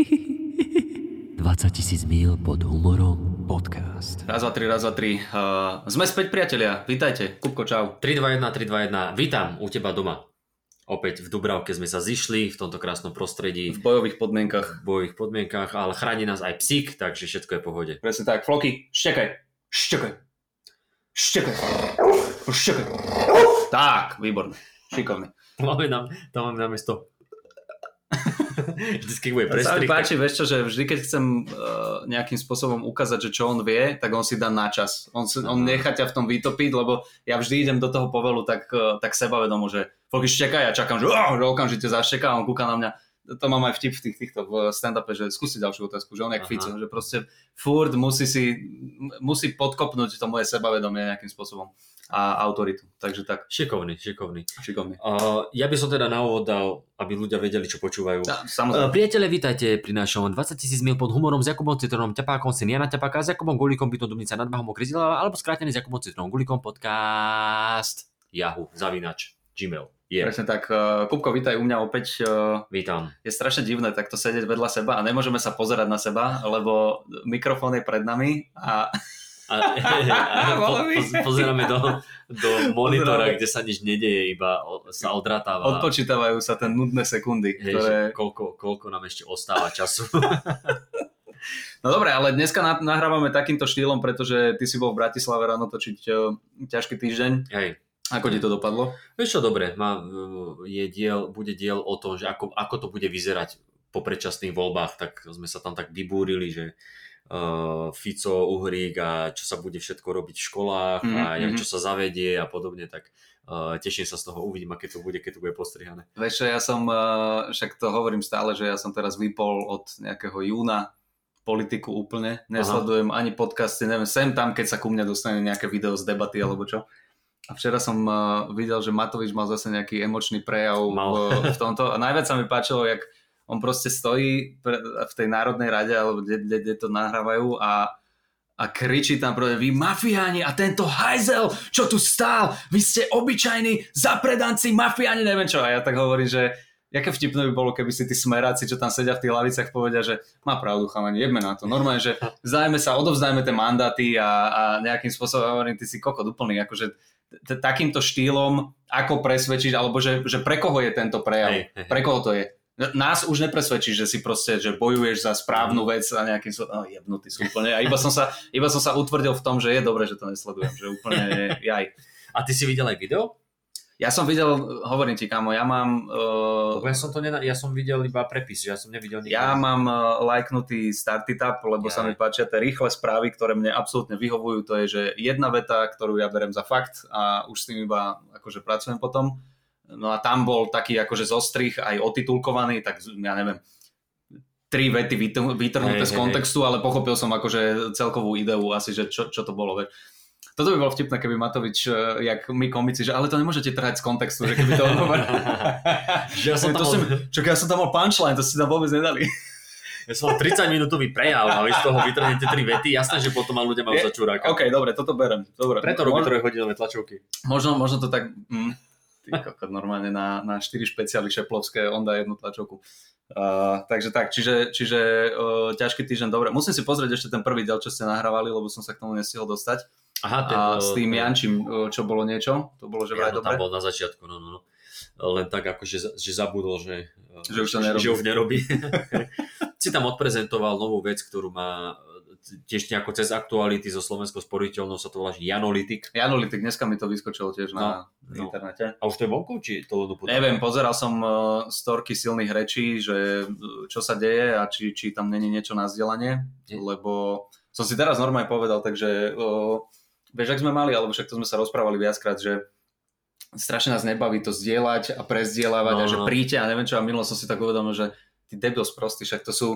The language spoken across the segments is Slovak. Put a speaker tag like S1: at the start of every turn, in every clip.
S1: 20 tisíc míl pod humorom podcast.
S2: Raz, dva, tri, raz, dva, tri. Uh, sme späť, priatelia. Vítajte. Kupko, čau.
S3: 3, 2, 1, 3, 2, 1. Vítam u teba doma. Opäť v Dubravke sme sa zišli v tomto krásnom prostredí,
S2: V bojových podmienkach.
S3: v bojových podmienkach, ale chráni nás aj psík, takže všetko je v pohode.
S2: Presne tak. Floky, štekaj. Štekaj. Štekaj. Štekaj. Tak, výborné. Šikovný.
S3: To máme na, to máme na mesto. Vždycky bude
S2: Sa mi
S3: prestrih.
S2: páči, vieš čo, že vždy, keď chcem uh, nejakým spôsobom ukázať, že čo on vie, tak on si dá na čas. On, si, on nechá ťa v tom vytopiť, lebo ja vždy idem do toho povelu tak, uh, tak sebavedomo, že Floky štekaj, ja čakám, že, oh, že okamžite zašteká a on kúka na mňa. To mám aj vtip v tých, týchto v stand-upe, že skúsi ďalšiu otázku, že on
S3: Aha.
S2: Fico, že proste furt musí si, musí podkopnúť to moje sebavedomie nejakým spôsobom a autoritu. Takže tak,
S3: Šikovný, šikovný.
S2: šikovný.
S3: Uh, ja by som teda na úvod dal, aby ľudia vedeli, čo počúvajú.
S2: Ja,
S3: Uh,
S2: samozrejme.
S3: priatelia, vítajte pri našom 20 tisíc mil pod humorom s Jakubom Citronom, Ťapákom, syn Jana Ťapáka, s Jakubom Gulíkom, Bytom Dubnica nad Bahom Okrizila, alebo skrátený s Jakubom Citronom, Gulíkom podcast Yahoo, zavinač, Gmail. Je,
S2: Presne tak. Uh, Kupko, vítaj u mňa opäť. Uh,
S3: vítam.
S2: je strašne divné takto sedieť vedľa seba a nemôžeme sa pozerať na seba, lebo mikrofón je pred nami a
S3: A, a po, po, pozeráme do, do monitora,
S2: Pozeráme.
S3: kde sa nič nedeje, iba o- sa odratáva.
S2: odpočítavajú sa ten nudné sekundy,
S3: Hej,
S2: ktoré...
S3: koľko, koľko nám ešte ostáva času.
S2: No dobre, ale dneska na- nahrávame takýmto štýlom, pretože ty si bol v Bratislave ráno točiť uh, ťažký týždeň.
S3: Hej.
S2: Ako ti to dopadlo?
S3: Vieš čo, dobre, má, je diel, bude diel o tom, že ako, ako to bude vyzerať po predčasných voľbách, tak sme sa tam tak vybúrili, že uh, Fico, Uhrík a čo sa bude všetko robiť v školách
S2: Mhm,
S3: a
S2: mhm.
S3: čo sa zavedie a podobne, tak uh, teším sa z toho, uvidím, aké to bude, keď to bude postrihané.
S2: Vieš čo, ja som, uh, však to hovorím stále, že ja som teraz vypol od nejakého júna politiku úplne. Nesledujem ani podcasty, neviem, sem tam, keď sa ku mne dostane nejaké video z debaty alebo čo. A včera som uh, videl, že Matovič mal zase nejaký emočný prejav v, v tomto. A najviac sa mi páčilo, jak on proste stojí pre, v tej Národnej rade, alebo kde, kde, kde to nahrávajú a, a kričí tam prvé, vy mafiáni a tento hajzel, čo tu stál, vy ste obyčajní zapredanci, mafiáni, neviem čo. A ja tak hovorím, že Jaké vtipné by bolo, keby si tí smeráci, čo tam sedia v tých lavicách, povedia, že má pravdu chalani, jedme na to. Normálne, že vzájme sa, odovzdajme tie mandáty a, a nejakým spôsobom hovorím, ty si kokot úplný, akože takýmto štýlom, ako presvedčiť, alebo že, že pre koho je tento prejav,
S3: Hej, hej.
S2: pre koho to je. Nás už nepresvedčíš, že si proste, že bojuješ za správnu vec a nejakým spôsobom, no, jebnutý sú úplne. A iba som, sa, iba som sa utvrdil v tom, že je dobré, že to nesledujem, že úplne jaj.
S3: A ty si videl aj video?
S2: Ja som videl, hovorím ti, kamo, ja mám... Uh,
S3: ja som to nena- ja som videl iba prepis, ja som nevidel nikdy.
S2: Ja mám uh, lajknutý Startitap, lebo sa
S3: Jaj.
S2: mi páčia tie rýchle správy, ktoré mne absolútne vyhovujú. To je, že jedna veta, ktorú ja berem za fakt a už s tým iba akože pracujem potom. No a tam bol taký akože zostrih aj otitulkovaný, tak ja neviem, tri vety vytr- vytrhnuté z kontextu, ale pochopil som akože celkovú ideu asi, že čo, čo to bolo. Vieš. Toto by bolo vtipné, keby Matovič, eh, jak my komici, že ale to nemôžete trhať z kontextu, že keby to
S3: Že ja som
S2: to
S3: tam
S2: som, čo, ja som tam mal punchline, to si tam vôbec nedali.
S3: Ja som mal 30 minútový prejav a vy z toho vytrhnete tri vety. Jasné, že potom ma ľudia majú za čuráka.
S2: OK, dobre, toto berem. Dobre.
S3: Preto robí
S2: Možno-
S3: trojhodinové tlačovky.
S2: Možno, možno to tak... Mm, ty kokot, normálne na, na 4 špeciály šeplovské on dá jednu tlačovku. Uh, takže tak, čiže, čiže uh, ťažký týždeň, dobre. Musím si pozrieť ešte ten prvý diel, čo ste nahrávali, lebo som sa k tomu nestihol dostať.
S3: Aha,
S2: A s tým Jančím, uh, čo bolo niečo, to bolo, že vraj
S3: ja, no,
S2: dobre.
S3: tam bol na začiatku, no, no, no. Len tak ako, že, že zabudol, že,
S2: Že už to nerobí.
S3: Že už nerobí. si tam odprezentoval novú vec, ktorú má tiež nejako cez aktuality so Slovenskou sporiteľnou sa to volá, Janolitik.
S2: Janolitik, dneska mi to vyskočilo tiež na
S3: no.
S2: internete.
S3: A už to je vonku, či to len?
S2: Neviem, pozeral som uh, storky silných rečí, že uh, čo sa deje a či, či tam není niečo na vzdelanie,
S3: Nie.
S2: lebo som si teraz normálne povedal, takže uh, vieš, ak sme mali, alebo však to sme sa rozprávali viackrát, že strašne nás nebaví to zdieľať a prezdieľavať
S3: No,
S2: a že
S3: no.
S2: príďte a neviem čo, a minulo som si tak uvedomil, že ty debil sprostý, však to sú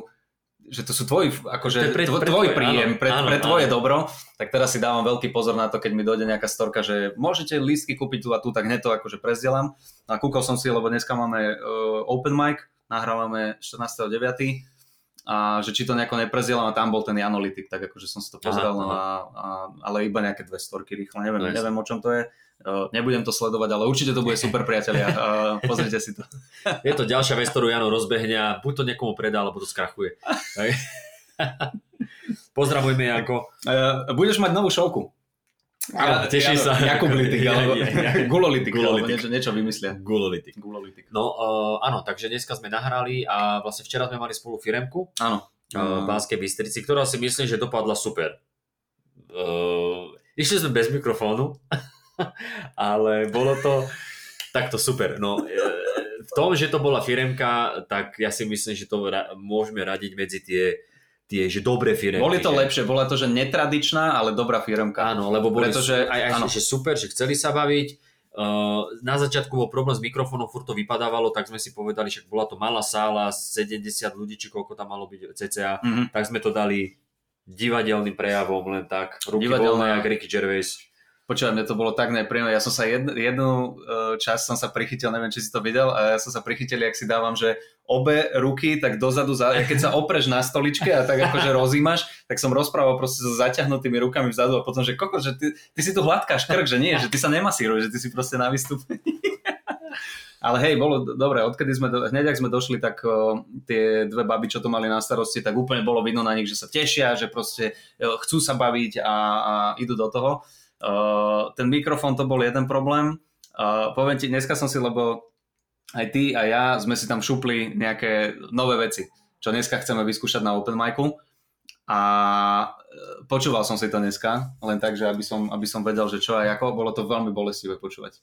S2: že to sú tvoji, akože
S3: To pre-
S2: tvoj,
S3: pre
S2: tvoj príjem,
S3: áno,
S2: pre,
S3: áno,
S2: pre tvoje
S3: áno.
S2: dobro, tak teraz si dávam veľký pozor na to, keď mi dojde nejaká storka, že môžete lístky kúpiť tu a tu, tak hneď to akože prezdielam. A kúkol som si, lebo dneska máme uh, open mic, nahrávame 14.9. a že či to nejako neprezielam a tam bol ten analytik, tak akože som si to pozrel,
S3: Aha,
S2: no
S3: aha.
S2: a, a, ale iba nejaké dve storky rýchlo, neviem,
S3: No
S2: neviem o čom to je. Uh, nebudem to sledovať, ale určite to bude super, priatelia. Uh, pozrite si to.
S3: Je to ďalšia vec, ktorú Jano rozbehne a buď to niekomu predá, alebo to skrachuje. Pozdravujme Janko.
S2: Uh, budeš mať novú šovku.
S3: Áno, teším sa.
S2: Jakublitik,
S3: Ja,
S2: alebo
S3: ja, ja.
S2: Gulolitik, alebo
S3: Gulolitik.
S2: niečo, niečo vymyslia.
S3: Gulolitik.
S2: Gulolitik.
S3: No uh, áno, takže dneska sme nahrali a vlastne včera sme mali spolu firemku
S2: Áno.
S3: uh, v Banskej Bystrici, ktorá si myslím, že dopadla super. Uh, išli sme bez mikrofónu, ale bolo to takto super. No, e, v tom, že to bola firemka, tak ja si myslím, že to ra- môžeme radiť medzi tie, tie že dobré firemky.
S2: Boli to
S3: že...
S2: lepšie, bola to, že netradičná, ale dobrá firmka.
S3: Áno, lebo boli
S2: Pretože-
S3: aj, aj
S2: áno.
S3: že super, že chceli sa baviť. Uh, na začiatku bol problém s mikrofónom, furt to vypadávalo, tak sme si povedali, že bola to malá sála, 70 ľudí, či koľko tam malo byť cca,
S2: Mhm.
S3: tak sme to dali divadelným prejavom, len tak, ruky
S2: Divadelná-
S3: voľné, jak Ricky Gervais.
S2: Počúvaj, mne to bolo tak nepríjemné. Ja som sa jednu, jednu e, časť som sa prichytil, neviem, či si to videl, a ja som sa prichytil, jak si dávam, že obe ruky tak dozadu, za, keď sa opreš na stoličke a tak akože rozímaš, tak som rozprával proste so zaťahnutými rukami vzadu a potom, že koko, že ty, ty si tu hladkáš krk, že nie, že ty sa nemasíruješ, že ty si proste na vystúpení. Ale hej, bolo do- dobre, odkedy sme, do, hneď ak sme došli, tak o, tie dve baby, čo to mali na starosti, tak úplne bolo vidno na nich, že sa tešia, že proste o, chcú sa baviť a, a idú do toho. Uh, ten mikrofón to bol jeden problém. Uh, poviem ti, dneska som si, lebo aj ty a ja sme si tam šupli nejaké nové veci, čo dneska chceme vyskúšať na open micu. A e, počúval som si to dneska, len tak, že aby som, aby som vedel, že čo a ako. Bolo to veľmi bolestivé počúvať.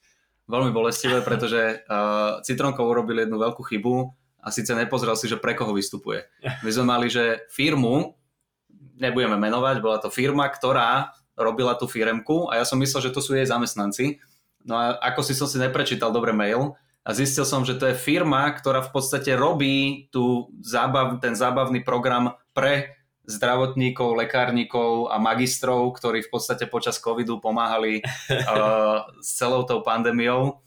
S2: Veľmi bolestivé, pretože uh, Citronkov urobil jednu veľkú chybu a síce nepozrel si, že pre koho vystupuje. My sme mali, že firmu, nebudeme menovať, bola to firma, ktorá robila tú firemku a ja som myslel, že to sú jej zamestnanci. No a ako si som si neprečítal dobre mail a zistil som, že to je firma, ktorá v podstate robí tú zábav, ten zábavný program pre zdravotníkov, lekárnikov a magistrov, ktorí v podstate počas covidu pomáhali uh, s celou tou pandémiou.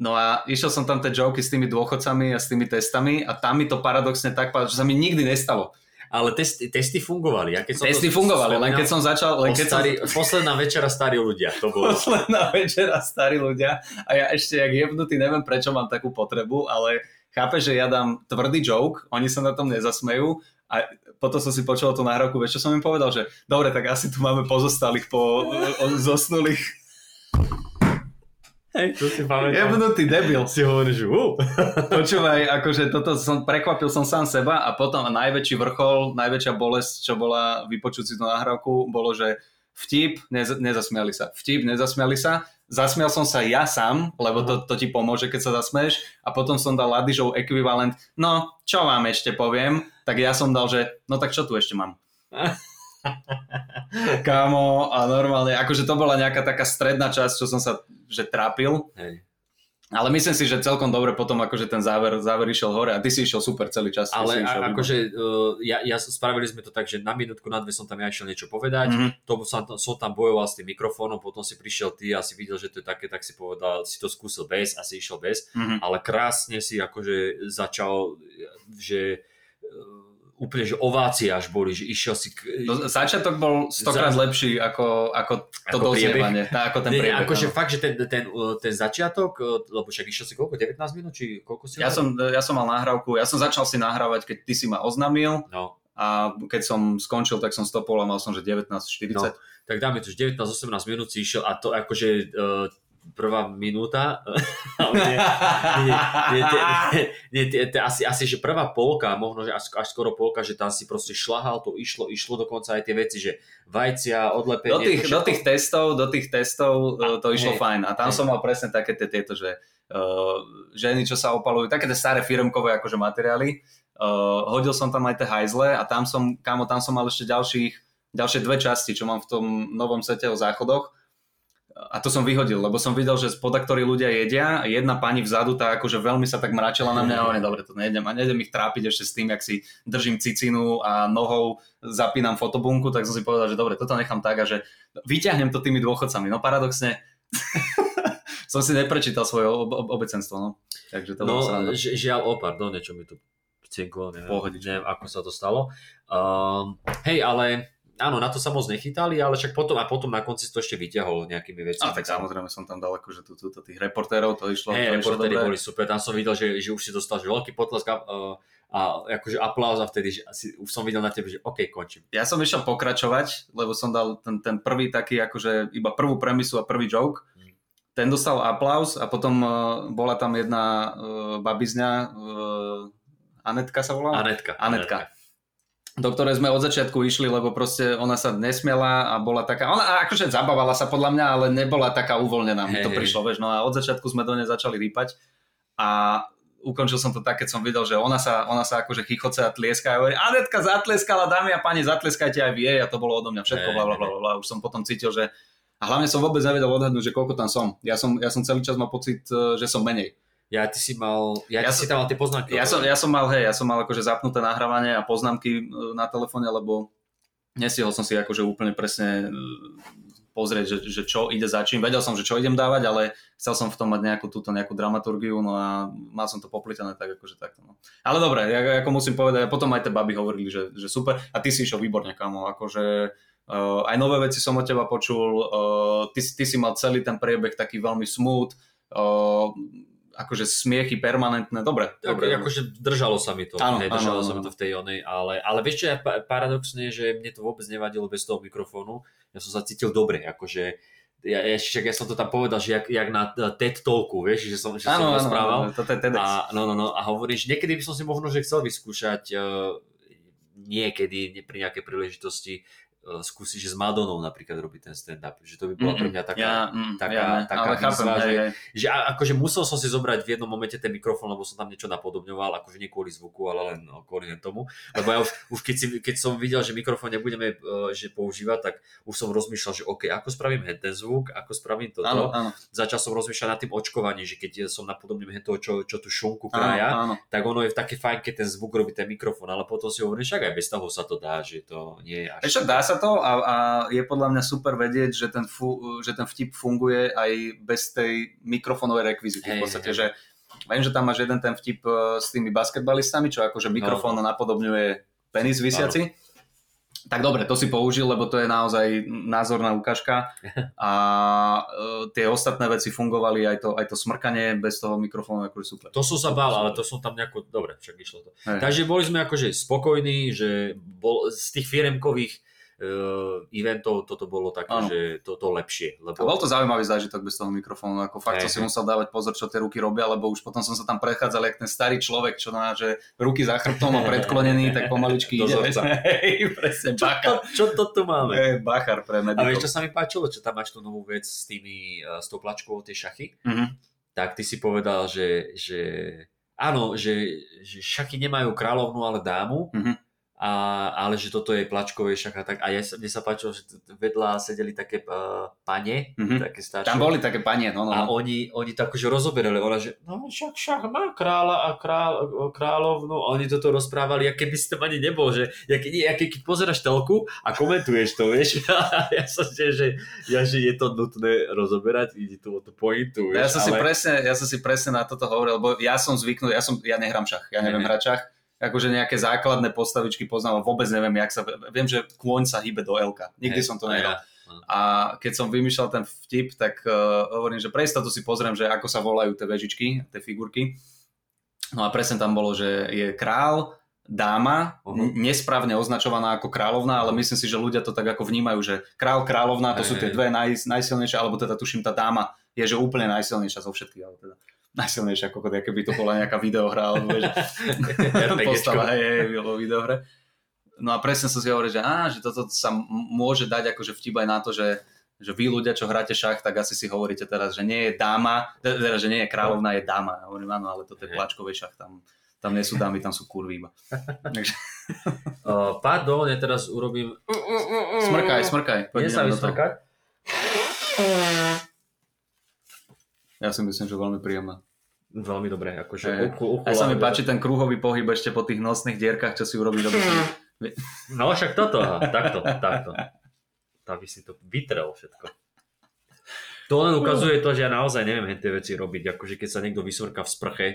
S2: No a išiel som tam tie joky s tými dôchodcami a s tými testami a tam mi to paradoxne tak že sa mi nikdy nestalo.
S3: Ale testy, testy fungovali. Ja keď som
S2: Testy fungovali, len keď som začal... Len keď som...
S3: starý, Posledná večera starí ľudia, to bolo.
S2: posledná večera starí ľudia a ja ešte jak jebnutý neviem prečo mám takú potrebu, ale chápe, že ja dám tvrdý joke, oni sa na tom nezasmejú a potom som si počul tú nároku, vieš čo som im povedal, že dobre, tak asi tu máme pozostalých po zosnulých.
S3: Hej, to si pamätám.
S2: Jebnutý debil.
S3: Si hovorí, že uh.
S2: Počúvaj, akože toto som, prekvapil som sám seba a potom najväčší vrchol, najväčšia bolesť, čo bola vypočuť si tú nahrávku, bolo, že vtip, nez, nezasmiali sa. Vtip, nezasmiali sa. Zasmial som sa ja sám, lebo to, to ti pomôže, keď sa zasmieš. A potom som dal Ladižov ekvivalent, no, čo vám ešte poviem? Tak ja som dal, že no tak čo tu ešte mám? Kámo, a normálne, akože to bola nejaká taká stredná časť, čo som sa že trápil,
S3: Hej.
S2: ale myslím si, že celkom dobre potom akože ten záver, záver išiel hore a ty si išiel super celý čas.
S3: Ale a, akože uh, ja, ja, spravili sme to tak, že na minútku, na dve som tam ja išiel niečo povedať,
S2: Mhm.
S3: to som, som tam bojoval s tým mikrofónom, potom si prišiel ty a si videl, že to je také, tak si povedal, si to skúsil bez a si išiel bez,
S2: Mhm.
S3: ale krásne si akože začal, že uh, úplne, že ovácie až boli, že išiel si... K,
S2: No, začiatok bol stokrát
S3: Za-
S2: lepší ako, ako to
S3: Ako
S2: doznievanie. Tá, ako ten priebeh.
S3: akože fakt, že ten, ten, ten začiatok, lebo však išiel si koľko, 19 minút, či koľko si
S2: ja, som, ja som mal nahrávku, ja som začal si nahrávať, keď ty si ma oznámil
S3: No,
S2: a keď som skončil, tak som stopol a mal som, že 19.40.
S3: No. tak dáme to, že 19-18 minút si išiel a to akože uh, prvá minúta, ale nie, nie, nie, nie, nie, nie, nie, asi, asi, že prvá polka, možno že až, až skoro polka, že tam si proste šlahal, to išlo, išlo dokonca aj tie veci, že vajcia, odlepenie.
S2: do, tých, do tých testov, do tých testov
S3: A,
S2: a, to išlo
S3: hej,
S2: fajn. A tam
S3: hej.
S2: som mal presne také tie, tieto, že uh, ženy, čo sa opalujú, také tie staré firmkové akože materiály. Uh, hodil som tam aj tie hajzle a tam som, kámo, tam som mal ešte ďalších, ďalšie dve časti, čo mám v tom novom sete o záchodoch. A to som vyhodil, lebo som videl, že spoda, ktorí ľudia jedia jedna pani vzadu tá akože veľmi sa tak mračila na mňa a hovorím, dobre, to nejdem a nejdem ich trápiť ešte s tým, jak si držím cicinu a nohou zapínam fotobunku, tak som si povedal, že dobre, toto nechám tak a že vyťahnem to tými dôchodcami. No paradoxne som si neprečítal svoje ob- ob- obecenstvo, no. Takže to
S3: No, ži- žiaľ, o, pardon, niečo mi tu cinko, neviem, neviem, ako sa to stalo. Um, hej, ale áno, na to sa moc nechytali, ale však potom a potom na konci to ešte vyťahol nejakými
S2: A
S3: vecami.
S2: tak samozrejme som tam dal akože tu, tu, tých reportérov, to išlo,
S3: Hej,
S2: to išlo
S3: reportéri
S2: dobre.
S3: boli super, tam som videl, že, že už si dostal že veľký potlesk a, a akože aplauz a vtedy že asi, už som videl na tebe, že OK, končím.
S2: Ja som išiel pokračovať, lebo som dal ten, ten prvý taký, akože iba prvú premisu a prvý joke.
S3: Mm.
S2: Ten dostal aplaus a potom uh, bola tam jedna uh, babizňa, uh, Anetka sa volala?
S3: Anetka.
S2: Anetka. Do ktorej sme od začiatku išli, lebo proste ona sa nesmiela a bola taká, ona akože zabávala sa podľa mňa, ale nebola taká uvoľnená, mi to prišlo, vieš, no a od začiatku sme do nej začali rýpať a ukončil som to tak, keď som videl, že ona sa, ona sa akože chichoce a tlieska a hovorí, Anetka zatleskala, dámy a páni, zatleskajte aj vy jej a to bolo odo mňa všetko, bla, bla, bla. už som potom cítil, že a hlavne som vôbec nevedel odhadnúť, že koľko tam som. Ja som, ja som celý čas mal pocit, e, že som menej.
S3: Ja, ty si mal, ja,
S2: Ja
S3: ty
S2: som-
S3: si tam mal tie poznámky.
S2: Ja som, ja som mal, hej, ja som mal akože zapnuté nahrávanie a poznámky e, na telefóne, lebo nestihol som si akože úplne presne e, pozrieť, že, že čo ide za čím. Vedel som, že čo idem dávať, ale chcel som v tom mať nejakú túto nejakú dramaturgiu, no a mal som to poplitené tak akože takto. No. Ale dobre, ja, ako musím povedať, potom aj tie baby hovorili, že, že super a ty si išiel výborne, kamo, akože Uh, aj nové veci som od teba počul, uh, ty, si- ty si mal celý ten priebeh taký veľmi smooth, uh, akože smiechy permanentné, dobre. Dobre,
S3: akože držalo sa mi to,
S2: Áno,
S3: hej, držalo
S2: áno,
S3: sa mi to v tej onej, ale, ale vieš čo je pa- paradoxne, že mne to vôbec nevadilo bez toho mikrofónu, ja som sa cítil dobre, akože ja, ja, však ja som to tam povedal, že jak, jak na TED Talku, vieš, že som, že som
S2: Áno, áno,
S3: rozprával.
S2: áno, toto je TEDx.
S3: A, no, no, no, a hovorím, že niekedy by som si možno že chcel vyskúšať uh, niekedy pri nejakej príležitosti skúsiť, že s Madonou napríklad robiť ten stand-up, že to by bola pre mňa taká,
S2: ja, mm,
S3: taká-
S2: ja ne,
S3: taká výzva, že- že a, akože musel som si zobrať v jednom momente ten mikrofón, lebo som tam niečo napodobňoval, akože nie kvôli zvuku, ale len no, kvôli tomu. Lebo ja už, už keď, si, keď som videl, že mikrofón nebudeme uh, že používať, tak už som rozmýšľal, že OK, ako spravím ten zvuk, ako spravím toto.
S2: Áno, áno,
S3: Začal som rozmýšľať nad tým očkovaním, že keď som napodobním hen toho, čo, čo tú šunku
S2: áno,
S3: kraja,
S2: áno.
S3: tak ono je také fajn, keď ten zvuk robí ten mikrofón, ale potom si hovorím, však aj bez toho sa to dá, že to nie je až...
S2: Ešte dá sa to a, a je podľa mňa super vedieť, že ten, fu, že ten vtip funguje aj bez tej mikrofónovej rekvizity.
S3: Hej,
S2: v podstate,
S3: hej.
S2: že viem, že tam máš jeden ten vtip e, s tými basketbalistami, čo akože mikrofón
S3: No.
S2: napodobňuje penis vysiaci. Tak dobre, to si použil, lebo to je naozaj názorná ukážka a e, tie ostatné veci fungovali, aj to, aj to smrkanie bez toho mikrofónu, akože super.
S3: To som sa bál, ale to som tam nejako... Dobre, však išlo to.
S2: Hej.
S3: Takže boli sme akože spokojní, že bol, z tých firemkových eventov toto bolo také, že to, to lepšie.
S2: A
S3: Lebo
S2: bol to zaujímavý zážitok bez toho mikrofónu, ako fakt som si musel dávať pozor, čo tie ruky robia, lebo už potom som sa tam prechádzal, jak ten starý človek, čo má, že ruky za chrbtom a predklonený, tak pomaličky ide. Hej, presne,
S3: čo, to,
S2: bachar.
S3: čo to tu máme?
S2: Hej, bachar pre
S3: A vieš,
S2: medikov.
S3: čo sa mi páčilo, čo tam máš tú novú vec s tými, uh, s tou plačkou tie šachy?
S2: Mhm.
S3: Tak ty si povedal, že, že áno, že, že šachy nemajú kráľovnú, ale dámu.
S2: Mhm.
S3: A, ale že toto je plačkové šach a tak. A ja, mne sa páčilo, že vedľa sedeli také uh, pane,
S2: Mhm.
S3: také staršie.
S2: Tam boli také panie, no, no.
S3: A
S2: no.
S3: oni, oni to akože rozoberali, ona že no však šach má kráľa a král, kráľovnú a oni toto rozprávali, aké by si tam ani nebol, že jak, nie, jak, keď pozeráš telku a komentuješ to, vieš, a ja som si, že, ja, že je to nutné rozoberať, ide tu o tú pointu,
S2: Ja
S3: vieš,
S2: som, si
S3: ale...
S2: presne, ja som si presne na toto hovoril, lebo ja som zvyknutý, ja, som, ja nehrám šach, ja neviem
S3: Ne, ne.
S2: hrať šach, akože nejaké základné postavičky poznám, vôbec neviem, jak sa, viem, že kôň sa hýbe do L-ka, nikdy
S3: Hej,
S2: som to
S3: a
S2: nehral.
S3: ja.
S2: A keď som vymýšľal ten vtip, tak uh, hovorím, že pre istotu si pozriem, že ako sa volajú tie vežičky, tie figurky. No a presne tam bolo, že je král, dáma,
S3: Uh-huh.
S2: nesprávne označovaná ako kráľovná, ale myslím si, že ľudia to tak ako vnímajú, že král, kráľovná, to
S3: Hej,
S2: sú tie dve naj, najsilnejšie, alebo teda tuším tá dáma je, že úplne najsilnejšia zo všetkých, ale teda najsilnejšia, ako keby to bola nejaká videohra, alebo vieš, postava, hej, hej, vo videohre. No a presne som si hovoril, že, á, že toto sa môže dať akože vtip aj na to, že, že vy ľudia, čo hráte šach, tak asi si hovoríte teraz, že nie je dáma, teda, že nie je kráľovná, je dáma. Ja hovorím, áno, ale toto je
S3: Hej.
S2: pláčkový šach, tam, tam nie sú dámy, tam sú kurvy iba. Takže
S3: Uh, pardon, ja teraz urobím...
S2: smrkaj, smrkaj.
S3: Nie
S2: poď
S3: sa vysmrkať?
S2: Ja si myslím, že veľmi príjemné.
S3: Veľmi dobre, akože
S2: Hej.
S3: uchu, uchu,
S2: Aj sa mi páči ten kruhový pohyb ešte po tých nosných dierkach, čo si urobí dobre.
S3: No však toto, aha, takto, takto. To by si to vytrel všetko. To len ukazuje to, že ja naozaj neviem tie veci robiť, akože keď sa niekto vysvrka v sprche,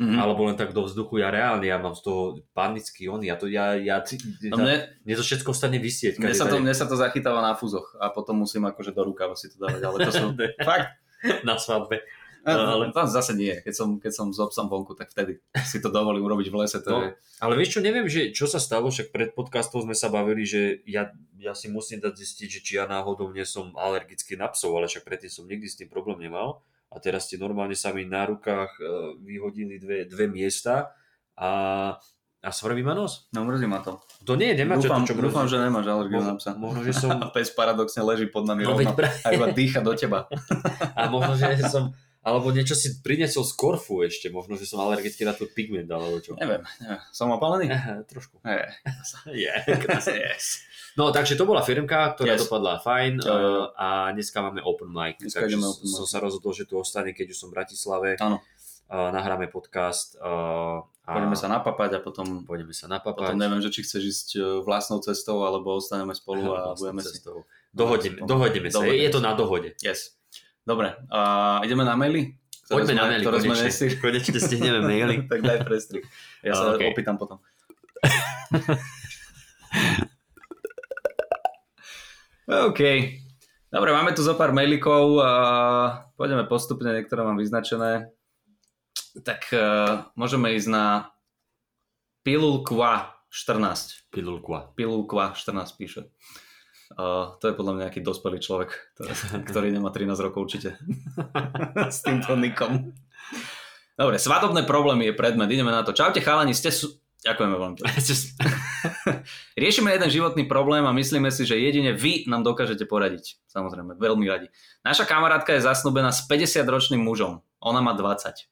S2: Mhm.
S3: alebo len tak do vzduchu, ja reálne, ja mám z toho panický on, ja to, ja, ja,
S2: No mne,
S3: mne to všetko stane vysieť.
S2: mne, sa to, mne sa to zachytáva na fúzoch a potom musím akože do rukava si to dávať, ale to sú... Fakt?
S3: na svadbe.
S2: Ale
S3: ale-
S2: tam zase nie. Keď som, keď som s obsom vonku, tak vtedy si to dovolím urobiť v lese. To
S3: No,
S2: je...
S3: Ale vieš čo, neviem, že čo sa stalo, však pred podcastom sme sa bavili, že ja, ja si musím dať zistiť, že či ja náhodou nie som alergický na psov, ale však predtým som nikdy s tým problém nemal. A teraz ste normálne sa mi na rukách e, vyhodili dve, dve miesta a, a svrbí ma nos.
S2: No mrzí ma to.
S3: To nie,
S2: Dúfam,
S3: to, čo mrzí.
S2: dúfam, že nemáš alergiu na psa.
S3: Možno, že som...
S2: Pes paradoxne leží pod nami
S3: No
S2: rovno
S3: pra-
S2: a iba dýcha do teba.
S3: A možno, že som... Alebo niečo si priniesol z korfu ešte. Možno, že som alergický na to pigment, alebo čo.
S2: Neviem, neviem. Som opalený?
S3: Aha, Trošku.
S2: Nie.
S3: Yeah.
S2: yes.
S3: No, takže to bola firmka, ktorá
S2: Yes.
S3: dopadla fajn
S2: Jo, jo,
S3: uh, a dneska máme open mic.
S2: Dneska
S3: takže
S2: open
S3: som
S2: mic.
S3: sa rozhodol, že tu ostane, keď už som v Bratislave.
S2: Áno.
S3: Uh, nahráme podcast uh, a
S2: Pôjdeme sa napapať a potom,
S3: pôjdeme sa
S2: potom
S3: napapať.
S2: neviem, že či chceš ísť e, vlastnou cestou, alebo ostaneme spolu a budeme si...
S3: cestou. Dohodneme,
S2: Spolu.
S3: dohodneme sa. Je,
S2: Dohodneme
S3: je to na dohode.
S2: Yes. Dobre, a ideme na maily? Ktoré
S3: Poďme
S2: sme,
S3: na maily,
S2: ktoré sme
S3: konečne.
S2: nestihli.
S3: Konečne stihneme maily.
S2: tak daj prestrik. Ja sa
S3: okej.
S2: opýtam potom. OK. Dobre, máme tu zo pár mailikov a pôjdeme postupne, niektoré mám vyznačené. Tak uh, môžeme ísť na Pilulkva 14.
S3: Pilulkva.
S2: Pilulkva 14 píše. Uh, to je podľa mňa nejaký dospelý človek, ktorý, ktorý nemá 13 rokov určite. S týmto nikom. Dobre, svadobné problémy je predmet, ideme na to. Čaute chalani, ste sú... Ďakujeme vám. Riešime jeden životný problém a myslíme si, že jedine vy nám dokážete poradiť. Samozrejme, veľmi radi. Naša kamarátka je zasnúbená s 50-ročným mužom. Ona má 20.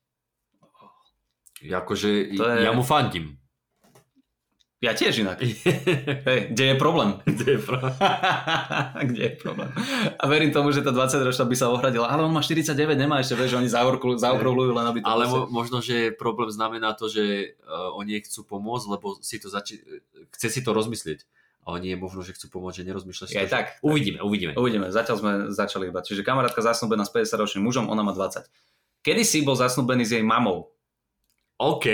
S3: Akože
S2: To je-
S3: ja mu fandím.
S2: Ja tiež inak. Hej, kde je problém?
S3: Kde je pravda?
S2: Kde je problém? A verím tomu, že tá 20 ročná by sa ohradila, ale on má 49, nemá ešte, vieš, že oni zaokrúhľujú, len aby to...
S3: Ale mo- možno, že problém znamená to, že uh, oni chcú pomôcť, lebo si to zači- chce si to rozmyslieť. A oni je možno, že chcú pomôcť, že nerozmýšľa si
S2: Je
S3: to.
S2: aj tak.
S3: Uvidíme, uvidíme.
S2: Uvidíme, zatiaľ sme začali iba. Čiže kamarátka zasnúbená s 50-ročným mužom, ona má 20. Kedy si bol zasnúbený s jej mamou?
S3: OK,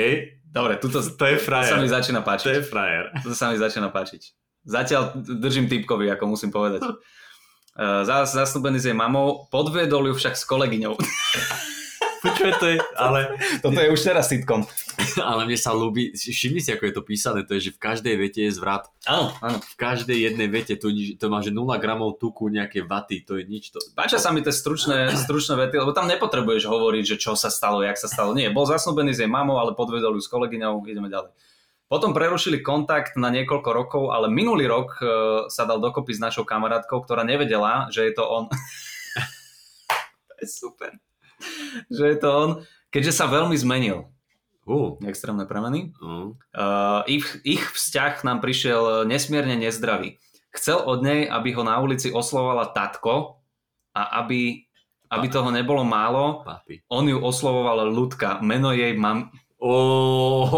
S2: Dobre, tuto
S3: to je
S2: to sa mi začína páčiť.
S3: frajer.
S2: To sa mi začína páčiť. Zatiaľ držím typkovi, ako musím povedať. Uh, zas, zasnúbený s jej mamou, podviedol ju však s kolegyňou.
S3: Počuj, to je, ale,
S2: Toto je už teraz sitcom.
S3: ale mne sa ľúbi, všimni si, ako je to písané, to je, že v každej vete je zvrat.
S2: Áno, áno.
S3: V každej jednej vete to, to má, že 0 gramov tuku, nejaké vaty, to je nič. To,
S2: Páčia sa mi tie stručné, stručné vety, lebo tam nepotrebuješ hovoriť, že čo sa stalo, jak sa stalo. Nie, bol zasnúbený s jej mamou, ale podvedol ju s kolegyňou, ideme ďalej. Potom prerušili kontakt na niekoľko rokov, ale minulý rok e, sa dal dokopy s našou kamarátkou, ktorá nevedela, že je to on. to je super. Že je to on, keďže sa veľmi zmenil.
S3: uh,
S2: Extrémne premeny.
S3: uh,
S2: Uh, ich, ich vzťah nám prišiel nesmierne nezdravý. Chcel od nej, aby ho na ulici oslovovala tatko a aby, aby toho nebolo málo,
S3: papi.
S2: on ju oslovoval ľudka. Meno jej mam...
S3: Oh,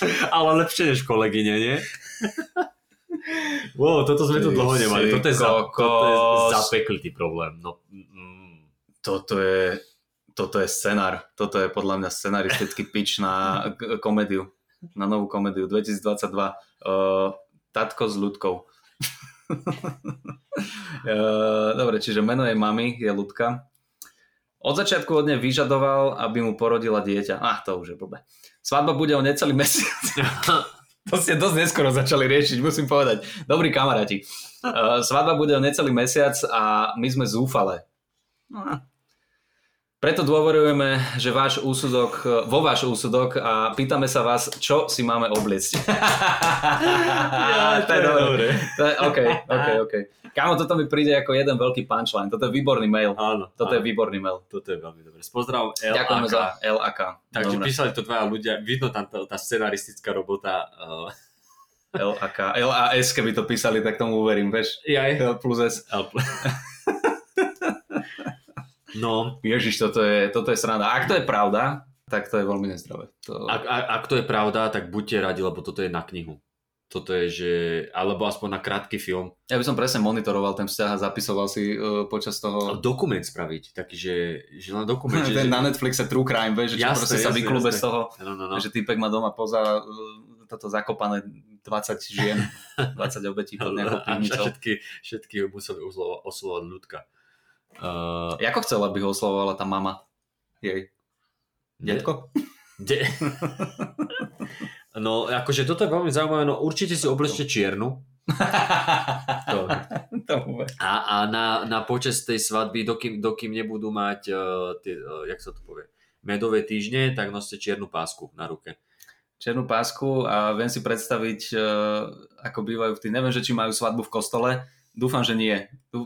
S3: ale lepšie než kolegyne, nie? Wow, toto sme tu dlho nemali. Toto je, za, toto je zapeklitý problém. No, mm,
S2: Toto je, toto je scenár. Toto je podľa mňa scenaristický pitch na komédiu. Na novú komédiu 2022. Uh, tatko s ľudkou. Uh, Dobre, čiže meno jej mamy je ľudka. Od začiatku od nej vyžadoval, aby mu porodila dieťa. Ah, to už je blbé. Svadba bude o necelý mesiac. To ste dosť neskoro začali riešiť, musím povedať. Dobrí kamaráti. Uh, svadba bude o necelý mesiac a my sme zúfale. No. Preto dôverujeme, že váš úsudok, vo váš úsudok a pýtame sa vás, čo si máme obliecť.
S3: Ja, to je dobré.
S2: To je, OK, OK, OK. Kámo, toto mi príde ako jeden veľký punchline. Toto je výborný mail.
S3: Áno,
S2: Toto
S3: áno,
S2: je výborný mail.
S3: toto je veľmi dobré. S pozdravom LAK.
S2: Ďakujeme za L a K.
S3: Takže
S2: Dobre.
S3: písali to dvaja ľudia, vidno tam tá, tá scenaristická robota. Uh,
S2: L a K. L a S, keby to písali, tak tomu uverím, vieš.
S3: jaj.
S2: L plus S.
S3: L- no,
S2: Ježiš, toto je, toto je sranda. Ak to je pravda, tak to je veľmi nezdravé. To...
S3: ak, ak, ak to je pravda, tak buďte radi, lebo toto je na knihu. toto je, že, alebo aspoň na krátky film.
S2: Ja by som presne monitoroval ten vzťah a zapisoval si uh, počas toho...
S3: Dokument spraviť, taký, že, že len dokument. že,
S2: ten
S3: že...
S2: na Netflixe True Crime, vieš, že čo
S3: Jasné,
S2: proste sa vyklube z toho,
S3: No, no, no.
S2: že týpek má doma poza uh, toto zakopané 20 žien, 20 obetí pod nejakou
S3: a všetky, všetky museli oslovať, oslovať ľudka. Uh,
S2: Jako chcel, aby ho oslovovala tá mama? Jej. Detko?
S3: De... no, akože toto je veľmi zaujímavé, no určite si oblečte čiernu. To.
S2: to.
S3: A, a na, na počas tej svadby, dokým, dokým nebudú mať, uh, tie, uh, jak sa to povie, medové týždne, tak noste čiernu pásku na ruke.
S2: Černú pásku a viem si predstaviť, uh, ako bývajú v tých, neviem, že či majú svadbu v kostole, dúfam, že nie.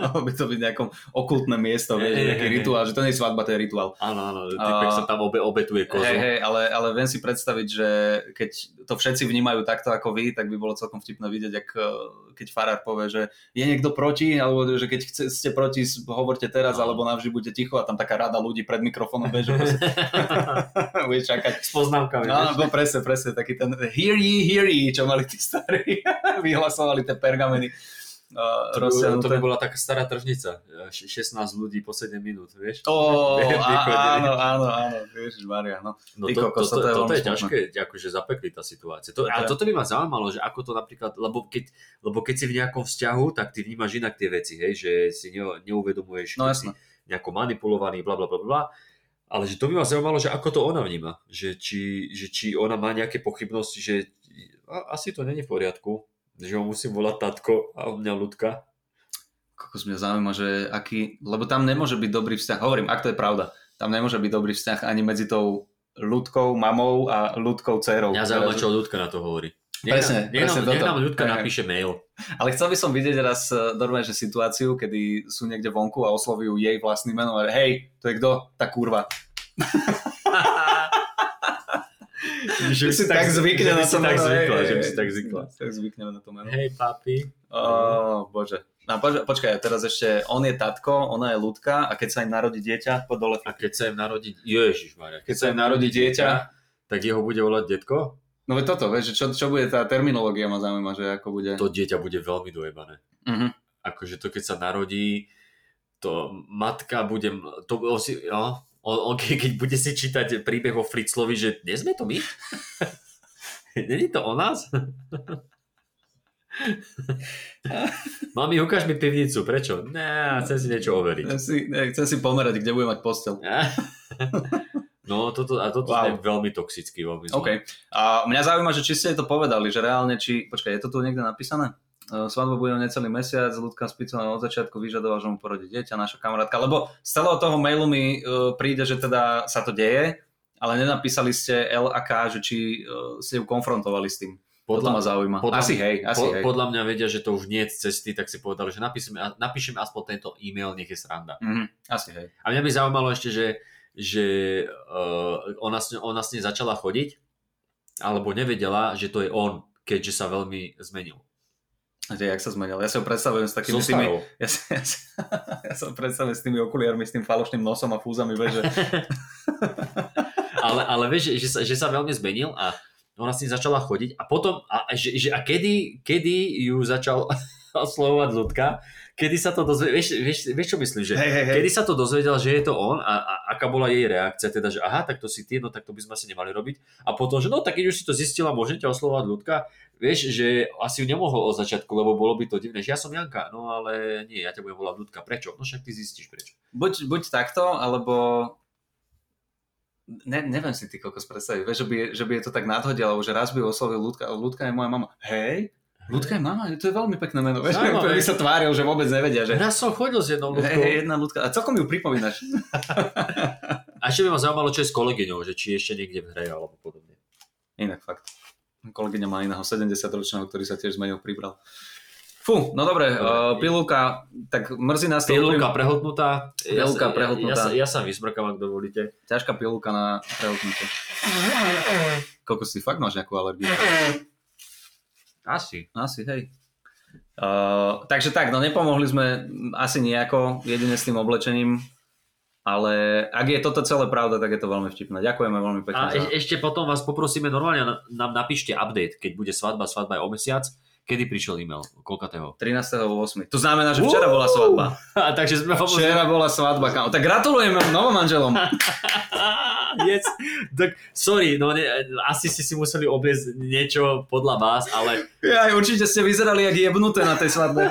S2: Malo by to byť nejakom okultné miesto, vieš, nejaký
S3: hej.
S2: rituál, že to nie je svadba, to je rituál.
S3: Áno, áno, typek
S2: A-
S3: sa tam obe, obetuje kozu.
S2: Hej, hej, ale, ale viem si predstaviť, že keď to všetci vnímajú takto ako vy, tak by bolo celkom vtipné vidieť, ak, eh, keď farár povie, že je niekto proti, alebo že keď chce, ste proti, hovorte teraz,
S3: No.
S2: alebo navždy buďte ticho a tam taká rada ľudí pred mikrofónom, proste budeš čakať.
S3: S poznámkami.
S2: No, no, presne, presne, taký ten hear ye, hear ye, čo mali tí starí, vyhlasovali tie pergameny.
S3: To, by, to by bola taká stará tržnica. Š- 16 ľudí po 7 minút, vieš?
S2: Ó, áno, áno, áno, Ježiš Maria, no.
S3: No to,
S2: kokos,
S3: to, to,
S2: toto je
S3: ťažké, akože zapekli tá situácia. To, a toto by ma zaujímalo, že ako to napríklad, lebo keď, lebo keď si v nejakom vzťahu, tak ty vnímaš inak tie veci, hej, že si ne, neuvedomuješ,
S2: No
S3: si nejako manipulovaný, bla bla bla bla. Ale že to by ma zaujímalo, že ako to ona vníma. Že či, že či ona má nejaké pochybnosti, že asi to není v poriadku, že ho musím volať tatko a mňa ľudka.
S2: Kokos mňa zaujíma, že aký, lebo tam nemôže byť dobrý vzťah, hovorím, ak to je pravda, tam nemôže byť dobrý vzťah ani medzi tou ľudkou mamou a ľudkou dcerou.
S3: Mňa zaujíma, čo ľudka na to hovorí.
S2: Presne,
S3: nech,
S2: presne
S3: nech nám ľudka
S2: hej.
S3: napíše mail.
S2: Ale chcel by som vidieť raz eh, normálne, že situáciu, kedy sú niekde vonku a oslovujú jej vlastným menom a hej, to je kto? Tá kurva. Že si tak zvykne
S3: by
S2: na to
S3: tak
S2: meno,
S3: že by si tak zvykla.
S2: Tak zvykneme na to meno.
S3: Hej, papi.
S2: Ó, bože. No, poč- počkaj, teraz ešte on je tatko, ona je ľudka a keď sa im narodí dieťa, po dole.
S3: A keď sa im narodí, Ježiš Maria,
S2: Keď sa im narodí dieťa,
S3: tak jeho bude volať detko,
S2: no veď toto, vieš, že čo, čo bude tá terminológia ma zaujíma, že ako bude.
S3: to dieťa bude veľmi dojebané.
S2: Mhm.
S3: Akože to, keď sa narodí, to matka bude, to no, on, on, ke- keď bude si čítať príbeh o Fritzlovi, že nie sme to my? Není to o nás? Mami, ukáž mi pivnicu, prečo? Ne, chcem si niečo overiť.
S2: Chcem si, ne, chcem si pomerať, kde bude mať postel.
S3: No, toto, a toto
S2: Wow.
S3: je veľmi toxický, veľmi.
S2: OK. A mňa zaujíma, že či ste to povedali, že reálne, či... Počkaj, je to tu niekde napísané? Uh, Svadba bude necelý mesiac, ľudka Spicová od začiatku vyžadoval, že mu porodí dieťa, naša kamarátka, lebo z celého toho mailu mi uh, príde, že teda sa to deje, ale nenapísali ste L a K, že či uh, ste ju konfrontovali s tým. Podľa, to ma zaujíma.
S3: podľa-
S2: asi hej, asi
S3: po,
S2: hej.
S3: Podľa mňa vedia, že to už nie je cesty, tak si povedali, že napíšeme, napíšeme aspoň tento e-mail, nech je sranda.
S2: Mhm, asi hej.
S3: A mňa by zaujímalo ešte, že, že uh, ona, ona s nej začala chodiť, alebo nevedela, že to je on, keďže sa veľmi zmenil.
S2: Tie, jak sa zmenil? Ja si ho predstavujem s takými tými... Ja si, ja, si, ja sa predstavujem s tými okuliarmi, s tým falošným nosom a fúzami, vieš, že...
S3: ale, ale vieš, že, že, sa, že sa veľmi zmenil a ona s ním začala chodiť a potom, a, a že, že, a kedy, kedy ju začal oslovovať ľudka, kedy sa to dozvedel, vieš, vieš, vieš čo myslím, že
S2: Hej, hej, hej.
S3: kedy sa to dozvedel, že je to on a, a aká bola jej reakcia, teda, že aha, tak to si ty, no tak to by sme asi nemali robiť. A potom, že no tak keď už si to zistila, môžete oslovať ľudka, vieš, že asi ju nemohol od začiatku, lebo bolo by to divné, že ja som Janka, no ale nie, ja ťa budem volať ľudka, prečo? No však ty zistíš prečo.
S2: Buď, buď takto, alebo... Ne, neviem si ty kokos predstaviť, vieš, že by, že by je to tak nadhodil, že raz by oslovil ľudka, ľudka je moja mama. Hej, ľudka je mama, to je veľmi pekné meno,
S3: Zaujímavé.
S2: by sa tváril, že vôbec nevedia, že...
S3: Raz som chodil s jednou ľudkou.
S2: hej, jedna ľudka, a celkom ju pripomínaš.
S3: A ešte by ma zaujímalo, čo je s kolegyňou, že či ešte niekde v hre alebo podobne.
S2: Inak fakt. Kolegyňa má iného 70-ročného, ktorý sa tiež zmenil, pribral. Fú, no dobre, uh, pilulka, tak mrzí nás to.
S3: Pilulka
S2: úplne-
S3: prehltnutá.
S2: Pilulka
S3: ja,
S2: prehltnutá.
S3: Ja, ja, ja sa vysmrkám, ak dovolíte.
S2: Ťažká pilulka na prehotnutie. Koľko si fakt máš nejakú alergiu?
S3: Asi.
S2: Asi, hej. Uh, takže tak, no nepomohli sme asi nejako, jedine s tým oblečením. Ale ak je toto celé pravda, tak je to veľmi vtipné. Ďakujeme veľmi pekne.
S3: A
S2: za...
S3: e- ešte potom vás poprosíme normálne, nám napíšte update, keď bude svadba, svadba je o mesiac, kedy prišiel e-mail, koľkatého.
S2: 13.8. To znamená, že včera bola svadba.
S3: A takže sme
S2: Včera bola svadba, kámo. Tak gratulujeme novom manželom.
S3: yes. Tak, sorry, no ne, asi ste si museli obliecť niečo podľa vás, ale
S2: Ja, určite ste vyzerali jak jebnuté na tej svadbe.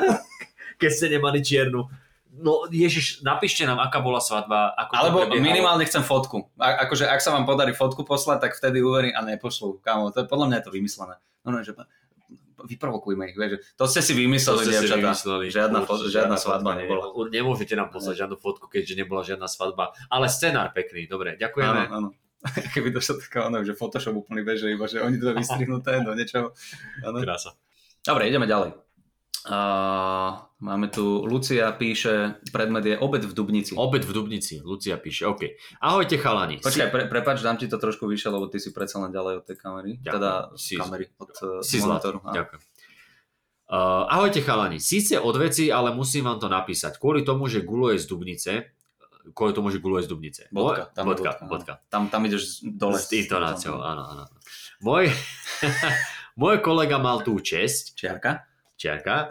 S3: keď ste nemali čiernu. No Ježiš, napíšte nám, aká bola svadba. Ako
S2: Alebo minimálne chcem fotku. A, akože ak sa vám podarí fotku poslať, tak vtedy uverím a nepošlú. Kámo, to je, podľa mňa je to vymyslené. No, no, že vyprovokujme ich, vieš. To ste si
S3: To
S2: vymysleli,
S3: ste si vymysleli.
S2: Žiadna,
S3: Určite,
S2: žiadna svadba
S3: fotka
S2: nebola.
S3: Nemôžete nám poslať žiadnu fotku, keďže nebola žiadna svadba. Ale scenár pekný, dobre, ďakujeme.
S2: Áno, áno. Keby došlo taká ono, že Photoshop úplný bež, že iba, že oni to vystrihnuté do niečoho. Áno.
S3: Krása.
S2: Dobre, ideme ďalej. Uh, máme tu, Lucia píše, predmet je obed v Dubnici.
S3: Obed v Dubnici, Lucia píše, OK. Ahojte chalani.
S2: Počkaj, pre, prepač, dám ti to trošku vyššie, lebo ty si predsa len ďalej od tej kamery.
S3: Ďakujem.
S2: Teda
S3: Si-
S2: kamery, od
S3: Si
S2: monitoru.
S3: zlatý,
S2: Áno.
S3: ďakujem. Uh, ahojte chalani, síce od veci, ale musím vám to napísať. Kvôli tomu, že Gulo je z Dubnice, kvôli tomu, že Gulo je z Dubnice.
S2: Bodka, tam
S3: bodka,
S2: bodka,
S3: bodka.
S2: Tam, tam ideš dole.
S3: S intonáciou, áno, áno. Môj, môj kolega mal tú česť,
S2: Čiarka?
S3: Čiarka,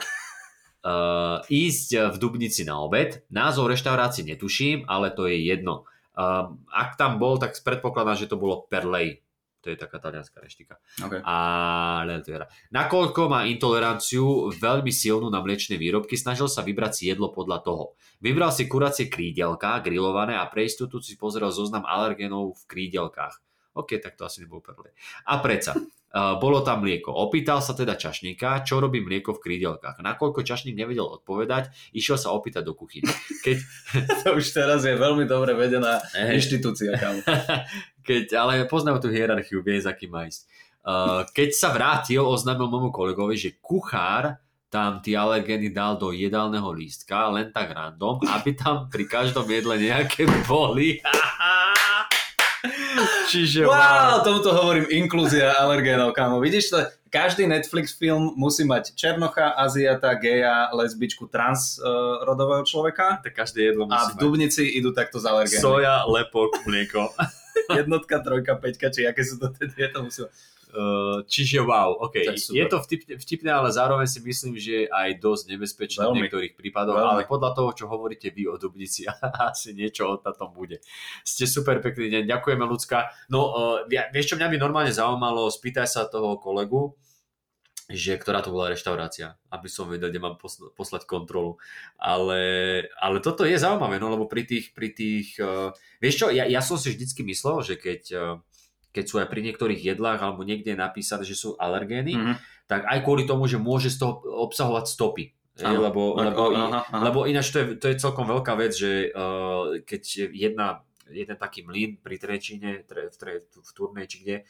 S3: uh, ísť v Dubnici na obed. Názov reštaurácie netuším, ale to je jedno. Um, ak tam bol, tak predpokladám, že to bolo Perlej. To je taká talianská reštika.
S2: Okay.
S3: Teda. Nakoľko má intoleranciu veľmi silnú na mliečne výrobky, snažil sa vybrať si jedlo podľa toho. Vybral si kuracie krídelka, grillované a pre istotu si pozrel zoznam alergénov v krídelkách. OK, tak to asi nebol prvé. A predsa, uh, bolo tam mlieko. Opýtal sa teda čašníka, čo robí mlieko v krídelkách. Nakoľko čašník nevedel odpovedať, išiel sa opýtať do kuchyne. Keď,
S2: To už teraz je veľmi dobre vedená
S3: Hej.
S2: inštitúcia.
S3: Keď, ale poznajú tú hierarchiu, vie, za kým má ísť. Uh, keď sa vrátil, oznámil môjmu kolegovi, že kuchár tam tie alergény dal do jedálneho lístka, len tak random, aby tam pri každom jedle nejaké boli. Čiže
S2: Wow, tomuto hovorím inklúzia alergénov, kámo. Vidíš to? Každý Netflix film musí mať černocha, aziata, geja, lesbičku, trans uh, rodového človeka
S3: Tak každé jedlo
S2: a v
S3: musí mať
S2: Dubnici idú takto z alergénmi.
S3: soja, lepok, mlieko.
S2: Jednotka, trojka, peťka, či aké sú to tie dieta musí mať.
S3: Uh, čiže wow, ok.
S2: je
S3: to vtipne, vtipné, ale zároveň si myslím, že je aj dosť nebezpečné v
S2: Veľmi.
S3: niektorých prípadoch,
S2: Veľmi.
S3: ale podľa toho, čo hovoríte vy o Dubnici, asi niečo o tom bude. Ste super pekný deň, ďakujeme ľudská. No, uh, ja- vieš čo, mňa by normálne zaujímalo, spýtaj sa toho kolegu, že ktorá to bola reštaurácia, aby som vedel, kde mám posl- poslať kontrolu. Ale, ale toto je zaujímavé, no lebo pri tých, pri tých uh, vieš čo, ja, ja som si vždycky myslel, že keď, uh, keď sú aj pri niektorých jedlách alebo niekde je napísané, že sú alergény,
S2: Mhm.
S3: tak aj kvôli tomu, že môže z toho obsahovať stopy.
S2: Áno.
S3: lebo, lebo,
S2: aha, aha.
S3: lebo ináč to je, to je celkom veľká vec, že uh, keď jedna, jeden taký mlyn pri Trečine, tre, v, tre, v Turnej či kde,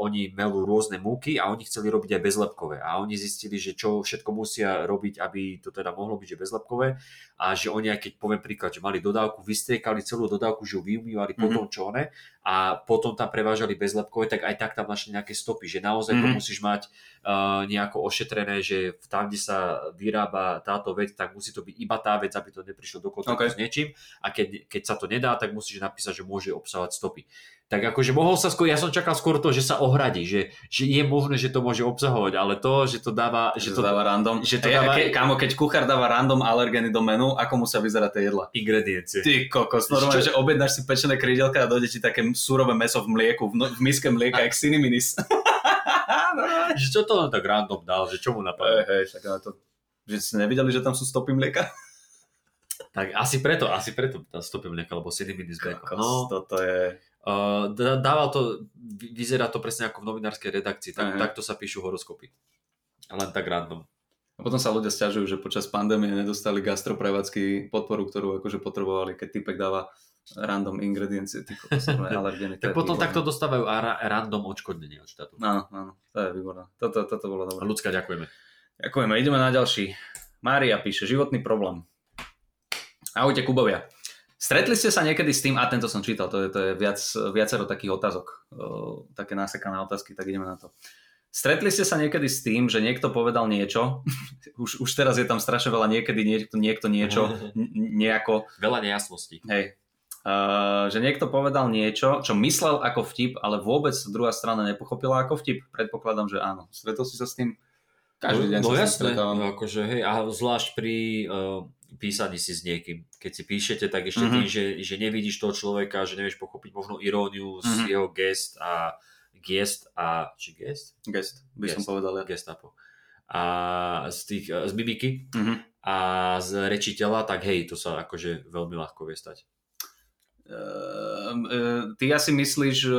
S3: oni melú rôzne múky a oni chceli robiť aj bezlepkové. A oni zistili, že čo všetko musia robiť, aby to teda mohlo byť že bezlepkové. A že oni, aj keď poviem príklad, že mali dodávku, vystriekali celú dodávku, že ju vyumývali
S2: Mhm.
S3: potom čo one a potom tam prevážali bezlepkové, tak aj tak tam našli nejaké stopy, že naozaj to
S2: Mhm.
S3: musíš mať uh, nejako ošetrené, že tam, kde sa vyrába táto vec, tak musí to byť iba tá vec, aby to neprišlo do kontaktu
S2: Okay.
S3: s niečím a keď, keď sa to nedá, tak musíš napísať, že môže obsahovať stopy. Tak akože mohol sa skôr, ja som čakal skôr to, že sa ohradí, že, že je možné, že to môže obsahovať, ale to, že to dáva,
S2: Že
S3: že
S2: to dáva random.
S3: že to dáva-
S2: ke, kámo, keď kuchár dáva random alergény do menu, ako musia vyzerať tie jedla?
S3: ingrediencie.
S2: Ty kokos, normálne, že objednáš si pečené krídelka a dojde ti také surové meso v mlieku, v, no, v miske mlieka, jak siniminis.
S3: Že čo to len tak random dal, že čo mu
S2: Hej,
S3: napadlo?
S2: hej, však ale to... Že ste nevideli, že tam sú stopy mlieka?
S3: Tak asi preto, asi preto tam stopím mlieka, lebo 7 minút bacon. No,
S2: toto je...
S3: uh, dá- dával to, vy- vyzerá to presne ako v novinárskej redakcii, tak,
S2: Aha.
S3: takto sa píšu horoskopy. Len tak random.
S2: A potom sa ľudia stiažujú, že počas pandémie nedostali gastroprevádzky podporu, ktorú akože potrebovali, keď typek dáva random ingrediencie, ty kokos, normálne alergény. to
S3: Tak potom
S2: výborné.
S3: takto dostávajú a ra- random odškodnenie od štátu.
S2: Áno, áno, to je výborné. Toto, toto bolo dobré.
S3: ľudská ďakujeme.
S2: Ďakujeme, ideme na ďalší. Mária píše, životný problém. Ahojte Kubovia. Stretli ste sa niekedy s tým, a tento som čítal, to je, to je viac, viacero takých otázok, také nasekané otázky, tak ideme na to. Stretli ste sa niekedy s tým, že niekto povedal niečo, už, už teraz je tam strašne veľa niekedy niekto, niekto niečo, n- nejako,
S3: Veľa nejasností.
S2: hej, Uh, že niekto povedal niečo, čo myslel ako vtip, ale vôbec druhá strana nepochopila ako vtip. Predpokladám, že áno. Stretol si sa s tým? Každý deň
S3: no,
S2: tým
S3: jasné,
S2: stretávam.
S3: no, akože, hej, a zvlášť pri uh, písaní si s niekým. Keď si píšete, tak ešte
S2: Mhm.
S3: mm-hmm. ty, že, že nevidíš toho človeka, že nevieš pochopiť možno iróniu z
S2: Mhm.
S3: jeho gest a gest a... Či gest?
S2: Gest, by som
S3: Gest.
S2: povedal. Ja.
S3: Gestapo. A z, tých, eh, z mimiky
S2: Mhm.
S3: a z rečiteľa, tak hej, to sa akože veľmi ľahko vie stať.
S2: Ehm, e, ty asi myslíš, e,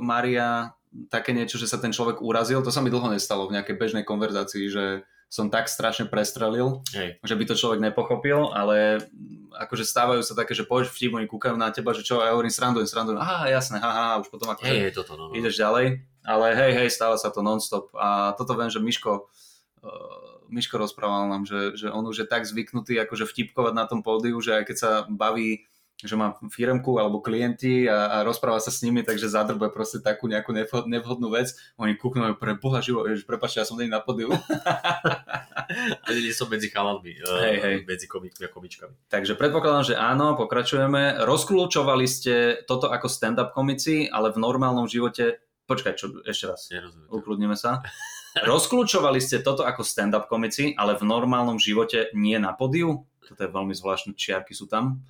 S2: Maria, také niečo, že sa ten človek urazil? To sa mi dlho nestalo v nejakej bežnej konverzácii, že som tak strašne prestrelil,
S3: Hej.
S2: že by to človek nepochopil, ale akože stávajú sa také, že povieš vtip, oni kúkajú na teba, že čo, ja hovorím srandujem, srandujem, aha, jasné, haha, už potom akože
S3: hej, toto, no. no.
S2: ideš ďalej, ale hej, hej, stáva sa to non-stop a toto viem, že Miško uh, Miško rozprával nám, že, že on už je tak zvyknutý akože vtipkovať na tom pódiu, že aj keď sa baví že má firmku alebo klienti a, a rozpráva sa s nimi, takže zadrbe proste takú nejakú nevhod- nevhodnú vec. Oni kúknú pre boha živo, ježiš, prepáčte, ja som není na pódiu.
S3: Ani nie som medzi chalanmi, uh,
S2: Hej, hej.
S3: medzi komikmi a komičkami.
S2: Takže predpokladám, že áno, pokračujeme. Rozkľúčovali ste toto ako stand-up komici, ale v normálnom živote... Počkaj, čo, ešte raz.
S3: Nerozumiem.
S2: Ukludnime sa. Rozkľúčovali ste toto ako stand-up komici, ale v normálnom živote nie na podiu? Toto je veľmi zvláštne, čiarky sú tam.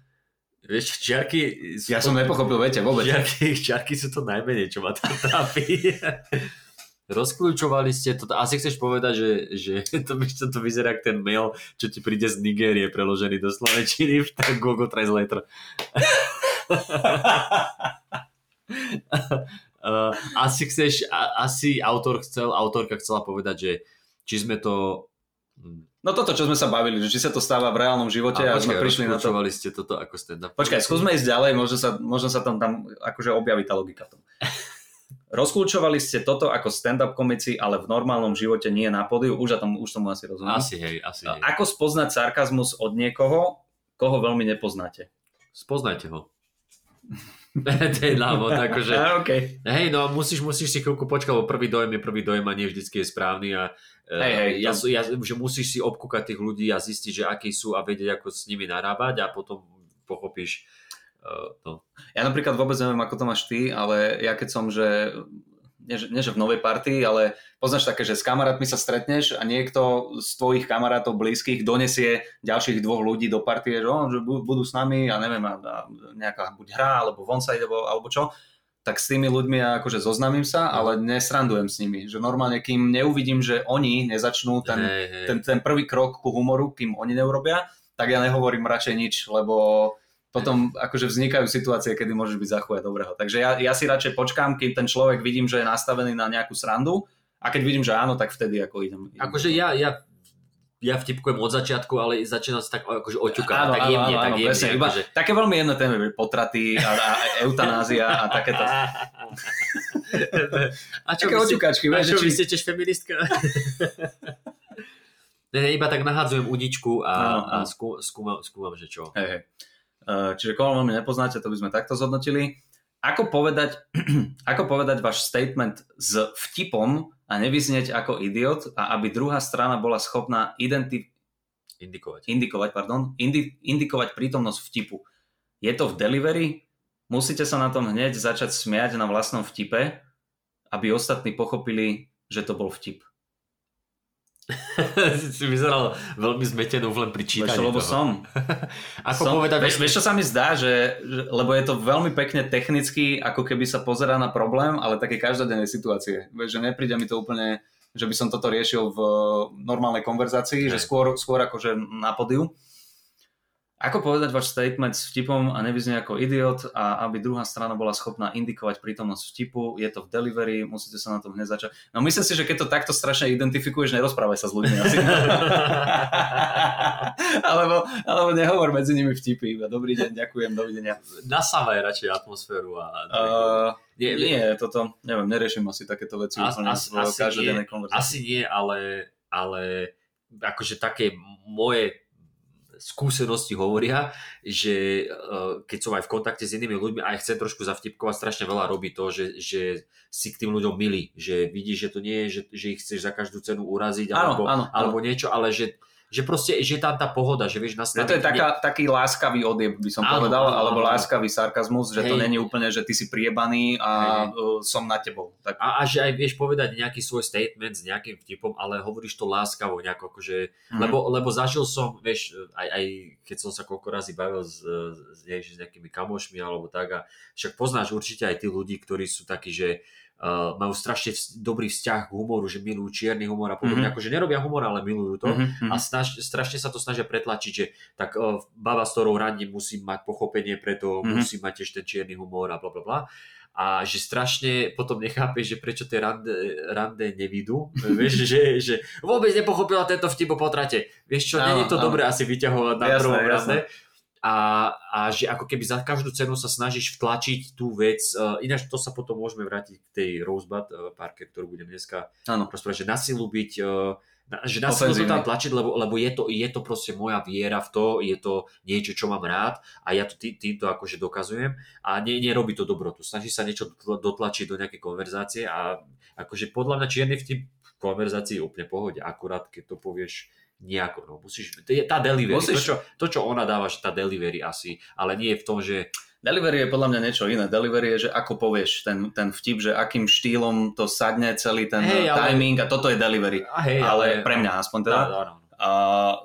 S3: Vieš, čiarky... sú-
S2: Ja som nepochopil, viete, vôbec.
S3: Čiarky, čiarky sú to najmenej, čo ma tam trápi. Rozkľúčovali ste to, asi chceš povedať, že, že to, to, to vyzerá ako ten mail, čo ti príde z Nigérie preložený do Slovenčiny v tak Google Translator. Asi chceš, asi autor chcel, autorka chcela povedať, že či sme to...
S2: No toto, čo sme sa bavili, že či sa to stáva v reálnom živote a,
S3: a
S2: sme
S3: počkaj,
S2: prišli na to.
S3: ste toto ako stand-up.
S2: Počkaj, skúsme ísť ďalej, možno sa, možno sa tam, tam akože objaví tá logika tom. Rozkľúčovali ste toto ako stand-up komici, ale v normálnom živote nie na pódiu. Už, tom, už tomu asi rozumiem.
S3: Asi hej, asi hej.
S2: Ako spoznať sarkazmus od niekoho, koho veľmi nepoznáte?
S3: Spoznajte ho. to je návod, akože...
S2: A, okay.
S3: Hej, no musíš, musíš si chvíľku počkať, lebo prvý dojem je prvý dojem a nie vždycky je správny a eh,
S2: Hej, hej,
S3: ja,
S2: to-
S3: ja, že musíš si obkúkať tých ľudí a zistiť, že akí sú a vedieť, ako s nimi narábať a potom pochopíš uh, no.
S2: Ja napríklad vôbec neviem, ako to máš ty, ale ja keď som, že nie, že- nie že v novej partii, ale poznáš také, že s kamarátmi sa stretneš a niekto z tvojich kamarátov blízkych donesie ďalších dvoch ľudí do partie, že, že bu- budú s nami a neviem, a, a nejaká buď hra, alebo vonside, alebo, alebo čo, tak s tými ľuďmi ja akože zoznamím sa, ale nesrandujem s nimi. Že normálne, kým neuvidím, že oni nezačnú ten,
S3: hej, hej.
S2: ten, ten prvý krok ku humoru, kým oni neurobia, tak ja nehovorím radšej nič, lebo potom akože vznikajú situácie, kedy môžeš byť za chuja dobrého. Takže ja, ja si radšej počkám, kým ten človek vidím, že je nastavený na nejakú srandu a keď vidím, že áno, tak vtedy ako idem. idem.
S3: Akože ja, ja, ja vtipkujem od začiatku, ale začínam sa tak akože oťukať,
S2: Áno,
S3: tak jemne,
S2: áno,
S3: tak jemne.
S2: presne, iba
S3: akože...
S2: také veľmi jemné témy, potraty a, a eutanázia a takéto.
S3: A čo,
S2: Také oťukačky,
S3: a čo,
S2: že
S3: vy
S2: či...
S3: ste tiež feministka? ne, ne, iba tak nahádzujem uničku a,
S2: Áno,
S3: a
S2: áno.
S3: skú, skúmam, skúmam, že čo.
S2: Hej, hej. Eh, Čiže koho veľmi nepoznáte, to by sme takto zhodnotili. Ako povedať, ako povedať váš statement s vtipom a nevyznieť ako idiot a aby druhá strana bola schopná identi-
S3: Indikovať.
S2: indikovať, pardon, indi- indikovať prítomnosť vtipu. Je to v delivery? Musíte sa na tom hneď začať smiať na vlastnom vtipe, aby ostatní pochopili, že to bol vtip.
S3: si vyzeral veľmi zmetenú len pri čítaní
S2: lebo
S3: toho.
S2: som.
S3: Ako
S2: som
S3: povedať...
S2: vieš, vieš, čo sa mi zdá, že, že, lebo je to veľmi pekne technicky, ako keby sa pozerá na problém, ale také každodennej situácie. Vieš, že nepríde mi to úplne, že by som toto riešil v normálnej konverzácii, že
S3: Hej.
S2: skôr, skôr akože na podiu. Ako povedať váš statement s vtipom a nevyznie ako idiot a aby druhá strana bola schopná indikovať prítomnosť vtipu, je to v delivery, musíte sa na tom hneď začať. No myslím si, že keď to takto strašne identifikuješ, nerozprávaj sa s ľuďmi asi. alebo, alebo nehovor medzi nimi vtipy, dobrý deň, ďakujem, dovidenia.
S3: Nasávaj radšej atmosféru a...
S2: Uh,
S3: nie,
S2: nie, toto, neviem, neriešim asi takéto veci
S3: As-
S2: úplne
S3: as-
S2: v
S3: asi nie. Asi nie, ale, ale akože také moje skúsenosti hovoria, že uh, keď som aj v kontakte s inými ľuďmi a aj chcem trošku zavtipkovať, strašne veľa robí to, že, že si k tým ľuďom milí, že vidíš, že to nie je, že, že ich chceš za každú cenu uraziť alebo,
S2: áno, áno.
S3: alebo niečo, ale že že proste, že je tam tá pohoda, že vieš nastaviť...
S2: to je taká, taký láskavý odjeb, by som
S3: Áno,
S2: povedal,
S3: áno,
S2: alebo
S3: áno.
S2: láskavý sarkazmus, že to
S3: Hej.
S2: není úplne, že ty si priebaný a
S3: Hej.
S2: uh, som na tebou. Tak,
S3: A, a že aj vieš povedať nejaký svoj statement s nejakým vtipom, ale hovoríš to láskavo nejako, akože,
S2: Mhm.
S3: lebo, lebo zažil som, vieš, aj, aj keď som sa koľko razy bavil s, s, s nejakými kamošmi alebo tak a však poznáš určite aj tí ľudí, ktorí sú takí, že uh, majú strašne vz- dobrý vzťah k humoru, že milujú čierny humor a podobne,
S2: Mhm.
S3: akože nerobia humor, ale milujú to.
S2: Mhm, mhm.
S3: A snaž, strašne sa to snažia pretlačiť, že tak uh, baba, s ktorou randím, musí mať pochopenie preto,
S2: Mhm.
S3: musí mať tiež ten čierny humor a bla bla bla. A že strašne potom nechápeš, že prečo tie rande, rande nevidú. Vieš, že, že vôbec nepochopila tento vtip o potrate. Vieš čo, není to
S2: áno.
S3: dobré asi vyťahovať na
S2: Jasné,
S3: prvom
S2: jasné.
S3: A, a že ako keby za každú cenu sa snažíš vtlačiť tú vec. Uh, ináč to sa potom môžeme vrátiť k tej Rosebud uh, parke, ktorú budem dneska
S2: Áno.
S3: rozprávať, že na silu byť, uh, na, že na silu to tam tlačiť, lebo, lebo je, to, je to proste moja viera v to, je to niečo, čo mám rád a ja to tý, týmto akože dokazujem a ne, nerobí to dobrotu. Snaží sa niečo dotla- dotlačiť do nejakej konverzácie a akože podľa mňa čierny vtip v konverzácii je úplne pohode, akurát keď to povieš nejako, no musíš, tá delivery,
S2: Musíš-
S3: to, čo, to čo ona dáva, že tá delivery asi, ale nie je v tom, že
S2: Delivery je podľa mňa niečo iné. Delivery je, že ako povieš ten, ten vtip, že akým štýlom to sadne celý ten
S3: Hej, ale-
S2: timing a toto je delivery.
S3: a hej,
S2: ale, pre mňa aspoň teda.
S3: Áno, áno.
S2: A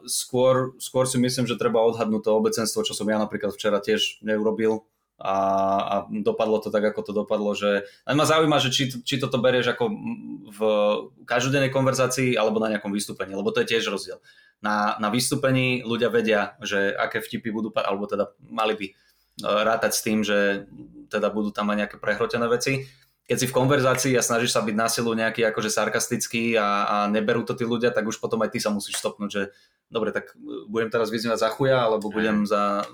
S2: skôr, skôr si myslím, že treba odhadnúť to obecenstvo, čo som ja napríklad včera tiež neurobil a, a dopadlo to tak, ako to dopadlo, že len ma zaujíma, že či, či toto berieš ako v každodennej konverzácii alebo na nejakom vystúpení, lebo to je tiež rozdiel. Na, na vystúpení ľudia vedia, že aké vtipy budú, alebo teda mali by e, rátať s tým, že teda budú tam aj nejaké prehrotené veci. Keď si v konverzácii a snažíš sa byť na silu nejaký akože sarkastický a, a neberú to tí ľudia, tak už potom aj ty sa musíš stopnúť, že dobre, tak e, budem teraz vyzývať za chuja, alebo budem za e,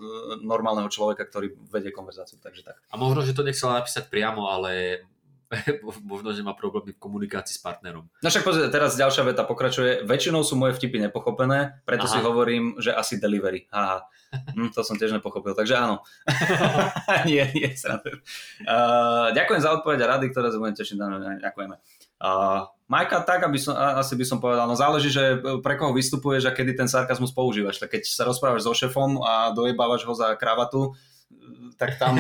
S2: normálneho človeka, ktorý vedie konverzáciu. Takže tak.
S3: A možno, že to nechcela napísať priamo, ale možno, že má problémy v komunikácii s partnerom.
S2: No však pozrite, teraz ďalšia veta pokračuje. Väčšinou sú moje vtipy nepochopené, preto
S3: Aha.
S2: si hovorím, že asi delivery. Haha. Hm, to som tiež nepochopil, takže áno. nie, nie. Uh, ďakujem za odpoveď a rady, ktoré budem tešiť. Ďakujeme. Uh, Majka, tak, aby som, asi by som povedal, no záleží, že pre koho vystupuješ a kedy ten sarkazmus používaš. Tak keď sa rozprávaš so šefom a dojebávaš ho za kravatu, tak tam,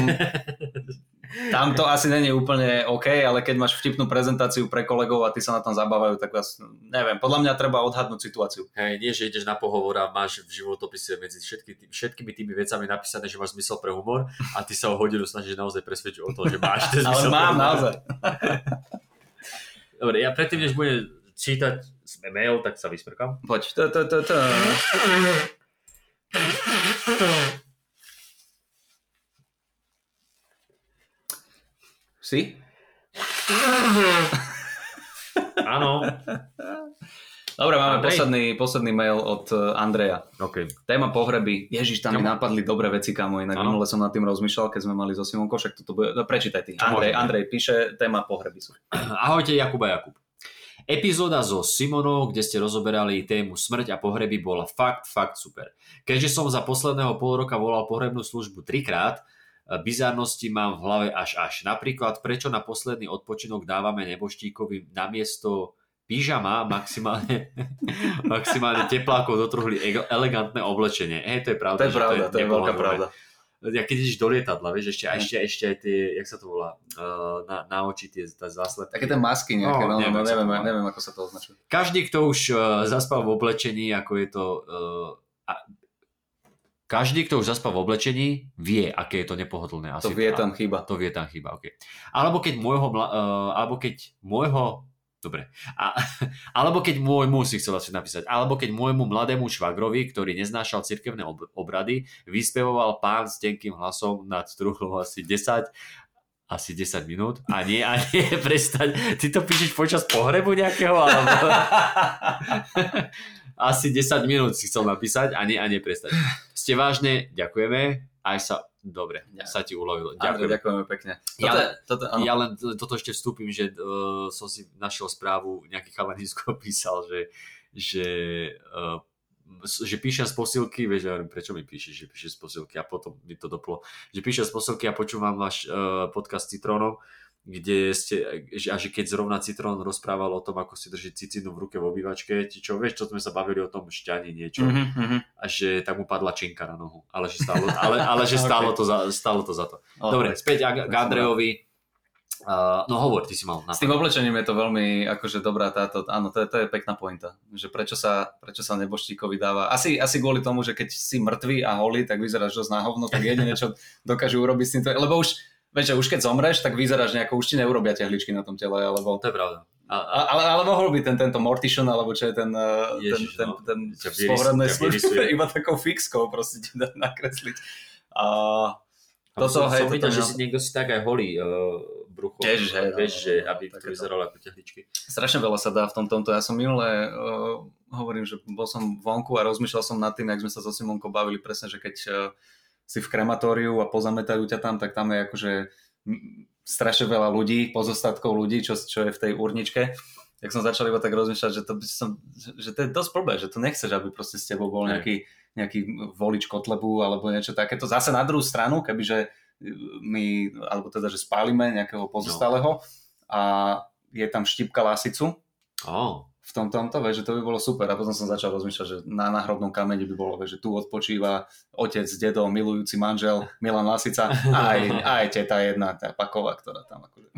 S2: tam to asi není úplne OK, ale keď máš vtipnú prezentáciu pre kolegov a ty sa na tom zabávajú, tak vás, neviem, podľa mňa treba odhadnúť situáciu.
S3: Hej, nie, že ideš na pohovor a máš v životopise medzi všetky, všetkými tými vecami napísané, že máš zmysel pre humor a ty sa o hodinu snažíš naozaj presvedčiť o tom, že máš ten
S2: Ale
S3: zmysel pre
S2: mám
S3: humor.
S2: naozaj.
S3: Dobre, ja predtým, než budem čítať mail, tak sa vysmrkám.
S2: Poď. To, to, to, to. Si?
S3: Áno.
S2: Dobre, máme
S3: Andrej.
S2: posledný, posledný mail od eh, Andreja.
S3: OK.
S2: Téma pohreby. Ježiš, tam mi napadli dobré veci, kamo. Inak minule som nad tým rozmýšľal, keď sme mali so Simonkou, však toto bude... No, prečítaj ty. Andrej,
S3: môžeme?
S2: Andrej píše, téma pohreby sú.
S3: Ahojte Jakub a Jakub. Epizóda so Simonou, kde ste rozoberali tému smrť a pohreby, bola fakt, fakt super. Keďže som za posledného pol roka volal pohrebnú službu trikrát, e, bizarnosti mám v hlave až až. Napríklad, prečo na posledný odpočinok dávame neboštíkovi namiesto pyžama maximálne, maximálne teplákov do truhly e- elegantné oblečenie. Hej, to je pravda.
S2: To je pravda, to je veľká
S3: nepohodlné.
S2: pravda.
S3: Ja keď ideš do lietadla, vieš, ešte, ešte, ešte aj tie, jak sa to volá, uh, na, na oči tie záslepky.
S2: Také tie masky nejaké,
S3: No,
S2: no, no,
S3: neviem,
S2: no,
S3: ako sa to
S2: neviem,
S3: volá.
S2: neviem, ako sa to označuje.
S3: Každý, kto už uh, zaspal v oblečení, ako je to... Uh, a, každý, kto už zaspal v oblečení, vie, aké je to nepohodlné. Asi
S2: To vie tam chyba.
S3: To vie tam chyba, ok. Alebo keď môjho, uh, alebo keď môjho, dobre, a, alebo keď môjmu, si chcel asi napísať, alebo keď môjmu mladému švagrovi, ktorý neznášal cirkevné ob- obrady, vyspevoval pán s tenkým hlasom nad truhlou asi 10, asi 10 minút a nie, a nie prestať. Ty to píšeš počas pohrebu nejakého? Alebo... asi 10 minút si chcel napísať a nie, a nie prestať. Ste vážne, ďakujeme, aj sa, dobre,
S2: Ja.
S3: sa ti uľavilo.
S2: Ďakujem.
S3: Ďakujem.
S2: ďakujeme pekne.
S3: Ja
S2: Toto,
S3: len-
S2: toto, áno.
S3: Ja len toto ešte vstúpim, že uh, som si našiel správu, nejaký chalanisko písal, že, že, uh, že píše z posilky, vieš, ja hovorím, prečo mi píšeš, že píše z posilky a potom mi to doplo, že píše z posilky a počúvam váš uh, podcast s Citrónom, kde ste, a že keď zrovna Citrón rozprával o tom, ako si drží cicinu v ruke v obývačke, ti čo, vieš, čo sme sa bavili o tom šťani niečo,
S2: Mm-hmm.
S3: a že tak mu padla činka na nohu, ale že stálo, ale, ale že stálo, to za, stálo to za to. Dobre, späť k, Andrejovi. Uh, no hovor, ty si mal na
S2: S tým oblečením je to veľmi akože dobrá táto, áno, to je, to je pekná pointa, že prečo sa, prečo sa neboštíkovi dáva, asi, asi kvôli tomu, že keď si mŕtvý a holý, tak vyzeráš dosť na hovno, tak jediné, čo dokážu urobiť s týmto, lebo už, vieš, že už keď zomreš, tak vyzeráš nejako, už ti neurobia tehličky na tom tele, alebo,
S3: To je pravda. A,
S2: ale, ale mohol by ten, tento Mortician, alebo čo je ten, uh,
S3: Ježiš,
S2: ten, ten,
S3: no.
S2: ten z služby, iba takou fixkou proste ti dá nakresliť. A
S3: a
S2: toto,
S3: som,
S2: hej,
S3: som videl, že si niekto si tak aj holí uh, brucho.
S2: Tiež, hej,
S3: vieš,
S2: no,
S3: že
S2: no,
S3: aby to vyzeralo ako tehličky.
S2: strašne veľa sa dá v tom tomto. Ja som minule, uh, hovorím, že bol som vonku a rozmýšľal som nad tým, jak sme sa so Simonkou bavili presne, že keď uh, si v krematóriu a pozametajú ťa tam, tak tam je akože strašne veľa ľudí, pozostatkov ľudí, čo, čo je v tej urničke. Tak som začal iba tak rozmýšľať, že to, by som, že to je dosť problém, že to nechceš, aby proste s tebou bol nejaký, nejaký volič Kotlebu alebo niečo takéto. Zase na druhú stranu, kebyže my, alebo teda, že spálime nejakého pozostalého a je tam štipka lasicu,
S3: Oh,
S2: v tom tomto, vieš, že to by bolo super. A potom som začal rozmýšľať, že na náhrobnom kameni by bolo, vieš, že tu odpočíva otec, dedo, milujúci manžel, Milan Lasica a aj, aj teta jedna, tá paková, ktorá tam akože...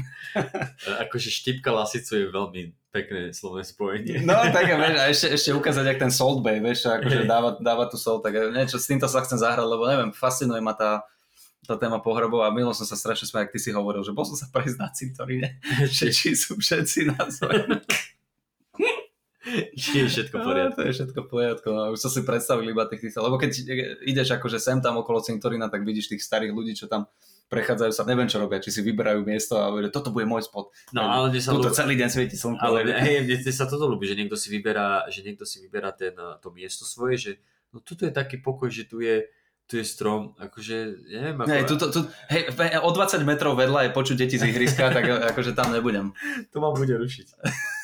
S3: akože štipka lasicu je veľmi pekné slovné spojenie.
S2: No, tak vieš, a ešte, ešte ukázať, jak ten Salt Bay, vieš, akože dáva, dáva tu sol, tak niečo, s týmto sa chcem zahrať, lebo neviem, fascinuje ma tá, tá téma pohrebov a milo som sa strašne smial, ak ty si hovoril, že bol som sa prejsť na cintoríne, že či sú všetci na.
S3: je všetko v poriadku.
S2: To je všetko v poriadku. No, už som si predstavil iba tých týchto, lebo keď ideš akože sem tam okolo cintorína, tak vidíš tých starých ľudí, čo tam prechádzajú sa, neviem čo robia, či si vyberajú miesto a hovoria, toto bude môj spot.
S3: No ale mne sa
S2: Tuto
S3: ľúbi,
S2: celý deň svieti slnko.
S3: ale hej, mne sa toto ľúbi, že niekto si vyberá, že niekto si vyberá ten, eh, to miesto svoje, že no tuto je taký pokoj, že tu je, tu je strom, akože, neviem, ako,
S2: Hej, tuto, tu, hej, o 20 metrov vedľa je počuť deti z ihriska, tak akože tam nebudem.
S3: to ma bude rušiť.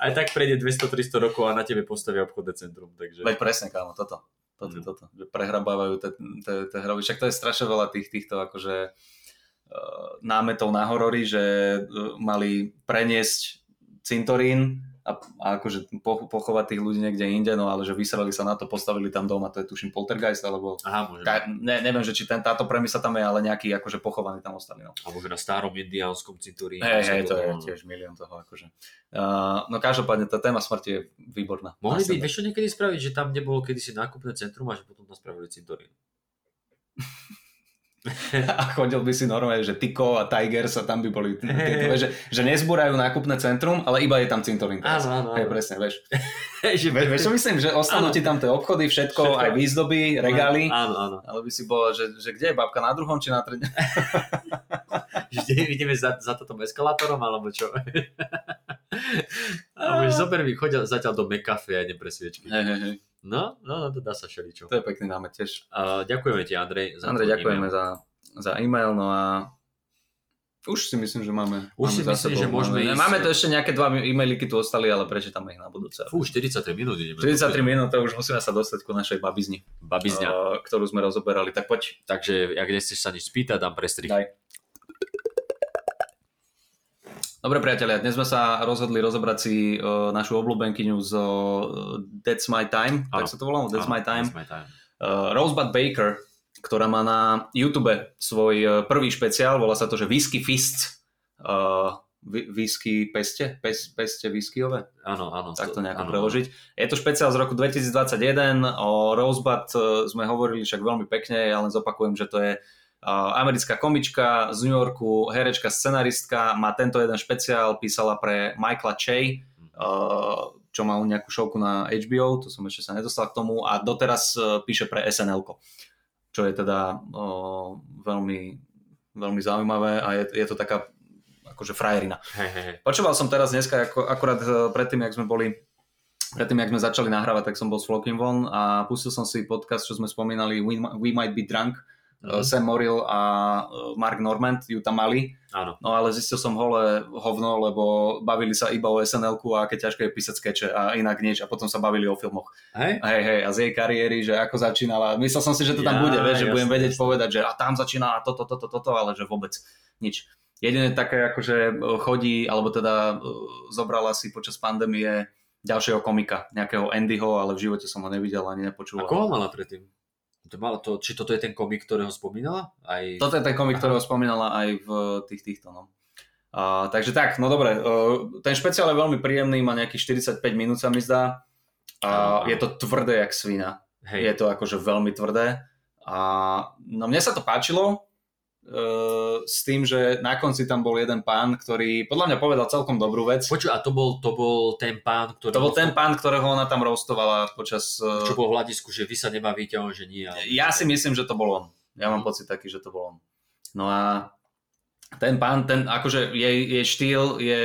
S3: Aj tak prejde 200-300 rokov a na tebe postavia obchodné centrum, takže...
S2: Veď presne, kámo, toto. Toto,
S3: Mm.
S2: toto. Že prehrabávajú tie- hroby. Však to je strašne veľa tých, týchto akože uh, námetov na horory, že uh, mali preniesť cintorín a, a akože po, pochovať tých ľudí niekde inde, no ale že vysrali sa na to, postavili tam doma, to je tuším poltergeist, alebo
S3: Aha, môže.
S2: ka, ne, neviem, že či ten, táto premisa tam je, ale nejaký akože pochovaný tam ostali. No.
S3: Alebo že na starom indiánskom cinturíne.
S2: Hej, hej, to je
S3: no.
S2: tiež milión toho akože. Uh, no každopádne tá téma smrti je výborná.
S3: Mohli by, vieš čo niekedy spraviť, že tam nebolo kedysi nákupné centrum a že potom tam spravili cintorín.
S2: a chodil by si normálne, že Tyko a Tiger sa tam by boli, tieto, že, že nezbúrajú nákupné centrum, ale iba je tam cintorín.
S3: Áno, áno,
S2: Hej, presne, vieš. Vieš, vieš čo myslím, že ostanú
S3: Áno.
S2: ti tam tie obchody, všetko,
S3: Všetko.
S2: aj výzdoby, regály,
S3: Áno, áno.
S2: ale by si bol, že, že kde je babka, na druhom či na tretím?
S3: Že ideme za, za toto eskalátorom, alebo čo? Alebo že zober mi, chodia zatiaľ do McCafe a idem pre sviečky.
S2: Hej, hej, hej.
S3: No, no, no, to dá sa všeličo.
S2: To je pekný námet tiež.
S3: Uh, ďakujeme ti, Andrej. Za
S2: Andrej, ďakujeme
S3: e-mail.
S2: za, za e-mail, no a už si myslím, že máme.
S3: Už
S2: máme
S3: si myslím, že môžeme
S2: máme,
S3: ísť-
S2: máme to ešte nejaké dva e-mailiky tu ostali, ale prečítame ich na budúce.
S3: Fú, 43 minút ideme.
S2: 43 minút, to už musíme sa dostať ku našej babizni,
S3: Babizňa.
S2: ktorú sme rozoberali. Tak poď,
S3: Takže, ak nechceš sa nič spýtať, dám prestrih.
S2: daj. Dobre priatelia, dnes sme sa rozhodli rozobrať si uh, našu obľúbenkyňu z uh, That's My Time,
S3: Áno.
S2: tak sa to volalo, That's
S3: Áno,
S2: My Time.
S3: That's my time.
S2: Uh, Rosebud Baker, ktorá má na YouTube svoj uh, prvý špeciál, volá sa to, že Whisky Fists. Uh, whi- whisky peste? Pes, peste whiskyové?
S3: Áno, áno.
S2: tak to nejako
S3: áno.
S2: preložiť. Je to špeciál z roku 2021, o Rosebud sme hovorili však veľmi pekne, ja len zopakujem, že to je e, americká komička z New Yorku, herečka, scenaristka, má tento jeden špeciál, písala pre Michaela Che, e, čo mal nejakú šovku na HBO, to som ešte sa nedostal k tomu, a doteraz e, píše pre SNL, čo je teda e, veľmi, veľmi zaujímavé a je, je to taká akože frajerina.
S3: Hej.
S2: Počúval som teraz dneska, ako, akurát eh, predtým, jak sme boli predtým, jak sme začali nahrávať, tak som bol s Flokim von a pustil som si podcast, čo sme spomínali We, We Might Be Drunk,
S3: Mhm.
S2: mm. Sam Morrill a eh, Mark Normand ju tam mali,
S3: Áno.
S2: no ale zistil som holé hovno, lebo bavili sa iba o snl a aké ťažké je písať skeče a inak nič a potom sa bavili o filmoch.
S3: Hej?
S2: Hej, hej, a z jej kariéry, že ako začínala. Myslel som si, že to tam
S3: Ja,
S2: bude, vieš, že budem vedieť
S3: jasné.
S2: povedať, že a tam začína toto, toto, toto, ale že vôbec nič. Jediné také, akože chodí, alebo teda zobrala si počas pandémie ďalšieho komika, nejakého Andyho, ale v živote som ho nevidel ani
S3: A
S2: nepočul.
S3: koho mala predtým? To mala to, či toto je ten komik, ktorého spomínala? Aj...
S2: Toto je ten komik,
S3: Aha.
S2: ktorého spomínala aj v tých týchto, no. A, takže tak, no dobre, uh, ten špeciál je veľmi príjemný, má nejakých 45 minút sa mi zdá. A je to tvrdé jak svina.
S3: Hej.
S2: Je to akože veľmi tvrdé. A no mne sa to páčilo, s tým, že na konci tam bol jeden pán, ktorý podľa mňa povedal celkom dobrú vec.
S3: Počuj, a to bol, to bol ten pán, ktorý...
S2: To bol ten pán, ktorého ona tam roastovala počas... uh,
S3: Čo bol v hľadisku, že vy sa nebavíte, on, že nie. ale-
S2: Ja si myslím, že to bol on. Ja mám
S3: Mhm.
S2: pocit taký, že to bol on. No a ten pán, ten akože jej, jej štýl je,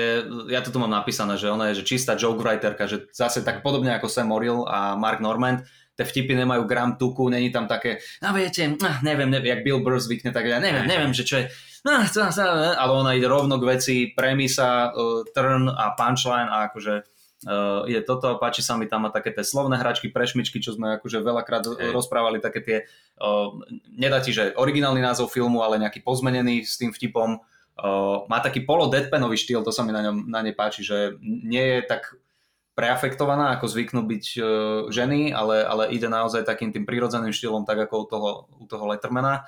S2: ja to tu mám napísané, že ona je že čistá joke writerka, že zase tak podobne ako Sam Morrill a Mark Normand, tie vtipy nemajú gram tuku, není tam také, no viete, ah, neviem, neviem, jak Bill Burr zvykne, tak ja neviem, neviem, že čo je, no, to, to, ale ona ide rovno k veci, premisa, uh, turn a punchline a akože Uh, je toto, páči sa mi tam má také tie slovné hračky, prešmičky, čo sme akože veľakrát
S3: Hej.
S2: rozprávali, také tie, uh, nedá ti, že originálny názov filmu, ale nejaký pozmenený s tým vtipom. Uh, má taký polo deadpanový štýl, to sa mi na, ňom, na nej páči, že nie je tak preafektovaná, ako zvyknú byť uh, ženy, ale, ale ide naozaj takým tým prirodzeným štýlom, tak ako u toho, u toho Lettermana.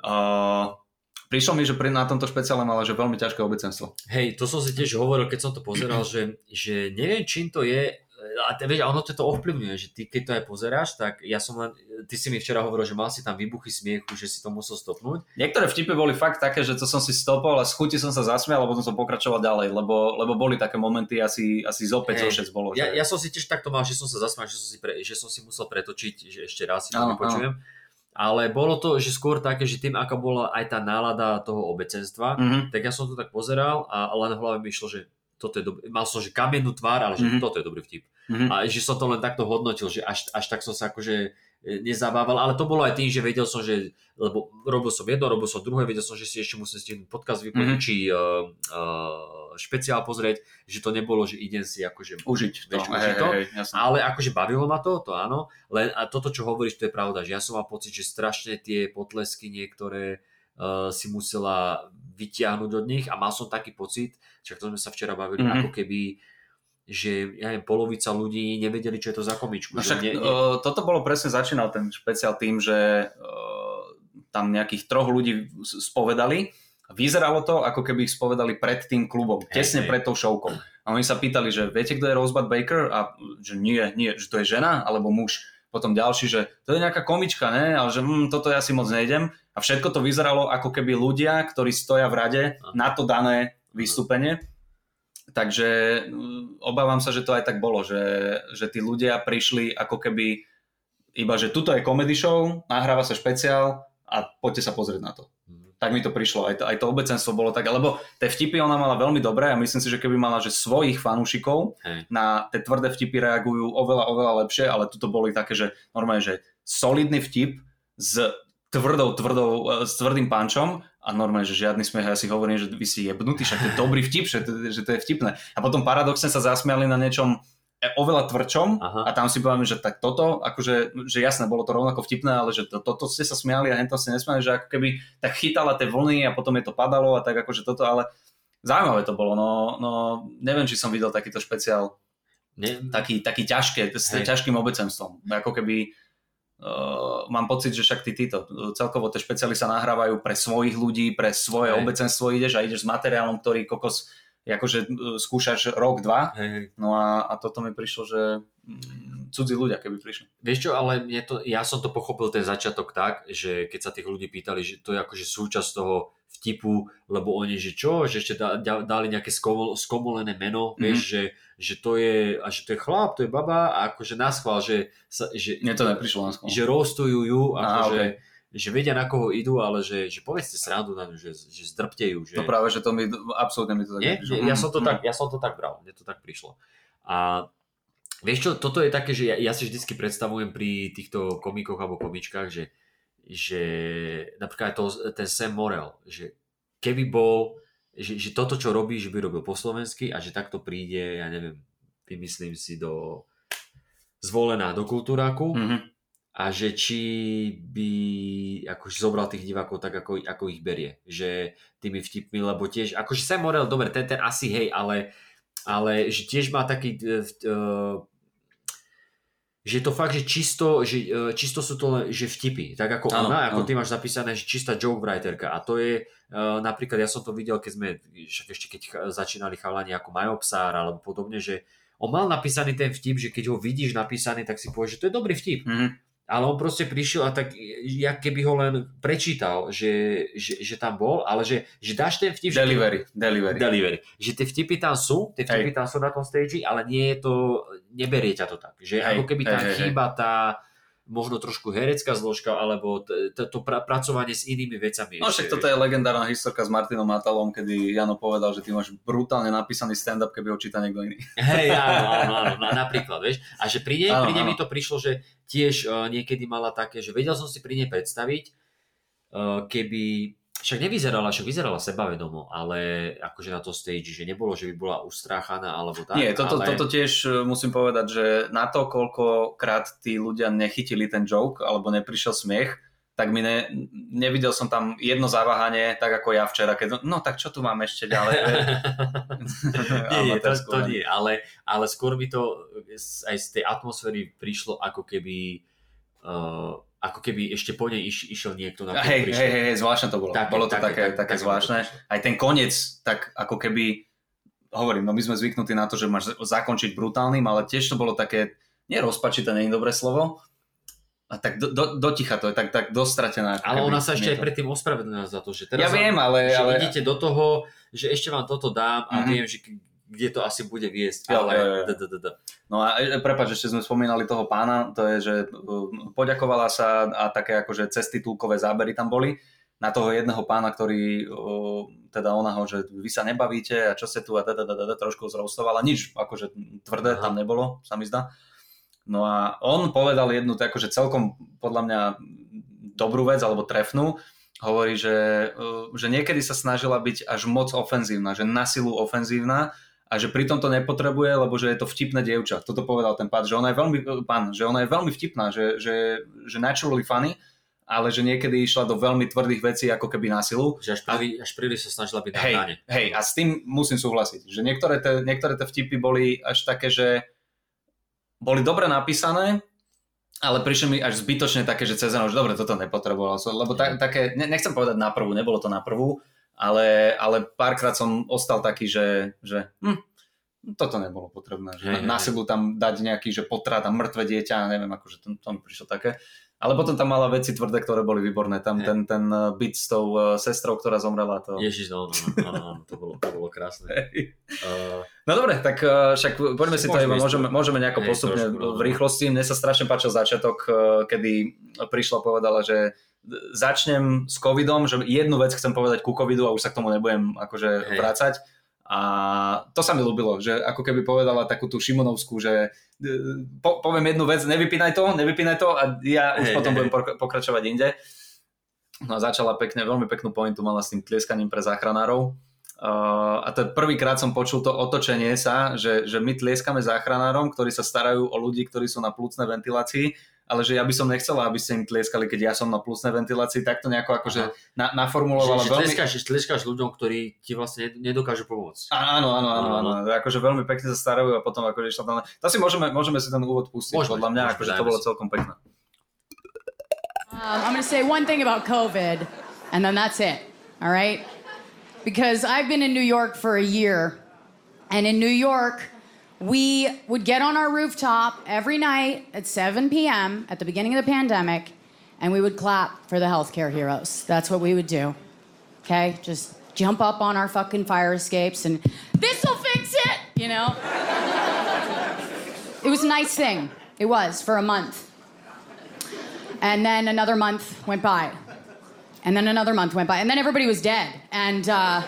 S2: Uh, prišlo mi, že pri, na tomto špeciále mala že veľmi ťažké obecenstvo.
S3: Hej, to som si tiež hovoril, keď som to pozeral, že, že neviem, čím to je, a te, vieš, ono to to ovplyvňuje, že ty keď to aj pozeráš, tak ja som len, ty si mi včera hovoril, že mal si tam výbuchy smiechu, že si to musel stopnúť.
S2: Niektoré vtipy boli fakt také, že to som si stopol a z chuti som sa zasmial a potom som pokračoval ďalej, lebo, lebo boli také momenty asi, asi z opäť
S3: Hej.
S2: zo 6 bolo.
S3: Ja,
S2: že-
S3: ja som si tiež takto mal, že som sa zasmial, že som si, pre, že som si musel pretočiť, že ešte raz si to
S2: Áno,
S3: vypočujem. Ale bolo to, že skôr také, že tým, aká bola aj tá nálada toho obecenstva,
S2: Mhm.
S3: tak ja som to tak pozeral a len v hlave mi išlo, že toto je dobrý, mal som, že kamennú tvár, ale že
S2: Mhm.
S3: toto je dobrý vtip.
S2: Mhm.
S3: A že som to len takto hodnotil, že až, až tak som sa akože e, nezabával, ale to bolo aj tým, že vedel som, že, lebo robil som jedno, robil som druhé, vedel som, že si ešte musím stihnúť podcast vypočuť,
S2: Mhm.
S3: či uh, uh, špeciál pozrieť, že to nebolo, že idem si akože
S2: Užiť to,
S3: Vieš,
S2: hej,
S3: užiť to?
S2: hej, jasné.
S3: ale akože bavilo ma to, to áno, len a toto, čo hovoríš, to je pravda, že ja som mal pocit, že strašne tie potlesky niektoré uh, si musela vytiahnuť od nich a mal som taký pocit, však to sme sa včera bavili,
S2: Mhm.
S3: ako keby že ja neviem, polovica ľudí nevedeli, čo je to za komičku.
S2: No však
S3: ne, ne,
S2: toto bolo presne, začínal ten špeciál tým, že uh, tam nejakých troch ľudí spovedali vyzeralo to, ako keby ich spovedali pred tým klubom,
S3: Hej,
S2: tesne
S3: hej.
S2: pred tou showkou. A oni sa pýtali, že viete, kto je Rosebud Baker? A že nie, nie, že to je žena alebo muž. Potom ďalší, že to je nejaká komička, ne? Ale že hm, toto ja si moc nejdem. A všetko to vyzeralo ako keby ľudia, ktorí stoja v rade
S3: Aha.
S2: na to dané vystúpenie. Takže mm, obávam sa, že to aj tak bolo, že, že tí ľudia prišli ako keby iba, že tuto je comedy show, nahráva sa špeciál a poďte sa pozrieť na to.
S3: Mhm.
S2: Tak mi to prišlo, aj to, aj to obecenstvo bolo tak, lebo tie vtipy ona mala veľmi dobré a myslím si, že keby mala že svojich fanúšikov,
S3: Hej.
S2: na tie tvrdé vtipy reagujú oveľa, oveľa lepšie, ale tuto boli také, že normálne, že solidný vtip s tvrdou, tvrdou, e, s tvrdým pančom a normálne, že žiadny smiech, ja si hovorím, že vy si jebnutí, však to je dobrý vtip, že to, že to je vtipné. A potom paradoxne sa zasmiali na niečom e, oveľa tvrdšom
S3: Aha.
S2: a tam si poviem, že tak toto, akože, že jasné, bolo to rovnako vtipné, ale že to, toto ste sa smiali a hento ste nesmiali, že ako keby tak chytala tie vlny a potom je to padalo a tak akože toto, ale zaujímavé to bolo, no, no neviem, či som videl takýto špeciál
S3: Ne,
S2: taký, taký ťažké, s
S3: Hej.
S2: ťažkým obecenstvom. Ako keby uh, mám pocit, že však ty títo, uh, celkovo tie špeciály sa nahrávajú pre svojich ľudí, pre svoje
S3: Hej.
S2: obecenstvo ideš a ideš s materiálom, ktorý kokos akože skúšaš rok, dva.
S3: hej.
S2: No a, a toto mi prišlo, že mm, cudzí ľudia, keby prišli.
S3: Vieš čo, ale mne to, ja som to pochopil ten začiatok tak, že keď sa tých ľudí pýtali, že to je akože súčasť toho vtipu, lebo oni, že čo, že ešte da, da, dali nejaké skomol, skomolené meno,
S2: Mhm.
S3: vieš, že, že to je, a že to je chlap, to je baba a akože naschvál, že, sa, že,
S2: Mne to neprišlo na
S3: že roastujú ju, akože,
S2: okej.
S3: že vedia na koho idú, ale že, že povedzte srandu na ňu, že, že zdrbte ju. Že...
S2: To práve, že to mi, absolútne mi to tak
S3: Nie?
S2: neprišlo.
S3: Ja,
S2: Mm,
S3: som to
S2: mm.
S3: tak, ja som to tak bral, mne to tak prišlo. A vieš čo, toto je také, že ja, ja si vždycky predstavujem pri týchto komikoch alebo komičkách, že, že napríklad to, ten Sam Morel, že keby bol, že, že toto, čo robí, že by robil po slovensky a že takto príde, ja neviem, vymyslím si do zvolená do kultúráku
S2: Mhm.
S3: a že či by akože zobral tých divákov tak, ako, ako ich berie. Že tými vtipmi, lebo tiež, akože Sam Morel, dobre, ten, ten asi hej, ale, ale že tiež má taký uh, že to fakt, že čisto, že, uh, čisto sú to len, že vtipy. Tak ako ano, ona, ako ano. ty máš napísané, že čistá joke writerka. A to je, uh, napríklad ja som to videl, keď sme, však ešte keď začínali chalani ako Majopsár alebo podobne, že on mal napísaný ten vtip, že keď ho vidíš napísaný, tak si povieš, že to je dobrý vtip. Mm-hmm ale on proste prišiel a tak, jak keby ho len prečítal, že, že, že tam bol, ale že, že dáš ten vtip...
S2: Delivery, že, delivery.
S3: Delivery. Že tie vtipy tam sú, tie vtipy Hej. tam sú na tom stage, ale nie je to, neberie ťa to tak. Že Hej. ako keby tam Hej. chýba tá, možno trošku herecká zložka, alebo to pra, pracovanie s inými vecami.
S2: No však toto je legendárna historka s Martinom Matalom, kedy Jano povedal, že ty máš brutálne napísaný stand-up, keby ho číta niekto iný.
S3: Hej, áno, áno, áno, napríklad, vieš. A že pri nej, áno, pri nej áno. mi to prišlo, že tiež uh, niekedy mala také, že vedel som si pri nej predstaviť, uh, keby však nevyzerala, však vyzerala sebavedomo, ale akože na to stage, že nebolo, že by bola ustráchaná alebo tak.
S2: Nie, toto,
S3: ale...
S2: toto tiež e, musím povedať, že na to, koľkokrát tí ľudia nechytili ten joke alebo neprišiel smiech, tak mi ne, nevidel som tam jedno zaváhanie, tak ako ja včera, keď no tak čo tu mám ešte ďalej?
S3: nie, nie, to, to nie, ale, ale skôr mi to aj z tej atmosféry prišlo ako keby uh, ako keby ešte po nej iš, išiel niekto na
S2: hej, hej, hej, zvláštne to bolo. Také, bolo to také, také, také, také zvláštne. Aj ten koniec, tak ako keby, hovorím, no my sme zvyknutí na to, že máš zakončiť brutálnym, ale tiež to bolo také, nie rozpačité, nie je dobré slovo, a tak do, do, do ticha to je, tak, tak dostratená.
S3: Ale ona sa ešte aj predtým ospravedlnila za to, že
S2: teraz ja viem, ale,
S3: že
S2: ale...
S3: idete do toho, že ešte vám toto dám a mm-hmm. viem, že kde to asi bude viesť. Ale...
S2: No a e, prepáč, ešte sme spomínali toho pána, to je, že e, poďakovala sa a také akože cez titulkové zábery tam boli na toho jedného pána, ktorý, teda ona ho, že vy sa nebavíte a čo ste tu a da, da, da, da, trošku zroustovala. Nič akože tvrdé Aha. tam nebolo, sa mi zdá. No a on povedal jednu akože celkom podľa mňa dobrú vec alebo trefnú, hovorí, že, e, že niekedy sa snažila byť až moc ofenzívna, že na silu ofenzívna a že pritom to nepotrebuje, lebo že je to vtipné dievča. Toto povedal ten pán, že ona je veľmi, pán, že ona je veľmi vtipná, že, že, že naturally funny, ale že niekedy išla do veľmi tvrdých vecí, ako keby násilu.
S3: Že až príliš, až príliš sa snažila byť
S2: hej,
S3: na
S2: Hej, a s tým musím súhlasiť, že niektoré te, niektoré te vtipy boli až také, že boli dobre napísané, ale prišli mi až zbytočne také, že cez že dobre, toto nepotreboval lebo ta, také, nechcem povedať na prvú, nebolo to na prvú, ale, ale párkrát som ostal taký, že, že hm, toto nebolo potrebné. Že na, na silu tam dať nejaký, že potrat a mŕtve dieťa, neviem, akože to, to mi prišlo také. Ale potom tam mala veci tvrdé, ktoré boli výborné. Tam ten, ten eh, byt s tou uh, sestrou, ktorá zomrela. To...
S3: Ježiš, no, no, no, no, no to, bolo, to bolo krásne.
S2: Uh... No dobre, tak uh, však poďme si to môžeme, môžeme nejako hej, postupne trošku, v rýchlosti. Mne sa strašne páčil začiatok, uh, kedy prišla povedala, že začnem s covidom, že jednu vec chcem povedať ku covidu a už sa k tomu nebudem akože hey. vrácať. A to sa mi ľúbilo, že ako keby povedala takú tú Šimonovskú, že e, po, poviem jednu vec, nevypínaj to, nevypínaj to a ja už hey, potom hey. budem pokračovať inde. No a začala pekne, veľmi peknú pointu mala s tým tlieskaním pre záchranárov. Uh, a to prvýkrát som počul to otočenie sa, že, že my tlieskame záchranárom, ktorí sa starajú o ľudí, ktorí sú na plúcnej ventilácii ale že ja by som nechcela, aby ste im tlieskali, keď ja som na plusnej ventilácii, tak to nejako akože na, naformulovala
S3: že, že veľmi... Tlieskáš, tlieskáš ľuďom, ktorí ti vlastne nedokážu pomôcť.
S2: Áno, áno, áno, áno. Akože veľmi pekne sa starajú a potom akože išla tam... To si môžeme, môžeme si ten úvod pustiť, môžeme, podľa mňa, môžeme, akože to bolo celkom pekné.
S4: Um, I'm going to say one thing about COVID, and then that's it, all right? Because I've been in New York for a year, and in New York, we would get on our rooftop every night at 7 p.m. at the beginning of the pandemic, and we would clap for the healthcare heroes. That's what we would do. Okay? Just jump up on our fucking fire escapes and this'll fix it, you know? it was a nice thing. It was for a month. And then another month went by. And then another month went by. And then everybody was dead. And uh,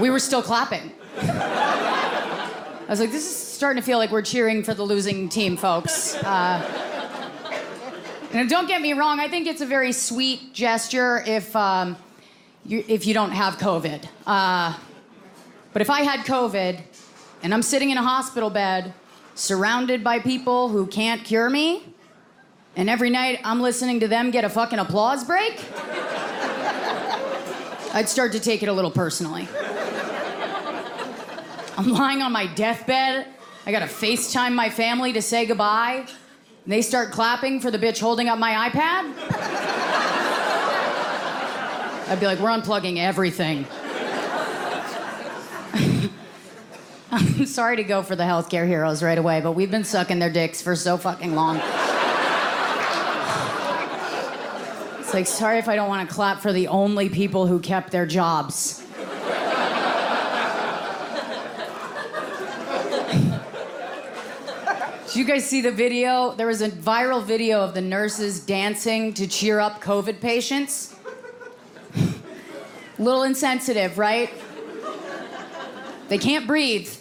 S4: we were still clapping. I was like, this is starting to feel like we're cheering for the losing team, folks. Uh, and don't get me wrong, I think it's a very sweet gesture if, um, you, if you don't have COVID. Uh, but if I had COVID and I'm sitting in a hospital bed surrounded by people who can't cure me, and every night I'm listening to them get a fucking applause break, I'd start to take it a little personally. I'm lying on my deathbed. I gotta FaceTime my family to say goodbye. And they start clapping for the bitch holding up my iPad. I'd be like, we're unplugging everything. I'm sorry to go for the healthcare heroes right away, but we've been sucking their dicks for so fucking long. It's like, sorry if I don't want to clap for the only people who kept their jobs. You guys see the video? There was a viral video of the nurses dancing to cheer up COVID patients. Little insensitive, right? They can't breathe.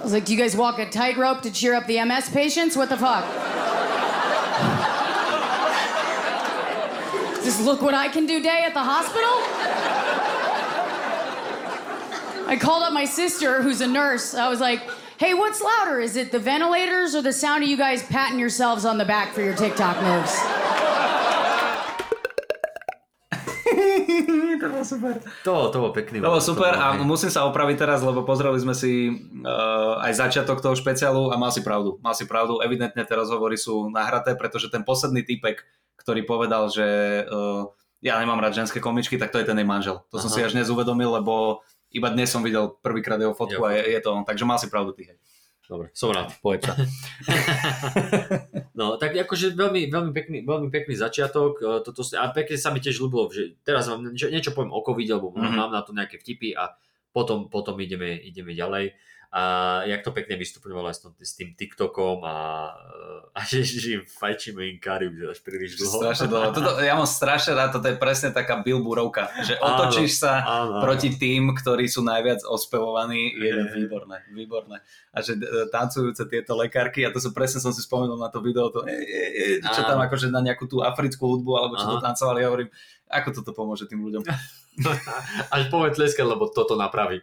S4: I was like, do you guys walk a tightrope to cheer up the MS patients? What the fuck? Just look what I can do day at the hospital? I called up my sister, who's a nurse. I was like, hey, what's louder? Is it the ventilators or the sound of you guys patting yourselves on the back for your TikTok moves?
S2: to bolo super.
S3: To, to bol pekný.
S2: To bolo super a
S3: hej.
S2: musím sa opraviť teraz, lebo pozreli sme si uh, aj začiatok toho špeciálu a mal si pravdu. Mal si pravdu, evidentne tie rozhovory sú nahraté, pretože ten posledný typek, ktorý povedal, že uh, ja nemám rád ženské komičky, tak to je ten jej manžel. To som
S3: Aha.
S2: si až dnes uvedomil, lebo iba dnes som videl prvýkrát jeho fotku
S3: Jo.
S2: a je, je to on. Takže mal si pravdu ty. hej.
S3: Dobre, som rád.
S2: Povedz sa.
S3: No, tak akože veľmi, veľmi, pekný, veľmi pekný začiatok. e, Toto, a pekne sa mi tiež ľúbilo, že teraz vám niečo, niečo poviem o covid, lebo
S2: Mhm.
S3: mm-hmm. mám na to nejaké vtipy a potom, potom ideme, ideme ďalej. A jak to pekne vystupoval aj s, tom, s tým TikTokom a, a že, že fajčíme im kary už až príliš dlho.
S2: Strašne dlho. Toto, ja mám strašne rád, toto je presne taká billboardovka, že
S3: Áno,
S2: otočíš sa
S3: áno, áno.
S2: proti tým, ktorí sú najviac ospevovaní, je
S3: Hej.
S2: výborné, výborné. A že e, tancujúce tieto lekárky, a to som presne som si spomenul na to video, to, e, e, e, čo tam
S3: Áno.
S2: akože na nejakú tú africkú hudbu, alebo čo to
S3: Aha.
S2: tancovali, ja hovorím, ako toto pomôže tým ľuďom.
S3: Až povie tleskať, lebo toto napraví.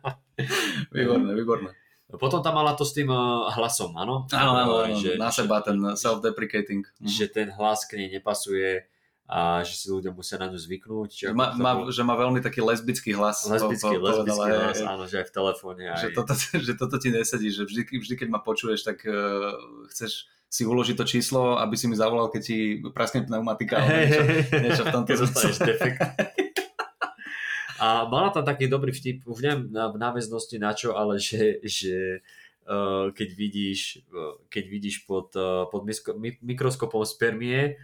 S2: Výborné, výborné.
S3: Potom tam mala to s tým uh, hlasom, áno?
S2: Áno, áno, áno,
S3: Že,
S2: na seba ten self-deprecating. Mhm.
S3: že ten hlas k nej nepasuje a že si ľudia musia na ňu zvyknúť.
S2: Že má, má,
S3: bolo?
S2: že má veľmi taký lesbický hlas.
S3: lesbický,
S2: po- po-
S3: lesbický hlas,
S2: hej.
S3: áno, že aj v telefóne. Aj...
S2: že toto, že toto ti nesedí, že vždy, vždy keď ma počuješ, tak uh, chceš si uložiť to číslo, aby si mi zavolal, keď ti praskne pneumatika. alebo niečo, niečo v tomto
S3: Keď dostaneš defekt. A mala tam taký dobrý vtip, už neviem na, v náväznosti na čo, ale že, že uh, keď vidíš, uh, keď vidíš pod, uh, pod misko, mi, mikroskopom spermie,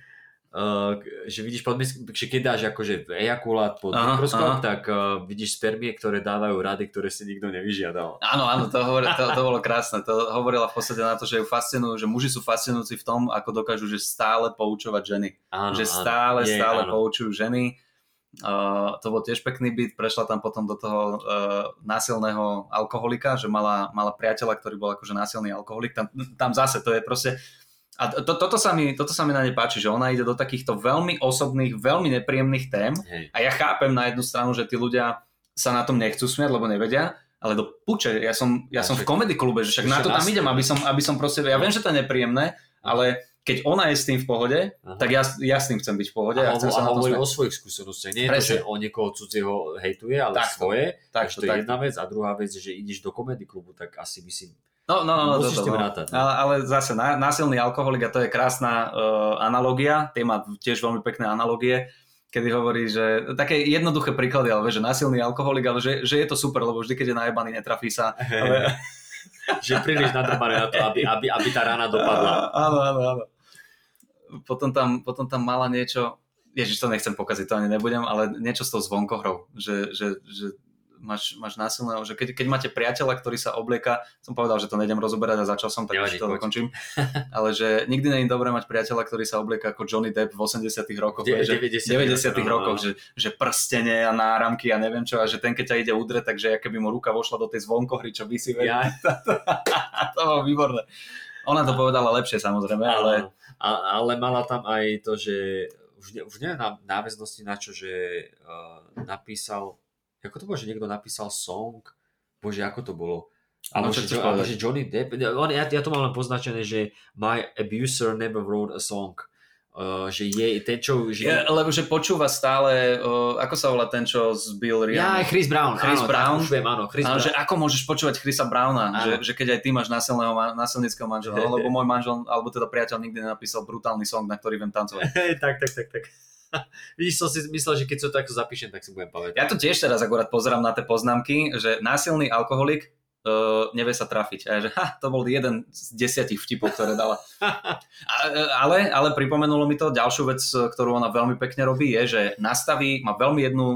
S3: uh, že vidíš pod že keď dáš akože ejakulát pod
S2: Aha,
S3: mikroskop,
S2: aha.
S3: tak uh, vidíš spermie, ktoré dávajú rady, ktoré si nikto nevyžiadal.
S2: Áno, áno, to, hovor, to, to bolo krásne. To hovorila v podstate na to, že ju fascinujú, že muži sú fascinujúci v tom, ako dokážu že stále poučovať ženy.
S3: Áno,
S2: že
S3: áno.
S2: stále,
S3: Je,
S2: stále
S3: áno.
S2: poučujú ženy. Uh, to bol tiež pekný byt, prešla tam potom do toho uh, násilného alkoholika, že mala, mala priateľa, ktorý bol akože násilný alkoholik. Tam, tam zase to je proste... A to, toto, sa mi, toto sa mi na nej páči, že ona ide do takýchto veľmi osobných, veľmi nepríjemných tém
S3: Hej.
S2: a ja chápem na jednu stranu, že tí ľudia sa na tom nechcú smiať, lebo nevedia, ale do puče, ja som, ja som v komedy klube, že však na to tam idem, aby som, aby som proste, ja viem, že to je nepríjemné, ale keď ona je s tým v pohode,
S3: Aha.
S2: tak ja, ja s tým chcem byť v pohode
S3: A,
S2: a chcem
S3: hovo-
S2: sa
S3: a
S2: na to
S3: hovorí
S2: smiať.
S3: o svojich skúsenostiach. Nie je to,
S2: Presne.
S3: že o niekoho cudzieho hejtuje, ale
S2: Takto.
S3: svoje.
S2: Takto,
S3: Takže to je jedna vec. A druhá vec že ideš do komedy klubu, tak asi si...
S2: No, no, no, no,
S3: Musíš tým
S2: no.
S3: rátať, no.
S2: Ale, ale zase, ná, násilný alkoholik, a to je krásna uh, analogia, tie má tiež veľmi pekné analogie, kedy hovorí, že také jednoduché príklady, ale že násilný alkoholik, ale že, že je to super, lebo vždy, keď je najebaný, netrafí sa. Ale,
S3: že príliš nadrbané na to, aby, aby, aby tá rána dopadla.
S2: Áno, áno, áno. Potom tam, potom tam mala niečo, ježiš, to nechcem pokaziť, to ani nebudem, ale niečo s tou zvonkohrou, že, že, že máš, máš násilného, že keď, keď máte priateľa, ktorý sa oblieka, som povedal, že to nejdem rozoberať a začal som, tak
S3: Nevadí,
S2: už to dokončím, ale že nikdy nie je dobré mať priateľa, ktorý sa oblieka ako Johnny Depp v 80 rokoch,
S3: De-
S2: že,
S3: 90
S2: 90
S3: áno,
S2: rokoch,
S3: áno.
S2: že, že prstene a náramky a neviem čo, a že ten, keď ťa ide udre, takže keby mu ruka vošla do tej zvonkohry, čo vysí,
S3: Ja,
S2: to bolo výborné. Ona to povedala lepšie samozrejme, ale
S3: ale... A, ale mala tam aj to, že už, ne, už neviem na náväznosti na čo, že uh, napísal, ako to bolo, že niekto napísal song, bože, ako to bolo? Alebo
S2: No, čo
S3: že,
S2: chceš
S3: alebo že Johnny Depp, on, ja, ja to mám len poznačené, že My abuser never wrote a song. Uh, že je ten, čo... Že,
S2: Je, lebo že počúva stále, o, ako sa volá ten, čo zbil
S3: ja,
S2: Rihanna?
S3: Chris Brown.
S2: Chris
S3: áno,
S2: Brown?
S3: Už viem, áno, Chris
S2: Áno,
S3: Brown.
S2: že ako môžeš počúvať Chrisa Browna,
S3: Áno.
S2: že, že keď aj ty máš násilného, násilnického manžela, lebo môj manžel, alebo teda priateľ nikdy nenapísal brutálny song, na ktorý viem tancovať.
S3: Tak, tak, tak, tak. Vidíš, som si myslel, že keď to takto zapíšem, tak si budem pamätať.
S2: Ja to tiež teraz akorát pozerám na tie poznámky, že násilný alkoholik uh, nevie sa trafiť. A ja, že ha, to bol jeden z desiatich vtipov, ktoré dala. A, ale, ale pripomenulo mi to ďalšiu vec, ktorú ona veľmi pekne robí, je, že nastaví, má veľmi jednu,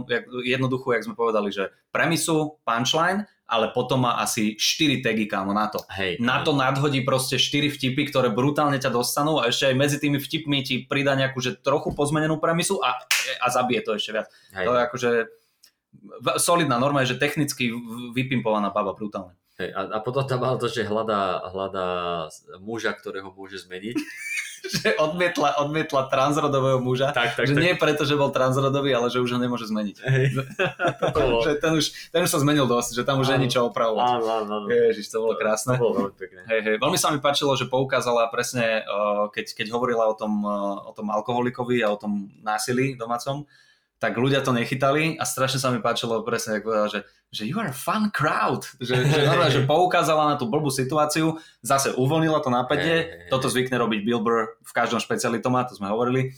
S2: jednoduchú, jak sme povedali, že premisu, punchline, ale potom má asi 4 tagy kámo na to.
S3: Hej.
S2: Na to nadhodí proste 4 vtipy, ktoré brutálne ťa dostanú a ešte aj medzi tými vtipmi ti pridá nejakú že trochu pozmenenú premisu a, a zabije to ešte viac.
S3: Hej.
S2: To je akože solidná norma je, že technicky vypimpovaná baba brutálne.
S3: Hej, a, a potom tam mal to, že hľadá, hľadá muža, ktorého môže zmeniť.
S2: že odmietla, odmietla transrodového muža.
S3: tak, tak,
S2: že
S3: tak.
S2: nie preto, že bol transrodový, ale že už ho nemôže zmeniť.
S3: Hej.
S2: že ten už, ten už sa zmenil dosť, že tam už je
S3: Áno.
S2: nič čo opravovať.
S3: Áno, áno, áno.
S2: Ježiš, to bolo krásne.
S3: To bolo veľmi pekné.
S2: Hej, hej. Veľmi sa mi páčilo, že poukázala presne, uh, keď, keď hovorila o tom, uh, o tom alkoholikovi a o tom násilí domácom, tak ľudia to nechytali a strašne sa mi páčilo presne, ako povedala, že, že you are a fun crowd. Že, že, normálne, že poukázala na tú blbú situáciu, zase uvoľnila to napätie, toto zvykne robiť Bill Burr v každom špeciali to má, to sme hovorili.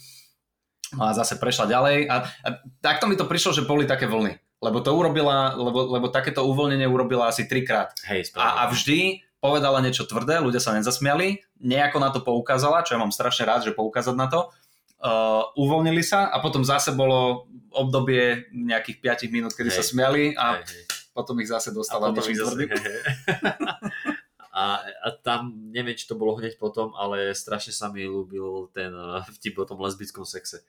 S2: No a zase prešla ďalej a, a takto mi to prišlo, že boli také vlny. Lebo to urobila, lebo, lebo takéto uvoľnenie urobila asi trikrát.
S3: Hej,
S2: A, a vždy povedala niečo tvrdé, ľudia sa nezasmiali, nejako na to poukázala, čo ja mám strašne rád, že poukázať na to. Uh, uvoľnili sa a potom zase bolo obdobie nejakých 5 minút, kedy
S3: Hej.
S2: sa smiali a
S3: Hej, hej.
S2: potom ich zase dostala niečím tvrdým.
S3: A, a tam, neviem, či to bolo hneď potom, ale strašne sa mi ľúbil ten uh, vtip o tom lesbickom sexe.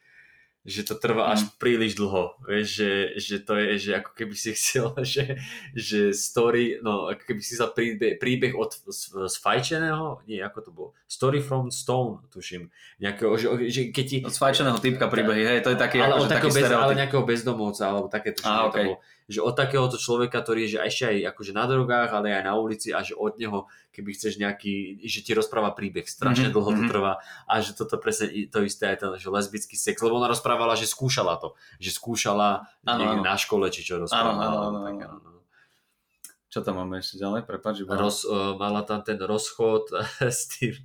S3: Že to trvá až
S2: Mm.
S3: príliš dlho. Vieš, že, že to je, že ako keby si chcel, že, že story, no ako keby si sa príbeh, príbeh od z, z fajčeného, nie, ako to bolo, story from stone, tuším, nejakého, že, že keď ti,
S2: Od sfajčeného typka príbehy, hej, to je taký,
S3: ale,
S2: akože
S3: od
S2: taký
S3: bez, ale
S2: stereotyp.
S3: nejakého bezdomovca, alebo také tuším,
S2: Á,
S3: že to bolo, že od takéhoto človeka, ktorý je že ešte aj akože na drogách, ale aj na ulici a že od neho, keby chceš nejaký, že ti rozpráva príbeh, strašne
S2: Mhm,
S3: dlho to
S2: mhm.
S3: trvá a že toto presne to isté aj ten, že lesbický sex, lebo ona rozprávala, že skúšala to, že skúšala niekde
S2: áno.
S3: na škole, či čo rozprávala.
S2: áno,
S3: tak,
S2: áno.
S3: áno.
S2: Čo tam máme ešte ďalej? Prepáč, iba...
S3: Roz, uh, mala tam ten rozchod s tým,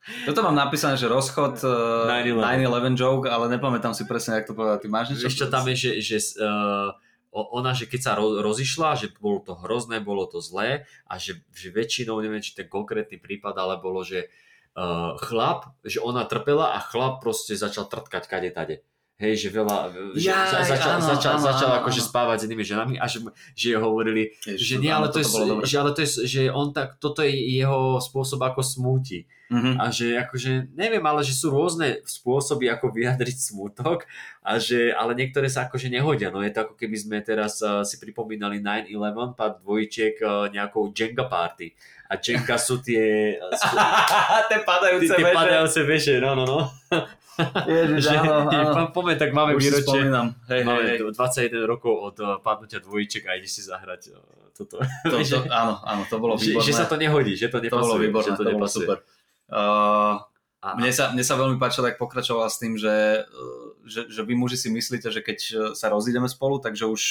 S2: Toto mám napísané, že rozchod uh,
S3: 9/11.
S2: 9-11 joke, ale nepamätám si presne, jak to povedať. Ty máš niečo?
S3: Čo tam je, že, že uh, ona, že keď sa ro- rozišla, že bolo to hrozné, bolo to zlé a že, že väčšinou, neviem, či ten konkrétny prípad, ale bolo, že uh, chlap, že ona trpela a chlap proste začal trtkať kade tade. Hej, že veľa, že
S2: Jaj,
S3: za, začal,
S2: áno,
S3: začal,
S2: áno,
S3: začal
S2: áno,
S3: akože
S2: áno.
S3: spávať s inými ženami a že, že hovorili,
S2: Ježiš,
S3: že nie, ale to, je, že, ale to je, že on tak, toto je jeho spôsob, ako smúti.
S2: Mhm.
S3: A že akože, neviem, ale že sú rôzne spôsoby, ako vyjadriť smutok, a že, ale niektoré sa akože nehodia. No je to ako keby sme teraz uh, si pripomínali 9-11, pár dvojčiek uh, nejakou Jenga party. A Jenga sú tie, uh, sú,
S2: Tie
S3: tie,
S2: padajúce
S3: tie
S2: veže.
S3: padajúce veže, no, no, no.
S2: Ježiš,
S3: Že,
S2: áno, áno.
S3: po- Poďme, tak máme
S2: Už
S3: výročie.
S2: Hej,
S3: Máme
S2: hej.
S3: 21 rokov od uh, padnutia dvojčiek a ideš si zahrať uh, toto.
S2: To,
S3: Že-
S2: to, áno, áno, to bolo
S3: že,
S2: výborné.
S3: že sa to nehodí, že to
S2: to
S3: nepasuje.
S2: bolo výborné,
S3: že
S2: to, to bolo super. Uh, mne, sa, mne sa veľmi páčilo, jak pokračovala s tým, že, že, že vy muži si myslíte, že keď sa rozídeme spolu, takže už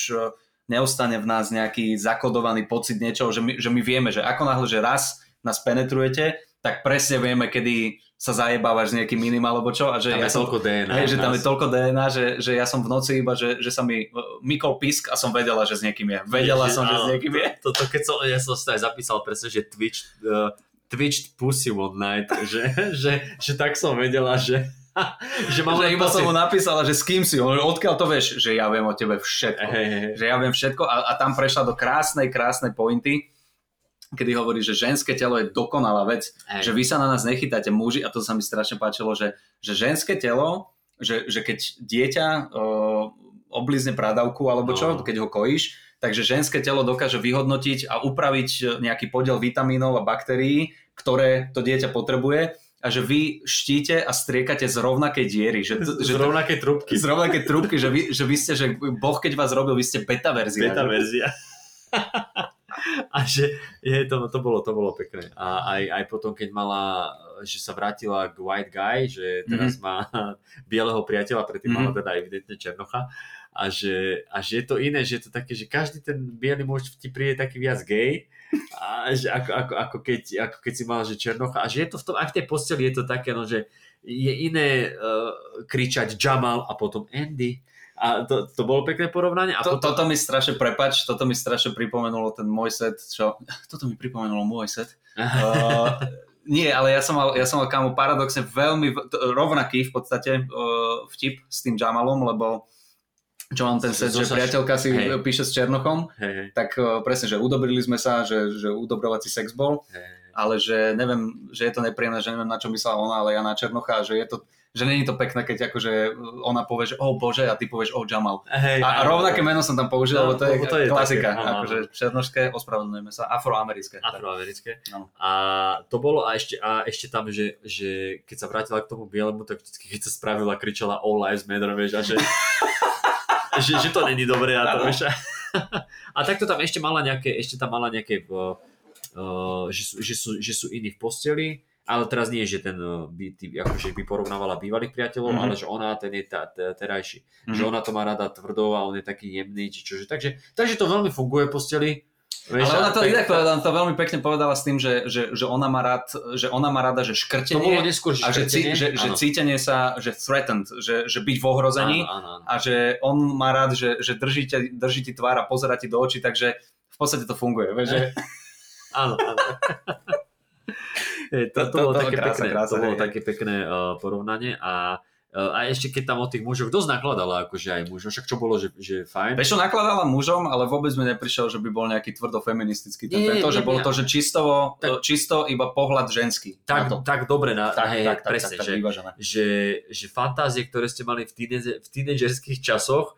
S2: neostane v nás nejaký zakodovaný pocit niečoho, že my, že my vieme, že ako náhle, že raz nás penetrujete, tak presne vieme, kedy sa zajebávaš s niekým iným alebo čo. A že
S3: tam
S2: ja
S3: je
S2: som,
S3: toľko DNA.
S2: Hej, že tam
S3: nás.
S2: je toľko DNA, že, že ja som v noci iba, že, že sa mi uh, mykol pisk a som vedela, že s niekým je. Vedela
S3: Že-
S2: som, že s
S3: áno,
S2: niekým je.
S3: to- Toto, keď som, ja som si aj zapísal presne, že Twitch, uh, Twitched pussy one night, že, že, že tak som vedela, že, že mám
S2: Že iba som
S3: pocit-
S2: mu napísala, že s kým si, odkiaľ to vieš, že ja viem o tebe všetko.
S3: Hej, hej.
S2: Že ja viem všetko a, a tam prešla do krásnej, krásnej pointy, kedy hovorí, že ženské telo je dokonalá vec,
S3: Hej.
S2: že vy sa na nás nechytáte muži a to sa mi strašne páčilo, že, že ženské telo, že, že keď dieťa o, oblízne pradavku alebo čo,
S3: No.
S2: keď ho kojíš, takže ženské telo dokáže vyhodnotiť a upraviť nejaký podiel vitamínov a baktérií, ktoré to dieťa potrebuje a že vy štíte a striekate z rovnakej diery. Že, to- že
S3: Z rovnakej trubky.
S2: z rovnaké trúbky, že vy, že vy ste, že Boh keď vás robil, vy ste beta verzia.
S3: Beta verzia. a že je, to, to, bolo, to bolo pekné. A aj, aj potom, keď mala, že sa vrátila k White Guy, že teraz mm-hmm. má bieleho priateľa, predtým mm-hmm. mala teda evidentne Černocha, a že, a že je to iné, že je to také, že každý ten biely muž ti príde taký viac gay, a že ako, ako, ako, keď, ako keď si mal, že Černocha, a že je to v tom, aj v tej posteli je to také, no, že je iné uh, kričať Jamal a potom Andy, a to, to bolo pekné porovnanie. A
S2: to,
S3: potom...
S2: Toto mi strašne, prepač, toto mi strašne pripomenulo ten môj set, čo, toto mi pripomenulo môj set. uh, nie, ale ja som mal, ja som mal kámo paradoxne veľmi, rovnaký v podstate uh, vtip s tým Jamalom, lebo čo mám ten set, že priateľka si hej. píše s Černochom, hej, hej. tak uh, presne, že udobrili sme sa, že, že udobrovací sex bol, hej. ale že neviem, že je to nepríjemné, že neviem na čo myslela ona, ale ja na Černocha, že je to, že není to pekné, keď akože ona povie, že oh bože a ty povieš oh Jamal.
S3: Hej,
S2: a, a rovnaké meno som tam použil, no, lebo to je,
S3: to je
S2: klasika.
S3: Také,
S2: akože černošské, ospravedlňujeme sa, afroamerické.
S3: Afroamerické. No. A to bolo a ešte, a ešte tam, že, že keď sa vrátila k tomu bielemu, tak vždy, keď sa spravila, kričala All Lives Matter, vieš, a že, že, že, to není dobré a to, vieš. A takto tam ešte mala nejaké, ešte tam mala nejaké, uh, uh, že, sú, že, sú, že sú iní v posteli, ale teraz nie, že ten eh, by, tý, akože by porovnávala bývalých priateľov, mm-hmm. ale že ona ten je tá, tá, terajší. Mm-hmm. Že ona to má rada tvrdou a on je taký jemný, či čože. Takže, takže to veľmi funguje v posteli.
S2: Vieš, ale ona to inak povedala, to veľmi pekne povedala s tým, že, že, že, ona má rád, že ona má rada, že škrtenie
S3: to bolo neskôr, že
S2: a že, cí, že, že cítenie sa, že threatened, že, že byť v ohrození
S3: áno, áno, áno.
S2: a že on má rád, že, že drží, ti, drží ti tvár a pozera ti do očí, takže v podstate to funguje. Vieš, že...
S3: áno, áno. to, to, to, bolo také krása, pekné, krása, to bolo také pekné uh, porovnanie a uh, a ešte keď tam o tých mužoch, dosť nakladala akože aj mužom, však čo bolo, že, že fajn.
S2: Vieš, čo nakladala mužom, ale vôbec mi neprišiel, že by bol nejaký tvrdo feministický ten, nie, to, že nie, bolo nie. to, že čisto, tak, čisto iba pohľad ženský.
S3: Tak, tak dobre, na,
S2: tak,
S3: hej,
S2: tak,
S3: presne,
S2: tak, tak,
S3: že,
S2: tak,
S3: že, že fantázie, ktoré ste mali v, tíneže, v tínežerských časoch,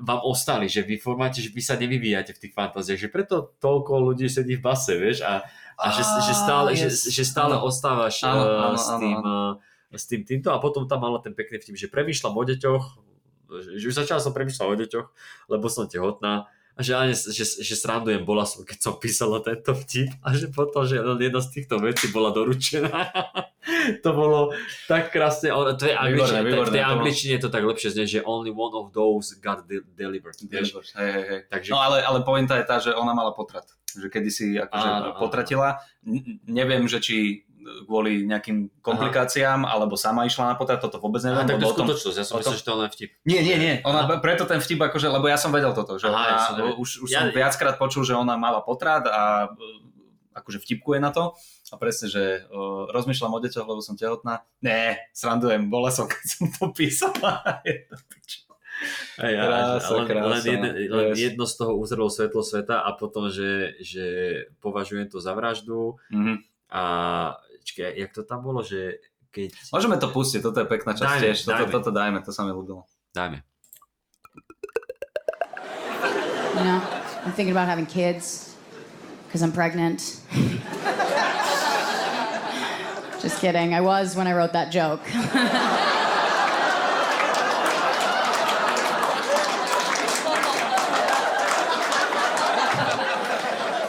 S3: vám ostali, že vy formáte, že vy sa nevyvíjate v tých fantáziách, že preto toľko ľudí sedí v base, vieš, a a že, že stále, yes. že, že stále ano. ostávaš ano, uh, ano, s, tým. Uh, s tým týmto a potom tam mala ten pekný vtip, že premýšľam o deťoch, že už začala som premýšľať o deťoch, lebo som tehotná a že, že, že srandujem bola som, keď som písala tento vtip a že potom, že jedna z týchto vecí bola doručená. to bolo tak krásne, to je angličtine, výborné, výborné, v tej angličtine je to tak lepšie znie, že only one of those got de- delivered.
S2: delivered. Hej, hej, hej. Takže... No ale, ale pointa je tá, že ona mala potrat že kedy si akože potratila. Neviem, že či kvôli nejakým komplikáciám, Aha. alebo sama išla na potrat, toto vôbec neviem.
S3: Aha, tak to je skutočnosť, ja som myslel, že to len vtip.
S2: Nie, nie, nie, ona, Aha. preto ten vtip, akože, lebo ja som vedel toto, že Aha, ja som už, už ja, som viackrát počul, že ona mala potrat a e, akože vtipkuje na to. A presne, že uh, rozmýšľam o deťoch, lebo som tehotná. Ne, srandujem, bola som, keď som to písala.
S3: Ja, krása, len, krása. Len, jedno, len jedno z toho uzrelo svetlo sveta a potom, že, že považujem to za vraždu mm-hmm. a čakaj, jak to tam bolo, že keď...
S2: Môžeme to pustiť, toto je pekná časť dajme, tiež, toto, dajme. toto dajme, to sa mi ľúbilo.
S3: Dajme.
S4: You know, I'm thinking about having kids because I'm pregnant. Just kidding. I was when I wrote that joke.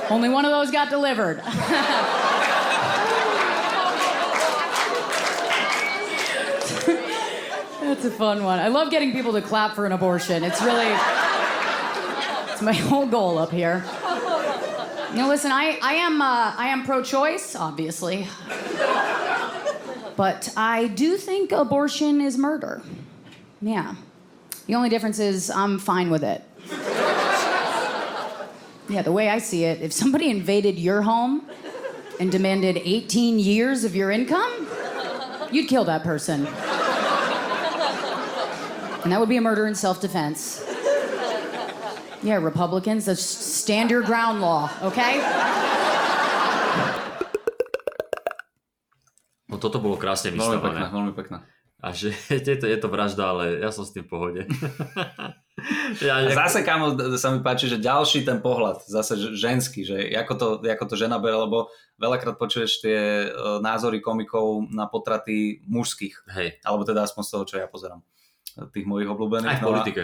S4: Only one of those got delivered. That's a fun one. I love getting people to clap for an abortion. It's really it's my whole goal up here. Now listen, I, I am uh, I am pro-choice, obviously. But I do think abortion is murder. Yeah. The only difference is I'm fine with it. Yeah, the way I see it, if somebody invaded your home and demanded 18 years of your income, you'd kill that person. And that would be a murder in self defense. Yeah, Republicans, that's stand your ground law, okay?
S3: No toto bolo krásne vystavané.
S2: Veľmi pekné, veľmi pekné.
S3: A že je to, je to vražda, ale ja som s tým v pohode.
S2: ja, nejak... Zase, kamo, sa mi páči, že ďalší ten pohľad, zase ženský, že ako to, ako to žena bere, lebo veľakrát počuješ tie e, názory komikov na potraty mužských.
S3: Hej.
S2: Alebo teda aspoň z toho, čo ja pozerám. Tých mojich obľúbených.
S3: Aj v politike.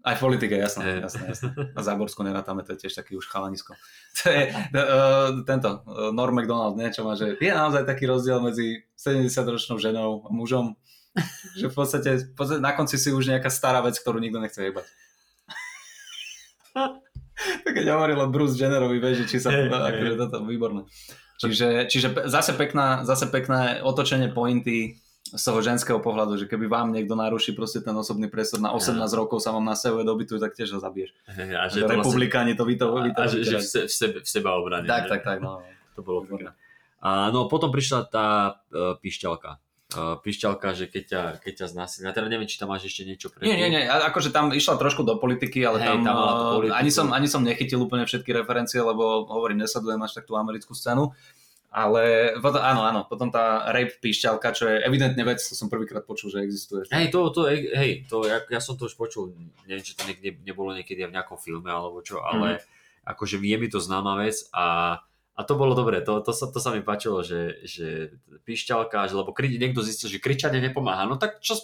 S2: Aj v politike, jasné,
S3: Hej.
S2: jasné, jasné. A Záborsko nerátame, to je tiež taký už chalanisko. To je uh, tento, uh, Norm MacDonald, niečo má, že je naozaj taký rozdiel medzi 70-ročnou ženou a mužom, že v podstate, v podstate na konci si už nejaká stará vec, ktorú nikto nechce jebať. tak keď hovoril o Bruce Jennerovi, vieš, či sa,
S3: hej.
S2: akože toto, výborné. Čiže, čiže zase, pekná, zase pekné otočenie pointy z toho ženského pohľadu, že keby vám niekto naruší proste ten osobný priestor na 18 rokov sa vám nasahuje do bytu, tak tiež ho zabiješ.
S3: Hej, A
S2: Že
S3: to
S2: republikáni to vy to, vy to
S3: a, a že, že v, se, v, sebe, v seba obrane.
S2: Tak, tak, tak. No.
S3: To bolo pekné. A no potom prišla tá uh, pišťalka. Uh, pišťalka, že keď ťa, keď ťa znásilnia. Teda neviem, či tam máš ešte niečo pre
S2: Nie, nie, nie, akože tam išla trošku do politiky, ale
S3: Hej,
S2: tam,
S3: tam politiku.
S2: ani, som, ani som nechytil úplne všetky referencie, lebo hovorím, nesledujem až tak tú americkú scénu. Ale potom, áno, áno, potom tá rape píšťalka, čo je evidentne vec, to som prvýkrát počul, že existuje.
S3: Hej, to, to, hej, to, ja, ja som to už počul, neviem, či to niekde nebolo niekedy v nejakom filme alebo čo, ale akože je mi to známa vec a, a to bolo dobré, to, to, sa, to sa mi páčilo, že, že pišťalka, že, lebo kri, niekto zistil, že kričanie nepomáha, no tak čo,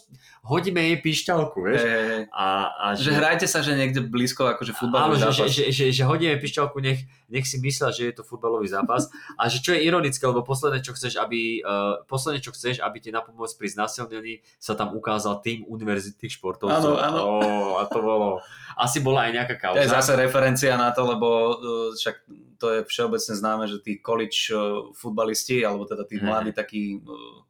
S3: hodíme jej pišťalku, vieš?
S2: Hej.
S3: A, a
S2: Že hrajte sa, že niekde blízko, akože futbalový
S3: Áno, že,
S2: zápas.
S3: že, že, že, že hodíme pišťalku, nech, nech si myslia, že je to futbalový zápas. A že čo je ironické, lebo posledné, čo chceš, aby, uh, posledné, čo chceš, aby ti na pomoc pri znásilnení sa tam ukázal tým univerzitných športovcov.
S2: Áno, áno.
S3: Ó, a to bolo... Asi bola aj nejaká kauza.
S2: To je zase referencia na to, lebo uh, však to je všeobecne známe, že tí college uh, futbalisti, alebo teda tí mladí takí uh,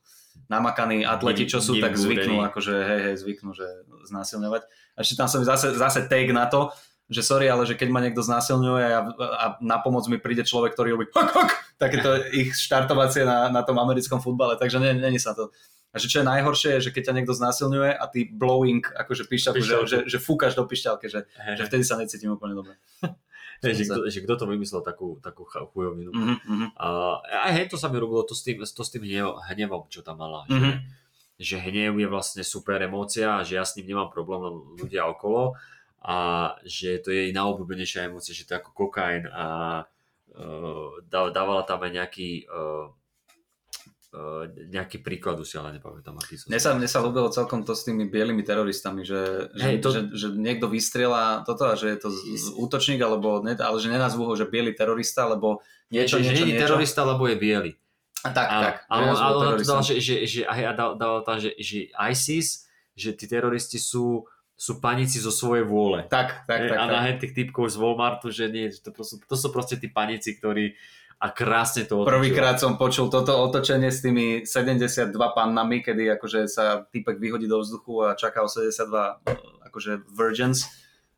S2: namakaní atleti, čo sú, tak zvyknú, akože hej, hej, zvyknú, že znásilňovať. A ešte tam som zase, zase take na to, že sorry, ale že keď ma niekto znásilňuje a, a na pomoc mi príde človek, ktorý robí hok, hok, takéto ich štartovacie na, na tom americkom futbale, takže nie, není sa to. A že čo je najhoršie, je, že keď ťa niekto znásilňuje a ty blowing, akože pišťalku, že,
S3: Pišťalku.
S2: že, že fúkaš do pišťalky, že, že vtedy sa necítim úplne dobre.
S3: že, kto, že kto to vymyslel takú, takú chujovinu.
S2: Mhm, mhm.
S3: A aj hej, to sa mi robilo to s tým, to s tým hnev, hnevom, čo tam mala.
S2: Mhm.
S3: Že, že hnev je vlastne super emócia a že ja s ním nemám problém, len ľudia okolo a že to je jej najobľúbenejšia emócia, že to je ako kokain a uh, dá- dávala tam aj nejaký uh, nejaký príklad, už si ale nepamätám, aký
S2: Mne sa, mne sa ľúbilo celkom to s tými bielými teroristami, že, že,
S3: Hej, to-
S2: že, že niekto vystrieľa toto a že je to z, útočník, alebo ale že nenazvú ho, že biely terorista, lebo niečo,
S3: že,
S2: niečo,
S3: že nie je
S2: niečo.
S3: terorista, lebo je biely.
S2: A tak,
S3: Áno,
S2: tak.
S3: ale,
S2: že
S3: ale on to dal, že, že, že, a ja dal, dal tam, že, že ISIS, že tí teroristi sú, sú panici zo svojej vôle.
S2: Tak, tak, tak.
S3: a
S2: tak.
S3: na hen tých typkov z Walmartu, že nie, že to, proste, to sú proste tí panici, ktorí a krásne to otočil.
S2: Prvýkrát som počul toto otočenie s tými 72 pannami, kedy akože sa typek vyhodí do vzduchu a čaká o 72 eh, akože virgins,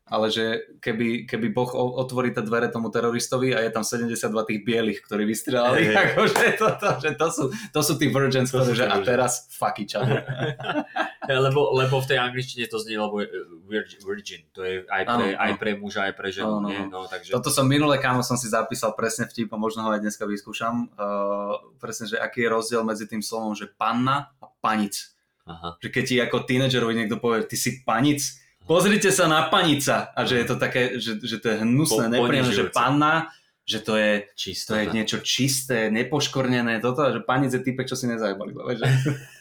S2: ale že keby, keby Boh otvorí tie dvere tomu teroristovi a je tam 72 tých bielých, ktorí vystrelali,
S3: Hej.
S2: akože to, to, že to, sú, to sú tí virgins,
S3: To
S2: ktorí, že a teraz fuck each other.
S3: Hej, lebo, lebo v tej angličtine to znie, lebo je, uh, virgin, to je aj pre,
S2: Áno,
S3: aj pre muža, aj pre ženu,
S2: Áno,
S3: nie? No, takže...
S2: Toto som minule, kámo, som si zapísal presne vtip a možno ho aj dneska vyskúšam. Uh, presne, že aký je rozdiel medzi tým slovom, že panna a panic.
S3: Aha.
S2: že keď ti ako tínedžerovi niekto povie, ty si panic, pozrite sa na panica a že je to také, že, že to je hnusné,
S3: Po-
S2: nepríjemné, že panna, že to je, to je niečo čisté, nepoškornené, toto, a že panic je typek, čo si nezajebali. Že...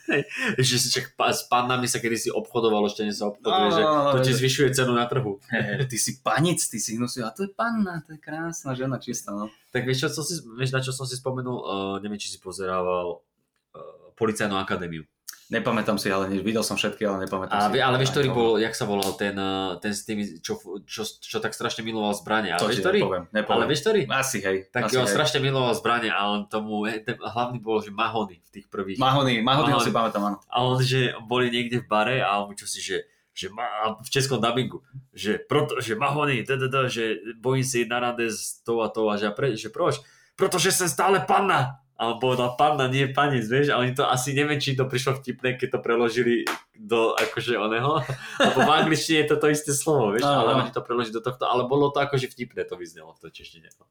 S3: že, že pa, s pannami sa kedysi obchodovalo, ešte nie sa obchoduje,
S2: Áno,
S3: že to ti zvyšuje cenu na trhu.
S2: ty si panic, ty si hnusný, a to je panna, to je krásna žena, čistá, no.
S3: Tak vieš, čo som si, vieš na čo som si spomenul? Uh, neviem, či si pozerával uh, Policajnú akadémiu.
S2: Nepamätám si, ale videl som všetky, ale nepamätám
S3: A,
S2: si.
S3: ale vieš, ktorý bol, jak sa volal ten, uh, ten s tými, čo, čo, čo tak strašne miloval zbranie.
S2: To
S3: Ale
S2: ti
S3: vieš, ktorý?
S2: nepoviem, nepoviem.
S3: Ale vieš, ktorý?
S2: Asi, hej.
S3: Tak
S2: asi,
S3: on
S2: hej.
S3: strašne miloval zbranie a on tomu, he, ten hlavný bol, že Mahony v tých prvých.
S2: Mahony, Mahony,
S3: Mahony.
S2: si pamätám, áno.
S3: a on, že boli niekde v bare a on čo si, že že má, v českom dubbingu, že, proto, že Mahony, da, da, da, že bojím si na rande s tou a tou a že, pre, že proč? Protože som stále panna. A on povedal panna, nie panec, vieš, a oni to asi neviem, či to prišlo vtipné, keď to preložili do akože oného, lebo v angličtine je to to isté slovo, vieš,
S2: Áno,
S3: ale
S2: áno.
S3: oni to preložili do tohto, ale bolo to akože vtipné to vyznelo v to češtine. no.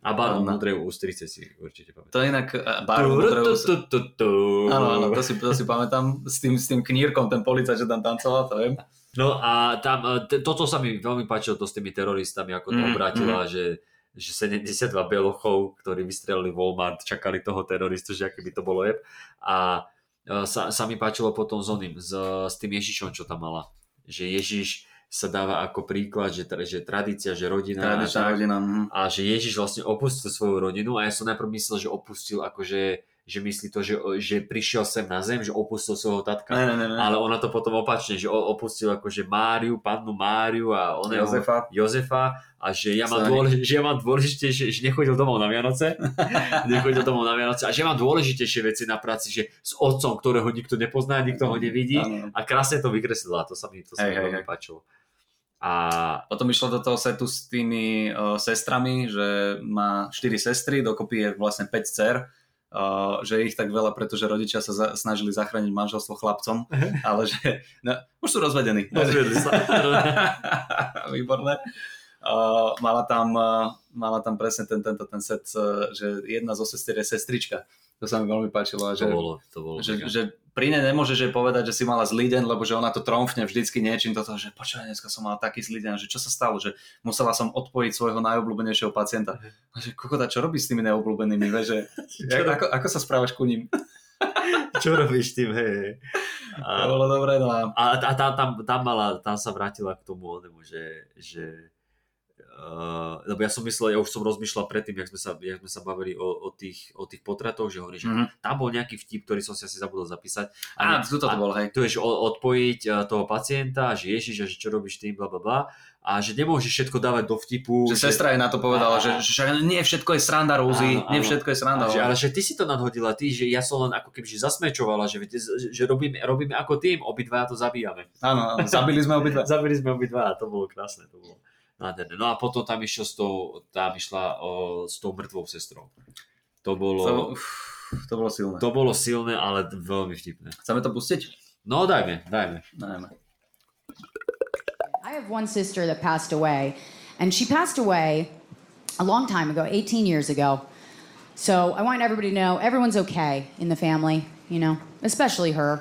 S3: A barvu
S2: Áno.
S3: múdrej ústrice si určite pamätám.
S2: To je inak
S3: tu, tu, tu.
S2: Áno, áno, to si, to si pamätám. S tým, s tým knírkom, ten policajt, že tam tancoval, to viem.
S3: No a tam, e, t- toto sa mi veľmi páčilo to s tými teroristami, ako to
S2: Mm,
S3: obrátila, že, že 72 belochov, ktorí vystrelili Walmart, čakali toho teroristu, že aký by to bolo jeb. A e, sa, sa mi páčilo potom s oným, s, s tým Ježišom, čo tam mala. Že Ježiš, sa dáva ako príklad, že, že tradícia, že rodina a,
S2: Tradičná
S3: tak.
S2: rodina. mhm.
S3: a že Ježiš vlastne opustil svoju rodinu a ja som najprv myslel, že opustil akože že myslí to, že, že prišiel sem na zem, že opustil svojho tatka.
S2: Ne, ne, ne.
S3: Ale ona to potom opačne, že opustil akože Máriu, pannu Máriu a ona
S2: Jozefa.
S3: Jozefa a že ja mám, dôlež- že ja mám dôležitejšie, že nechodil domov na Vianoce, nechodil domov na Vianoce a že mám dôležitejšie veci na práci, že s otcom, ktorého nikto nepozná, nikto ho nevidí a krásne to vykreslila, to sa mi, to sa mi
S2: hej,
S3: veľmi
S2: hej.
S3: páčilo. A
S2: Potom išlo do toho setu s tými uh, sestrami, že má 4 sestry, dokopy je vlastne 5 dcer, uh, že je ich tak veľa, pretože rodičia sa za- snažili zachrániť manželstvo chlapcom, ale že no, už sú rozvedení.
S3: Rozviedli sa.
S2: Výborné. Uh, mala, tam, uh, mala tam presne ten, tento ten set, uh, že jedna zo sestier je sestrička. To sa mi veľmi páčilo. a
S3: to
S2: Že,
S3: bolo, to bolo.
S2: že, že pri nej nemôžeš jej povedať, že si mala zlý deň, lebo že ona to tromfne vždycky niečím toto, že počkaj, dneska som mala taký zlý deň, že čo sa stalo, že musela som odpojiť svojho najobľúbenejšieho pacienta. A že kokota, čo robíš s tými neobľúbenými, vieš, že ako, ako sa správaš ku ním?
S3: Čo robíš tým, hej, hej.
S2: To
S3: A,
S2: bolo dobré, no a
S3: a, a tam, tam, tam, mala, tam sa vrátila k tomu onemu, že, že Uh, lebo ja som myslel, ja už som rozmýšľal predtým, jak sme sa, jak sme sa bavili o, o, tých, o tých potratoch, že hovorí, že
S2: Mhm.
S3: tam bol nejaký vtip, ktorý som si asi zabudol zapísať.
S2: Á,
S3: ne-
S2: tuto to bolo, hej.
S3: To je, že odpojiť uh, toho pacienta, že Ježiš, a že čo robíš tým, bla bla bla. A že nemôžeš všetko dávať do vtipu.
S2: Že sestra jej na to povedala,
S3: Á.
S2: že, že však nie všetko je sranda, Rúzi, nie všetko je sranda.
S3: A že, ale že ty si to nadhodila, ty, že ja som len ako keby že zasmečovala, že, že že robíme, robíme ako tým, obidva to zabíjame.
S2: Áno, áno, zabili sme obidva.
S3: Zabili sme obidva a to bolo krásne, to bolo nádherné. No a potom tam išiel s tou, tam išla o, s tou mŕtvou sestrou. To bolo,
S2: To, uf, to bolo silné.
S3: to bolo silné, ale veľmi vtipné.
S2: Chceme to pustiť?
S3: No dajme, dajme.
S2: Dajme.
S4: I have one sister that passed away, and she passed away a long time ago, 18 years ago. So I want everybody to know everyone's okay in the family, you know, especially her.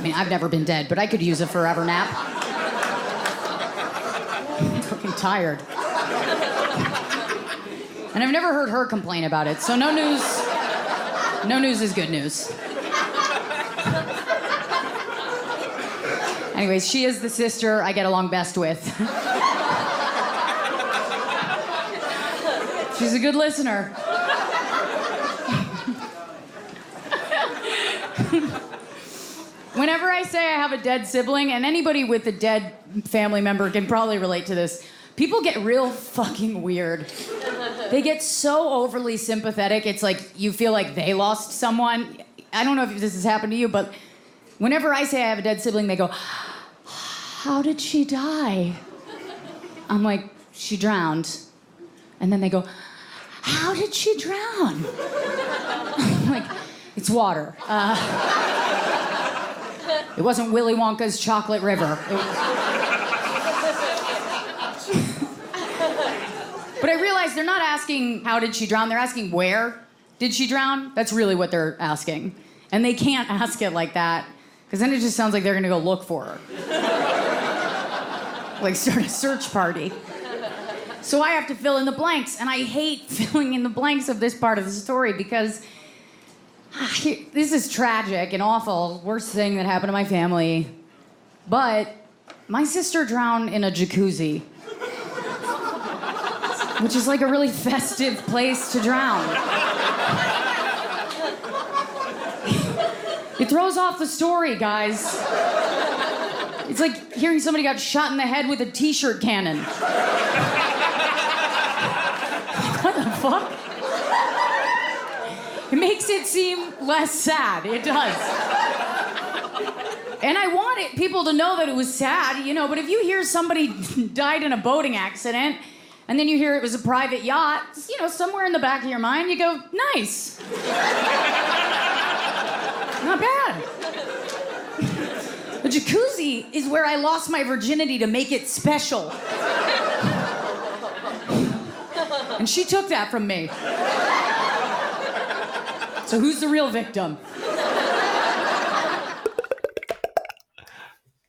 S4: I mean, I've never been dead, but I could use a forever nap. I'm fucking tired. And I've never heard her complain about it, so no news. No news is good news. Anyways, she is the sister I get along best with. She's a good listener. Whenever I say I have a dead sibling, and anybody with a dead family member can probably relate to this, people get real fucking weird. They get so overly sympathetic. It's like you feel like they lost someone. I don't know if this has happened to you, but whenever I say I have a dead sibling, they go, How did she die? I'm like, She drowned. And then they go, How did she drown? I'm like, It's water. Uh, it wasn't Willy Wonka's chocolate river. But I realize they're not asking how did she drown, they're asking where did she drown? That's really what they're asking. And they can't ask it like that, because then it just sounds like they're gonna go look for her. like start a search party. So I have to fill in the blanks, and I hate filling in the blanks of this part of the story because Ah, this is tragic and awful, worst thing that happened to my family. But my sister drowned in a jacuzzi which is like a really festive place to drown. it throws off the story, guys. It's like hearing somebody got shot in the head with a t shirt cannon. what the fuck? It makes it seem less sad. It does. And I want it, people to know that it was sad, you know, but if you hear somebody died in a boating accident, and then you hear it was a private yacht, you know, somewhere in the back of your mind, you go, nice. Not bad. The jacuzzi is where I lost my virginity to make it special. And she took that from me. So who's the real victim?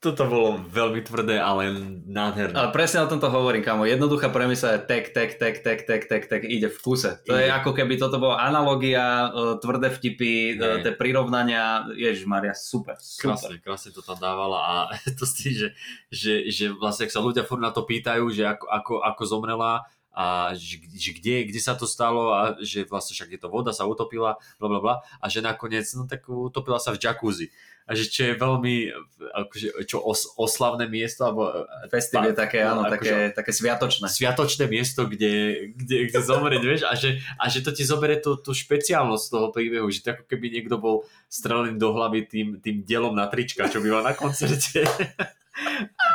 S3: Toto bolo veľmi tvrdé, ale nádherné.
S2: Ale presne o tomto hovorím, kamo. Jednoduchá premisa je tek, tek, tek, tek, tek, tek, tek, ide v kuse. To je
S3: Ide.
S2: ako keby toto bola analogia, e, tvrdé vtipy, e, tie prirovnania. Ježiš Maria, super, super.
S3: Krásne, krásne to tam dávala a to s tým, že, že, že vlastne ak sa ľudia furt na to pýtajú, že ako, ako, ako zomrela a že, že kde, kde sa to stalo a že vlastne však je to voda, sa utopila, bla bla bla a že nakoniec, no tak utopila sa v jacuzzi. A že čo je veľmi akože, čo os, oslavné miesto, alebo
S2: Festiv je také, áno,
S3: akože-
S2: také, také sviatočné.
S3: sviatočné miesto, kde, kde, kde zomrieť, vieš, a že, a že to ti zoberie tú, tú špeciálnosť toho príbehu, že to ako keby niekto bol strelený do hlavy tým, tým dielom na trička, čo býva na koncerte.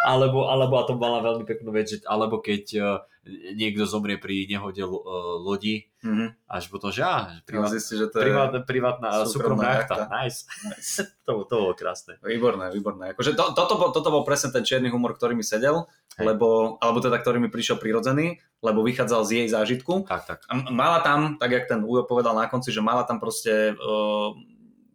S3: alebo, alebo, a to bola veľmi peknú vec, že, alebo keď uh, niekto zomrie pri nehode uh, lodi,
S2: Mhm.
S3: až potom, že á,
S2: No,
S3: privát,
S2: zistí, že to je
S3: privát, privátna súkromná
S2: súkromná
S3: jachta. Nice. to, to bolo krásne.
S2: výborné, výborné. Akože to, toto, bol, toto bol presne ten čierny humor, ktorý mi sedel,
S3: Hej.
S2: lebo, alebo teda ktorý mi prišiel prirodzený, lebo vychádzal z jej zážitku.
S3: Tak, tak.
S2: A mala tam, tak jak ten Ujo povedal na konci, že mala tam proste uh,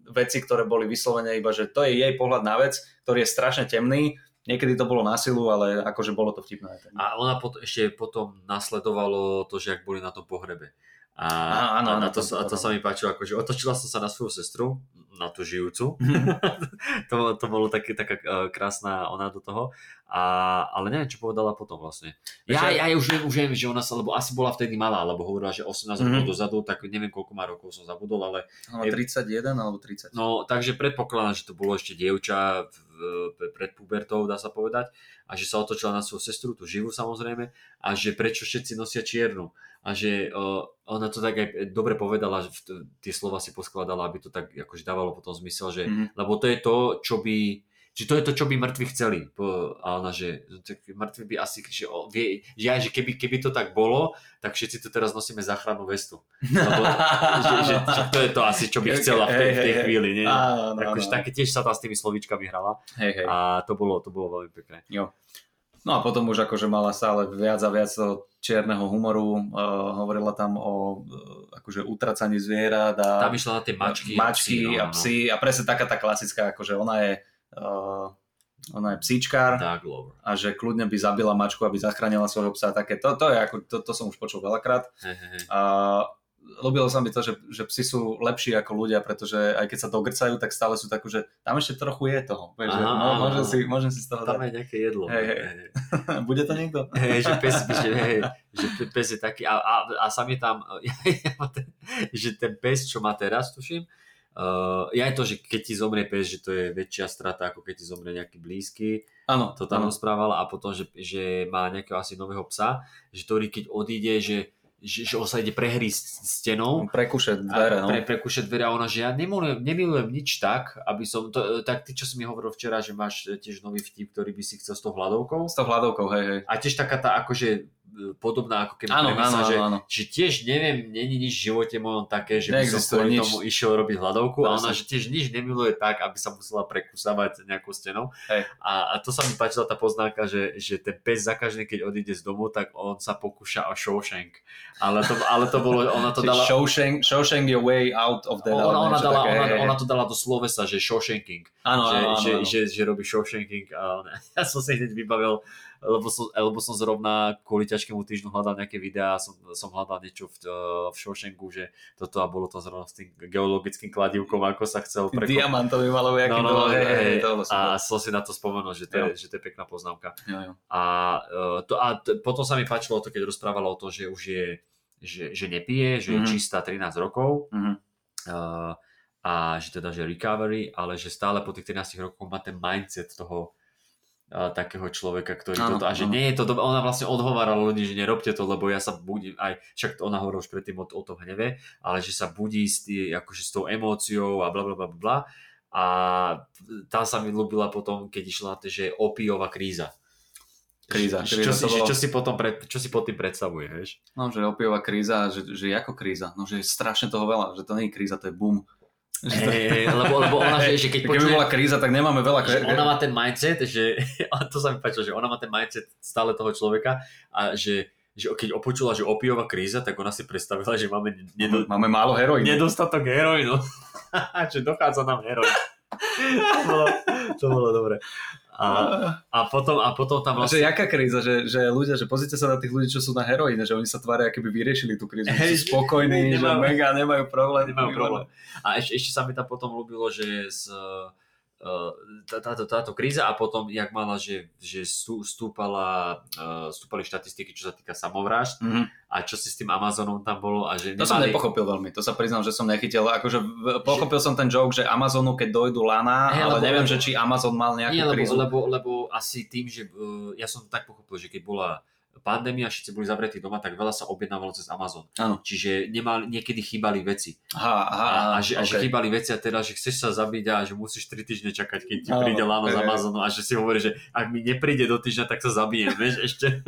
S2: veci, ktoré boli vyslovene iba, že to je jej pohľad na vec, ktorý je strašne temný. Niekedy to bolo na silu, ale akože bolo to vtipné.
S3: A ona pot, ešte potom nasledovalo to, že ak boli na tom pohrebe. A,
S2: Á, áno,
S3: a, na to, a to sa mi páčilo, akože otočila som sa na svoju sestru, na tú žijúcu. to, to bolo také, taká eh, krásna ona do toho. A, ale neviem, čo povedala potom vlastne. Ja,
S2: Ešte-
S3: ja, už viem, už viem, že ona sa, lebo asi bola vtedy malá, lebo hovorila, že 18
S2: Mhm.
S3: rokov dozadu, tak neviem, koľko má rokov som zabudol, ale
S2: No, 31 alebo 30.
S3: No, takže predpokladám, že to bolo ešte dievča v, pred pubertou, dá sa povedať, a že sa otočila na svoju sestru, tú živú samozrejme, a že prečo všetci nosia čiernu. A že uh, ona to tak aj dobre povedala, že tie slova si poskladala, aby to tak akože dávalo potom zmysel, že,
S2: Mhm.
S3: lebo to je to, čo by že to je to, čo by mŕtvi chceli. A ona, že tak mŕtvi by asi, že, o, vie, že, aj, že keby, keby to tak bolo, tak všetci tu teraz nosíme záchrannú vestu. Lebo, že, že, že, to je to asi, čo by chcela v tej, v tej chvíli. Nie?
S2: Áno, áno,
S3: Akože také tiež sa tam s tými slovíčkami hrala
S2: Hej, hej.
S3: a to bolo, to bolo veľmi pekné.
S2: Jo. No a potom už akože mala stále viac a viac toho čierneho humoru, uh, hovorila tam o uh, akože utracaní zvierat a
S3: Tam išla na tie mačky,
S2: mačky a
S3: no,
S2: psy a presne taká tá klasická, akože ona je uh, ona je psíčkár
S3: No.
S2: A že kľudne by zabila mačku, aby zachránila svojho psa. Také, to, to, je ako, to, to som už počul veľakrát.
S3: He, he, he.
S2: A ľúbilo sa mi to, že, že psi sú lepší ako ľudia, pretože aj keď sa dogrcajú, tak stále sú takú, že tam ešte trochu je toho. Vieš, že, no, môžem, si, môžem si z toho
S3: Tam
S2: dať.
S3: je nejaké jedlo.
S2: Hej, hej.
S3: Hej.
S2: Bude to niekto?
S3: Hej, že pes, že, hej, že pe- pes je taký, a, a, a sam je tam, že ten pes, čo má teraz, tuším, uh, je aj to, že keď ti zomrie pes, že to je väčšia strata, ako keď ti zomrie nejaký blízky,
S2: Áno,
S3: to tam rozprávala a potom, že, že má nejakého asi nového psa, že ktorý keď odíde, že, že, že on sa ide prehrísť stenou,
S2: Prekuše dvere, no.
S3: pre, prekuše dvere a ona, že ja nemilujem, nemilujem nič tak, aby som, to, tak ty, čo si mi hovoril včera, že máš tiež nový vtip, ktorý by si chcel s tou hľadovkou.
S2: S tou hľadovkou, hej, hej.
S3: A tiež taká tá akože podobná ako keby
S2: Áno,
S3: premisa,
S2: áno,
S3: že,
S2: áno,
S3: že tiež neviem, není nič v živote mojom také, že by som kvôli
S2: nič.
S3: tomu išiel robiť hľadovku a ona, že tiež nič nemiluje tak, aby sa musela prekusávať nejakou stenou.
S2: Hej.
S3: A, a to sa mi páčila tá poznámka, že, že ten pes za každý, keď odíde z domu, tak on sa pokúša o Shawshank. Ale to, ale to bolo, ona to dala...
S2: Shawshank, Shawshank your way out of the...
S3: Ona, ona, dala,
S2: také,
S3: ona,
S2: hej,
S3: ona to dala do slovesa, že Shawshanking
S2: Áno,
S3: že,
S2: áno, áno,
S3: že,
S2: áno.
S3: že, že robí Shawshanking a ja som si hneď vybavil, lebo som, lebo som zrovna kvôli ťažkému týždňu hľadal nejaké videá, som, som hľadal niečo v, v Shawshanku, že toto a bolo to zrovna s tým geologickým kladívkom, ako sa chcel prekop-
S2: Diamantový malo, jaký
S3: No, no, no,
S2: hej, hej, to super.
S3: a som si na to spomenul, že to, je, že to je pekná poznámka.
S2: Jo, jo.
S3: A, uh, to, a t- potom sa mi páčilo to, keď rozprávala o tom, že už je, že, že nepije, že je
S2: Mhm.
S3: čistá 13 rokov
S2: Mhm.
S3: uh, a že teda, že recovery, ale že stále po tých 13 rokoch má ten mindset toho takého človeka, ktorý
S2: Áno,
S3: toto, a že
S2: áno.
S3: nie je to, dob- ona vlastne odhovárala ľudí, že nerobte to, lebo ja sa budím, aj, však ona hovorila už predtým o, o tom hneve, ale že sa budí s, tý, akože s tou emóciou a bla bla bla bla, a tá sa mi ľúbila potom, keď išla že opiová kríza.
S2: Kríza,
S3: Čo,
S2: kríza,
S3: čo, si,
S2: bolo-
S3: čo, si potom pred, čo si pod tým predstavuje, vieš?
S2: No, že opiová kríza, že, že ako kríza, no, že je strašne toho veľa, že to nie je kríza, to je boom.
S3: Hey, lebo, lebo ona, že, že keď
S2: keby
S3: počuje,
S2: bola kríza, tak nemáme veľa
S3: že ona má ten mindset, že, a to sa mi páčilo, že ona má ten mindset stále toho človeka a že, že keď opočula, že opiová kríza, tak ona si predstavila, že máme nedo,
S2: Máme málo heroínu.
S3: nedostatok heroínu. že dochádza nám heroín. to, bolo, to bolo dobre. A, a, potom, a potom tam
S2: Vlastne... Že jaká kríza, že, že ľudia, že pozrite sa na tých ľudí, čo sú na heroíne, že oni sa tvária, keby vyriešili tú krízu,
S3: Hej,
S2: sú spokojní, že
S3: nemajú-
S2: mega nemajú problém.
S3: Nemajú problém. A ešte, ešte sa mi tam potom ľúbilo, že z, uh, táto, táto kríza a potom, jak mala, že, že stú- stúpala, uh, stúpali štatistiky, čo sa týka samovrážd
S2: Mhm.
S3: a čo si s tým Amazonom tam bolo a že
S2: To som
S3: nemali...
S2: nepochopil veľmi, to sa priznám, že som nechytil. Akože pochopil som ten joke, že Amazonu, keď dojdu lana,
S3: Hej,
S2: ale
S3: lebo-
S2: neviem,
S3: lebo-
S2: že či Amazon mal nejakú
S3: Nie, lebo,
S2: krízu.
S3: lebo, lebo asi tým, že uh, ja som tak pochopil, že keď bola pandémia, všetci boli zavretí doma, tak veľa sa objednávalo cez Amazon.
S2: Áno.
S3: Čiže nemal, niekedy chýbali veci.
S2: Aha, aha,
S3: A, a, že, a že
S2: okay.
S3: chýbali veci a teda, že chceš sa zabiť a že musíš 3 týždne čakať, keď ti
S2: Áno,
S3: príde láno z
S2: hej, hej.
S3: Amazonu a že si hovorí, že ak mi nepríde do týždňa, tak sa zabijem, vieš, ešte,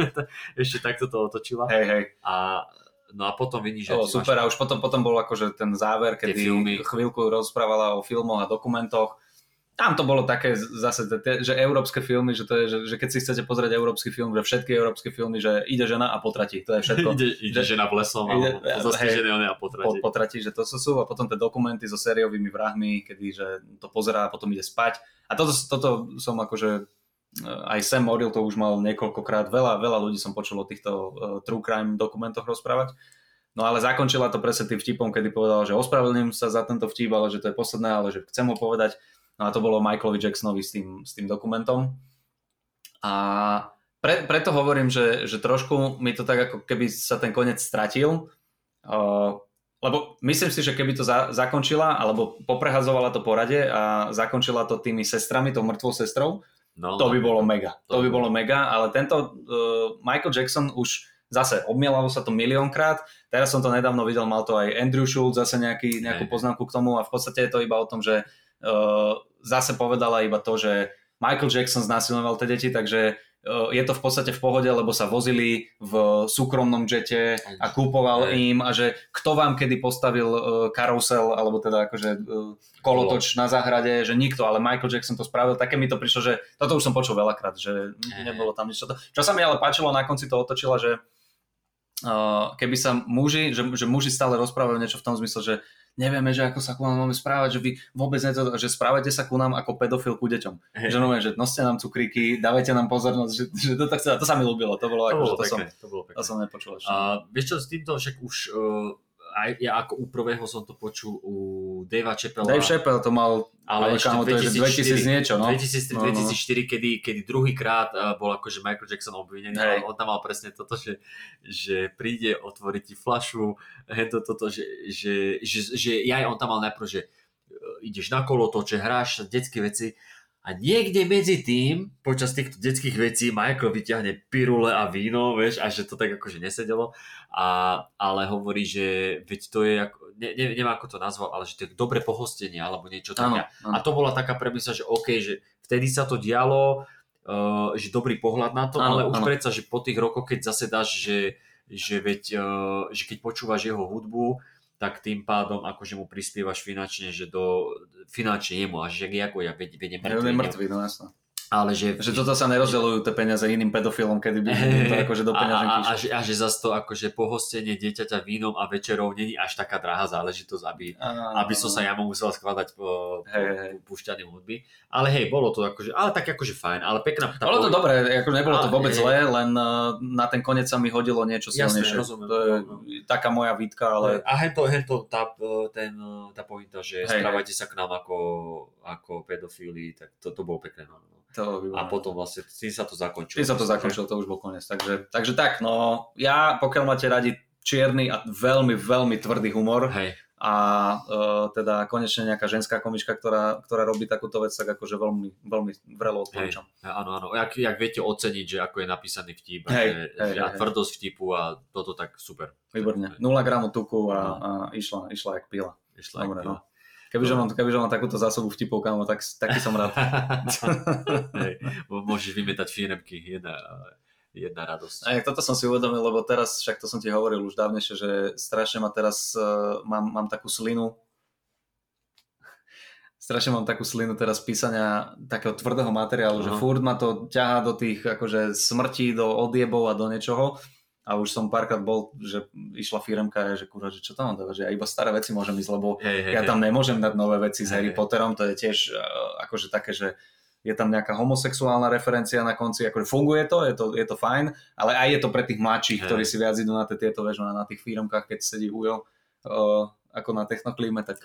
S3: ešte takto to otočila.
S2: Hej, hej.
S3: A, no a potom vidíš, že
S2: O,
S3: ty
S2: super, a už potom, potom bol akože ten záver, kedy
S3: filmy.
S2: chvíľku rozprávala o filmoch a dokumentoch. Tam to bolo také zase, že európske filmy, že to je, že, že keď si chcete pozrieť európsky film, že všetky európske filmy, že ide žena a potratí, to je všetko.
S3: ide, ide
S2: Že-
S3: žena v lesom a
S2: Ide-
S3: zastižené one a
S2: po,
S3: potratí.
S2: potratí, že to sú, sú a potom tie dokumenty so sériovými vrahmi, kedy že to pozerá a potom ide spať. A toto, toto som akože eh, aj Sam Morrill to už mal niekoľkokrát, veľa, veľa ľudí som počul o týchto uh, true crime dokumentoch rozprávať. No ale zakončila to presne tým vtipom, kedy povedal, že ospravedlním sa za tento vtip, ale že to je posledné, ale že chcem ho povedať. No a to bolo Michaelovi Jacksonovi s tým, s tým dokumentom. A pre, preto hovorím, že, že trošku mi to tak ako keby sa ten koniec stratil. Uh, lebo myslím si, že keby to za, zakončila, alebo poprehadzovala to porade a zakončila to tými sestrami, tou mŕtvou sestrou,
S3: No,
S2: to by bolo mega. To by
S3: by
S2: bolo mega, ale tento uh, Michael Jackson už zase obmielalo sa to miliónkrát. Teraz som to nedávno videl, mal to aj Andrew Schultz zase nejaký, nejakú poznámku k tomu a v podstate je to iba o tom, že uh, zase povedala iba to, že Michael Jackson znásilňoval tie deti, takže uh, je to v podstate v pohode, lebo sa vozili v súkromnom jete a kúpoval im a že kto vám kedy postavil uh, karusel, alebo teda akože kolotoč na záhrade, že nikto, ale Michael Jackson to spravil. Také mi to prišlo, že toto už som počul veľakrát, že nebolo tam nič. Čo, sa mi ale páčilo, na konci to otočila, že keby sa muži, že, že muži stále rozprávajú niečo v tom zmysle, že nevieme, že ako sa ku nám máme správať, že vy vôbec neto, že správajte sa ku nám ako pedofil ku deťom.
S3: Hej.
S2: Že, no, že noste nám cukríky, dávajte nám pozornosť, že, že to, tak sa, to sa mi ľúbilo, to bolo
S3: to
S2: ako,
S3: bolo
S2: že to, som,
S3: pekné, to bolo pekné.
S2: to som nepočul ešte.
S3: A vieš čo, s týmto však už uh, aj ja ako u prvého som to počul u Davea Chappella.
S2: Dave Chappelle to mal, ale,
S3: ale ešte
S2: kámo, to je že 2000 niečo, no.
S3: 2003,
S2: No, no, no.
S3: 2004, kedy, kedy druhýkrát uh, bol akože Michael Jackson obvinený, ale on tam mal presne toto, že, že príde, otvorí ti flašu, hento toto, že, že, že, že ja on tam mal najprv, že uh, ideš na kolotoče, hráš detské veci a niekde medzi tým, počas týchto detských vecí, Michael vyťahne pirule a víno, vieš, a že to tak akože nesedelo, a, ale hovorí, že veď to je, ako, ne, ne, neviem ako to nazval, ale že to je dobre pohostenie, alebo niečo také. A to bola taká premisa, že OK, že vtedy sa to dialo, uh, že dobrý pohľad na to,
S2: Áno,
S3: ale už
S2: áno.
S3: predsa, že po tých rokoch, keď zase dáš, že, že, veď, uh, že keď počúvaš jeho hudbu, tak tým pádom akože mu prispievaš finančne, že do finančne jemu, až jak ako ja, je
S2: Je
S3: mŕtvy,
S2: mŕtvý, no jasno.
S3: Ale že,
S2: Že toto sa nerozdeľujú tie peniaze iným pedofilom, kedy by
S3: Hej,
S2: to akože do
S3: a, a, a, že, a že zase to akože pohostenie dieťaťa vínom a večerou není až taká drahá záležitosť, aby,
S2: Áno,
S3: aby som sa ja mu musel skladať po, po,
S2: Hej, hej.
S3: po púšťaním hudby. Ale hej, bolo to akože, ale tak akože fajn, ale pekná. tá
S2: Bolo to dobré, ako nebolo to vôbec
S3: hej.
S2: zlé, len uh, na ten koniec sa mi hodilo niečo silnejšie.
S3: rozumiem.
S2: To je taká moja výtka, ale
S3: A hento, hento tá, ten, tá pointa, že
S2: Hej,
S3: správajte sa k nám ako, ako pedofíli, tak to, to bolo pekné. No.
S2: To.
S3: A potom vlastne, tým sa to zakončilo.
S2: Tým sa to zakončilo, to už bol koniec. Takže, takže tak, no ja, pokiaľ máte radi čierny a veľmi, veľmi tvrdý humor
S3: Hej,
S2: a uh, teda konečne nejaká ženská komička, ktorá, ktorá robí takúto vec, tak akože veľmi, veľmi vrelo odporúčam.
S3: áno, áno. Jak, jak viete oceniť, že ako je napísaný vtip,
S2: Hej,
S3: že,
S2: hej,
S3: a
S2: hej.
S3: tvrdosť vtipu a toto tak super.
S2: Výborne. 0 gramu tuku a, a išla, išla jak pila.
S3: Išla
S2: Dobre,
S3: jak
S2: no. Kebyže mám, kebyže mám takúto zásobu vtipov, kámo, tak, taký som rád.
S3: Hej, môžeš vymetať firemky, jedna, jedna radosť.
S2: A toto som si uvedomil, lebo teraz, však to som ti hovoril už dávnejšie, že strašne ma teraz, uh, mám, mám takú slinu, strašne mám takú slinu teraz písania takého tvrdého materiálu, že
S3: Aha.
S2: furt ma to ťahá do tých akože smrti, do odjebov a do niečoho. A už som párkrát bol, že išla firemka, že kurva, že čo tam mám dávať, že ja iba staré veci môžem ísť, lebo
S3: Hej, hej,
S2: ja tam nemôžem dať nové veci s Harry
S3: hej.
S2: Potterom, to je tiež uh, akože také, že je tam nejaká homosexuálna referencia na konci, akože funguje to, je to, je to fajn, ale aj je to pre tých mladších,
S3: Hej.
S2: ktorí si viac idú na tie, tieto vežo, na tých firmkách, keď sedí Ujo uh, ako na technoklíme, tak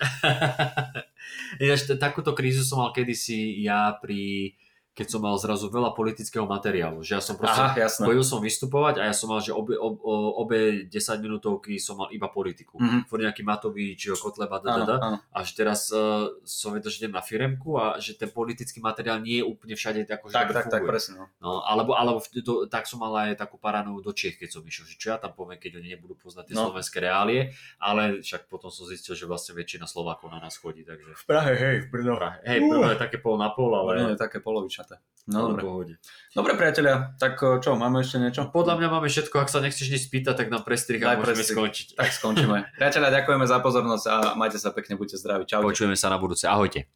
S3: Ináč, takúto krízu som mal kedysi ja pri keď som mal zrazu veľa politického materiálu, že ja som proste,
S2: aha, jasné.
S3: chodil som vystupovať a ja som mal, že obe, ob, obe 10 minútovky som mal iba politiku.
S2: Mhm.
S3: Furt nejaký Matovič, Kotleba, da, da, da.
S2: áno.
S3: A že teraz uh, som vedel, že idem na firemku a že ten politický materiál nie je úplne všade ako, že
S2: Tak, tak, tak,
S3: funguje.
S2: presne. No.
S3: No, alebo, alebo to, tak som mal aj takú paranoju do Čiech, keď som išiel, že čo ja tam poviem, keď oni nebudú poznať tie
S2: No.
S3: slovenské reálie, ale však potom som zistil, že vlastne väčšina Slovákov na nás chodí, takže
S2: V Prahe, hej, v Brno.
S3: Prahe. Hej, Brno je také pol na pol,
S2: Ale
S3: ale
S2: je také polovičaté.
S3: No,
S2: No, dobre.
S3: pohode.
S2: Dobre, priatelia, tak o, čo, máme ešte niečo?
S3: Podľa mňa máme všetko, ak sa nechceš nič spýtať, tak nám prestrih a môžeme
S2: prestrih.
S3: skončiť.
S2: Tak skončíme. Priatelia, ďakujeme za pozornosť a majte sa pekne, buďte zdraví. Čau.
S3: Počujeme sa na budúce. Ahojte.